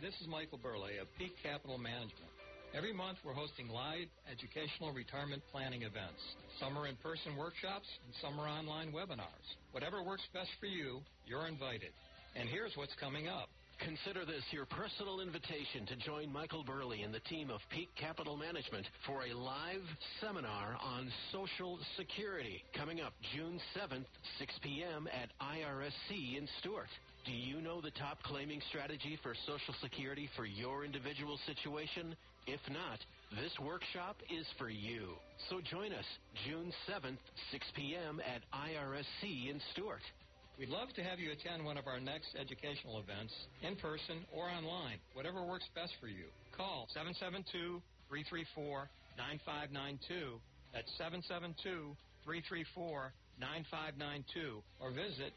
Hi, this is Michael Burley of Peak Capital Management. Every month we're hosting live educational retirement planning events. Some are in-person workshops and some are online webinars. Whatever works best for you, you're invited. And here's what's coming up. Consider this your personal invitation to join Michael Burley and the team of Peak Capital Management for a live seminar on Social Security coming up June 7th, 6 p.m. at IRSC in Stuart. Do you know the top claiming strategy for Social Security for your individual situation? If not, this workshop is for you. So join us June 7th, 6 p.m. at IRSC in Stuart. We'd love to have you attend one of our next educational events, in person or online, whatever works best for you. Call 772 334 9592. That's 772 334 9592. Or visit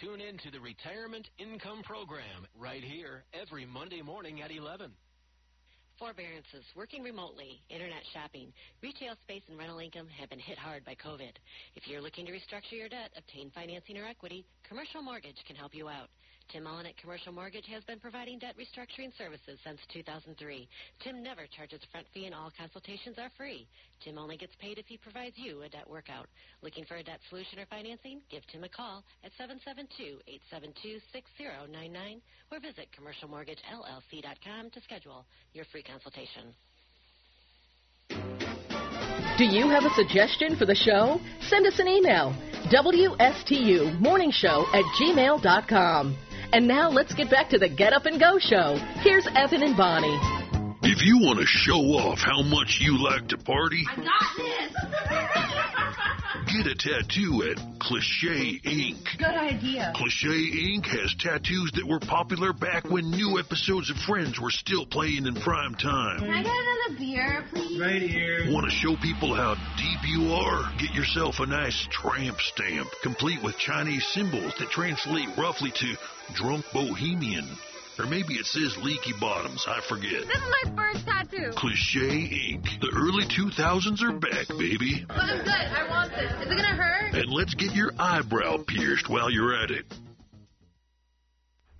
Tune in to the Retirement Income Program right here every Monday morning at 11. Forbearances, working remotely, internet shopping, retail space, and rental income have been hit hard by COVID. If you're looking to restructure your debt, obtain financing or equity, Commercial Mortgage can help you out. Tim Mullen at Commercial Mortgage has been providing debt restructuring services since 2003. Tim never charges a front fee and all consultations are free. Tim only gets paid if he provides you a debt workout. Looking for a debt solution or financing? Give Tim a call at 772-872-6099 or visit commercialmortgagellc.com to schedule your free consultation. Do you have a suggestion for the show? Send us an email. WSTU Morning Show at gmail.com. And now let's get back to the Get Up and Go show. Here's Evan and Bonnie. If you want to show off how much you like to party, I got this. get a tattoo at Cliche Ink. Good idea. Cliche Ink has tattoos that were popular back when new episodes of Friends were still playing in prime time. Can I get another beer, please? Right here. Want to show people how deep you are? Get yourself a nice tramp stamp, complete with Chinese symbols that translate roughly to drunk bohemian. Or maybe it says leaky bottoms, I forget. This is my first tattoo. Cliche Ink. The early 2000s are back, baby. But I'm good. I want this. Is it gonna hurt? And let's get your eyebrow pierced while you're at it.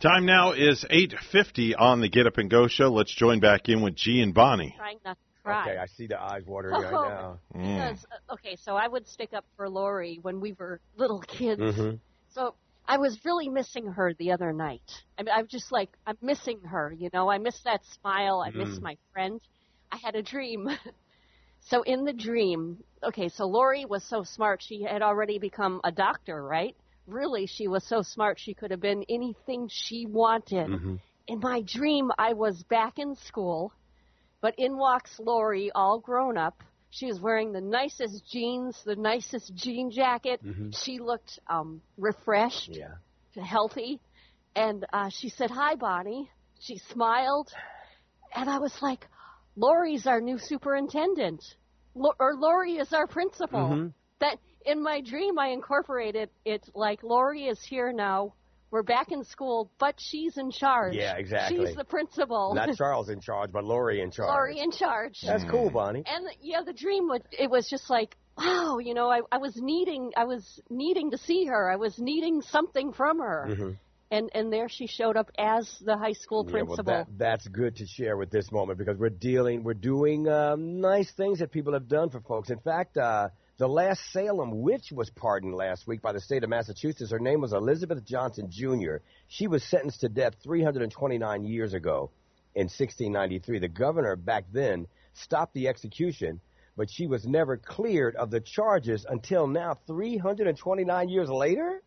Time now is 8.50 on the Get Up and Go show. Let's join back in with G and Bonnie. Trying not to cry. Okay, I see the eyes watering right Oh, now. Because, uh, okay, so I would stick up for Lori when we were little kids. Mhm. So I was really missing her the other night. I mean, I'm just like, I'm missing her, you know. I miss that smile. I miss Mm. my friend. I had a dream. so in the dream, okay, so Lori was so smart. She had already become a doctor, right? Really, she was so smart. She could have been anything she wanted. Mm-hmm. In my dream, I was back in school, but in walks Lori, all grown up. She was wearing the nicest jeans, the nicest jean jacket. Mhm. She looked um, refreshed, Yeah. healthy, and uh, she said, "Hi, Bonnie." She smiled, and I was like, "Lori's our new superintendent, Lo- or Lori is our principal." Mhm. That in my dream, I incorporated it like Lori is here now. We're back in school, but she's in charge. Yeah, exactly. She's the principal. Not Charles in charge, but Lori in charge. Lori in charge. That's cool, Bonnie. And yeah, the dream was it was just like wow, you know, I, I was needing I was needing to see her. I was needing something from her. Mhm. And and there she showed up as the high school Yeah, well, principal. that, that's good to share with this moment because we're dealing, we're doing um, nice things that people have done for folks. In fact, uh, the last Salem witch was pardoned last week by the state of Massachusetts. Her name was Elizabeth Johnson Jr. She was sentenced to death 329 years ago in 1693. The governor back then stopped the execution, but she was never cleared of the charges until now, 329 years later.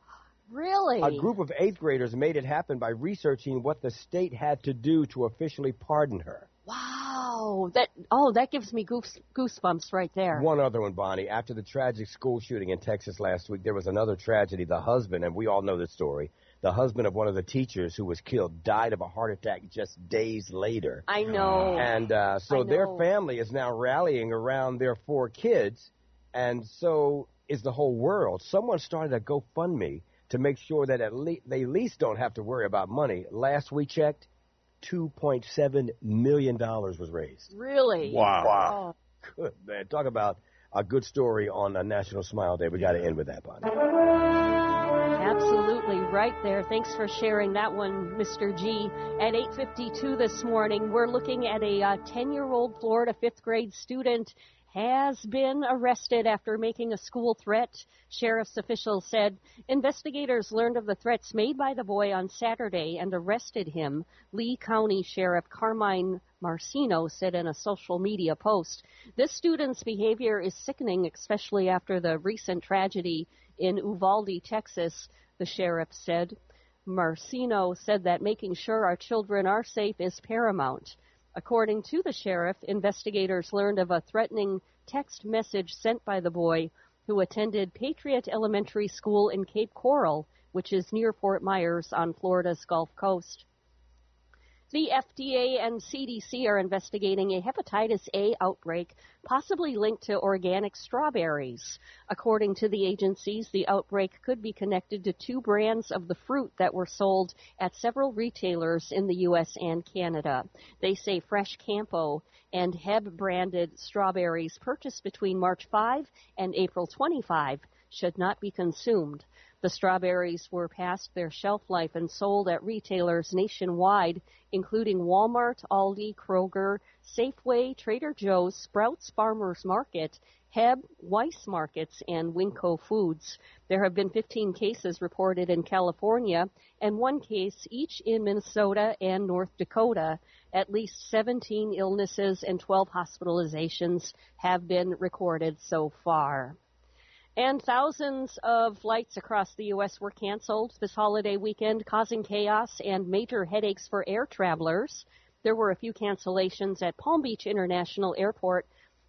really? A group of eighth graders made it happen by researching what the state had to do to officially pardon her. wow. That oh, that gives me goose, goosebumps right there. One other one, Bonnie. After the tragic school shooting in Texas last week, there was another tragedy. The husband, and we all know the story, the husband of one of the teachers who was killed died of a heart attack just days later. I know. And uh, so I their family is now rallying around their four kids, and so is the whole world. Someone started a GoFundMe to make sure that at least they at least don't have to worry about money. Last we checked, two point seven million dollars was raised. Really? Wow. Good man. Talk about a good story on a National Smile Day. We got to end with that, Bonnie. Absolutely right there. Thanks for sharing that one, Mr. G. At 8:52 this morning, we're looking at a uh, 10-year-old Florida 5th grade student has been arrested after making a school threat. Sheriff's officials said investigators learned of the threats made by the boy on Saturday and arrested him. Lee County Sheriff Carmine Marceno said in a social media post. This student's behavior is sickening, especially after the recent tragedy in Uvalde, Texas, the sheriff said. Marceno said that making sure our children are safe is paramount. According to the sheriff, investigators learned of a threatening text message sent by the boy who attended Patriot Elementary School in Cape Coral, which is near Fort Myers on Florida's Gulf Coast. The FDA and CDC are investigating a hepatitis A outbreak, possibly linked to organic strawberries. According to the agencies, the outbreak could be connected to two brands of the fruit that were sold at several retailers in the U.S. and Canada. They say FreshKampo and Heb branded strawberries purchased between March 5 and April 25 should not be consumed. The strawberries were past their shelf life and sold at retailers nationwide, including Walmart, Aldi, Kroger, Safeway, Trader Joe's, Sprouts Farmers Market, Heb, Weis Markets, and Winco Foods. There have been 15 cases reported in California and one case each in Minnesota and North Dakota. At least 17 illnesses and 12 hospitalizations have been recorded so far. And thousands of flights across the U.S. were canceled this holiday weekend, causing chaos and major headaches for air travelers. There were a few cancellations at Palm Beach International Airport,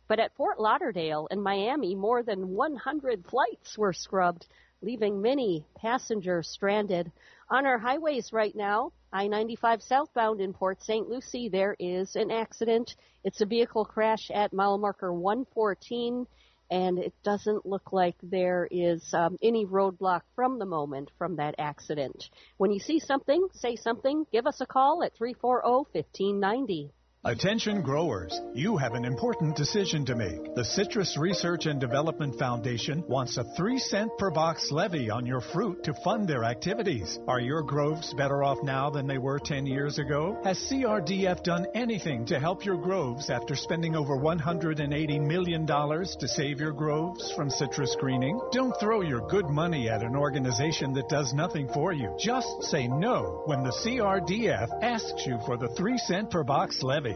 but at Fort Lauderdale and Miami, more than 100 flights were scrubbed, leaving many passengers stranded. On our highways right now, I 95 southbound in Port St. Lucie, there is an accident. It's a vehicle crash at mile marker 114 and it doesn't look like there is um, any roadblock from the moment from that accident. When you see something, say something. Give us a call at 340-1590. Attention growers, you have an important decision to make. The Citrus Research and Development Foundation wants a 3 cent per box levy on your fruit to fund their activities. Are your groves better off now than they were 10 years ago? Has CRDF done anything to help your groves after spending over $180 million to save your groves from citrus greening? Don't throw your good money at an organization that does nothing for you. Just say no when the CRDF asks you for the 3 cent per box levy.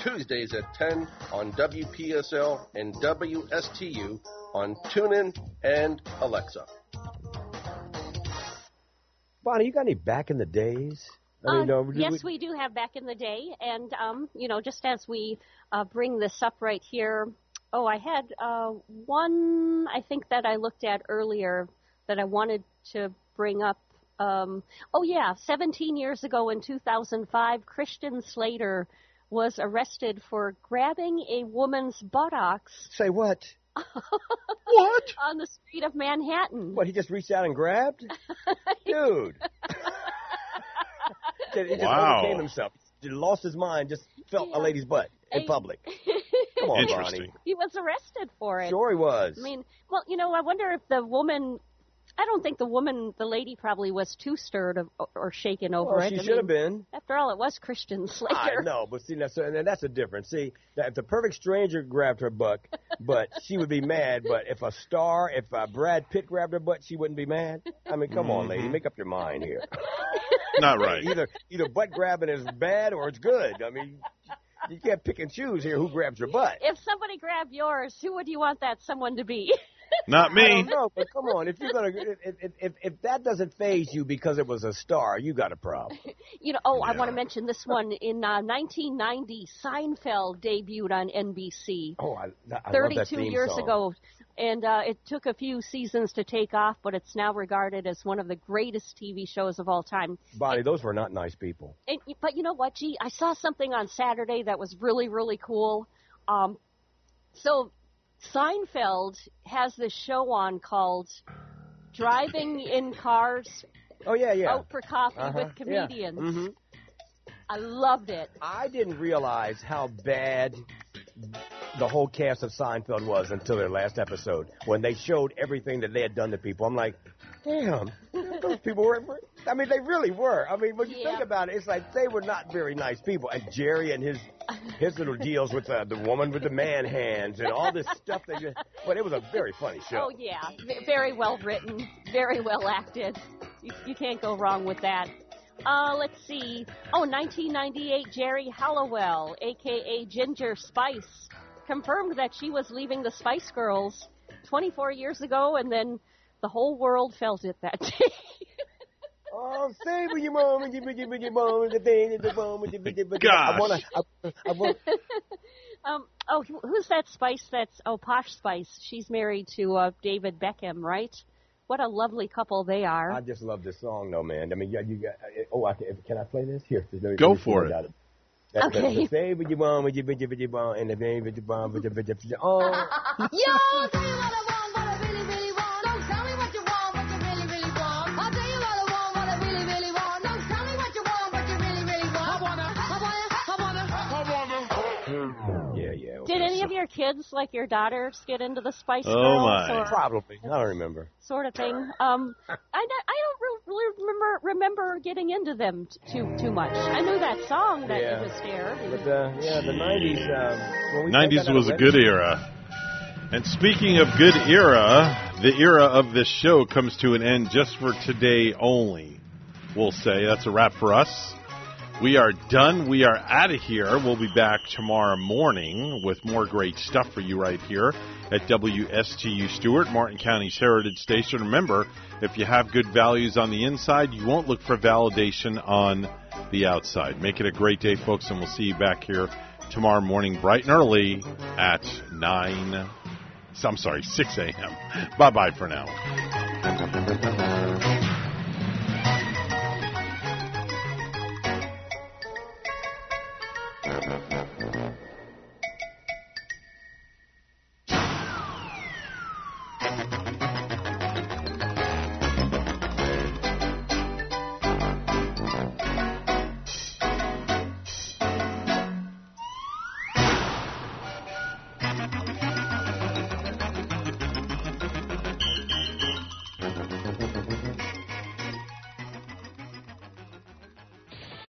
Tuesdays at 10 on WPSL and WSTU on TuneIn and Alexa. Bonnie, you got any back in the days? I mean, Uh, uh, yes, we do have back in the day, and um, you know, just as we uh, bring this up right here, oh, I had uh, one I think that I looked at earlier that I wanted to bring up. Um, oh yeah, 17 years ago in 2005, Christian Slater was arrested for grabbing a woman's buttocks. Say what? what? On the street of Manhattan. What, he just reached out and grabbed? Dude. he just Wow. overcame himself. He lost his mind, just felt a lady's butt in public. Come on, Bonnie. He was arrested for it. Sure he was. I mean, well, you know, I wonder if the woman. I don't think the woman, the lady, probably was too stirred of, or shaken over Well, it. she I should have been. After all, it was Christian Slater. I know, but see, that's and that's a difference. See, that if the perfect stranger grabbed her butt, but she would be mad. But if a star, if uh, Brad Pitt grabbed her butt, she wouldn't be mad. I mean, come on, lady, make up your mind here. Not right. either either butt grabbing is bad or it's good. I mean, you can't pick and choose here who grabs your butt. If somebody grabbed yours, who would you want that someone to be? Not me. don't but come on, if you're gonna, if, if, if, if that doesn't phase you because it was a star, you got a problem. You know, oh, I want to mention this one. In uh, 1990, Seinfeld debuted on NBC. Oh, I, I love that 32 years song. ago. And uh, it took a few seasons to take off, but it's now regarded as one of the greatest TV shows of all time. Bonnie, those were not nice people. And, but you know what, Gee? I saw something on Saturday that was really, really cool. Um, so Seinfeld has this show on called Driving in Cars Oh yeah, yeah. Out for Coffee Uh-huh, with yeah. Comedians. Mhm. I loved it. I didn't realize how bad the whole cast of Seinfeld was until their last episode when they showed everything that they had done to people. I'm like, damn, those people were. I mean, they really were. I mean, when you think about it, it's like they were not very nice people. And Jerry and his his little deals with uh, the woman with the man hands and all this stuff. They just, but it was a very funny show. Oh yeah, V- very well written, very well acted. You, you can't go wrong with that. Uh, let's see. Oh, 1998, Geri Halliwell, aka Ginger Spice, confirmed that she was leaving the Spice Girls 24 years ago, and then the whole world felt it that day. Oh, say with your mom and your with your with mom and the thing and the mom and the with your- with your- Gosh. I wanna, I, I want, um, oh, who's that Spice? That's oh, Posh Spice. She's married to uh, David Beckham, right? What a lovely couple they are. I just love this song, though, man. I mean, you, you got. Oh, I can, can I play this? Here, let me- Go for see it. what I got. That, Okay. The, the say with your mom, with your with your with your mom, and the baby with your mom, with your with your. with your- Oh, Yo, kids, like your daughters, get into the Spice Oh Girls my! or Probably. I don't remember. sort of thing? Um, I, don't- I don't really remember remember getting into them t- too too much. I knew that song that Yeah. it was there. But uh, yeah, the '90s. Um, when we 90s was a good Red- era. And speaking of good era, the era of this show comes to an end just for today only. We'll say that's a wrap for us. We are done. We are out of here. We'll be back tomorrow morning with more great stuff for you right here at WSTU Stuart, Martin County's Heritage Station. Remember, if you have good values on the inside, you won't look for validation on the outside. Make it a great day, folks, and we'll see you back here tomorrow morning, bright and early at 9. I'm sorry, 6 a.m. Bye bye for now.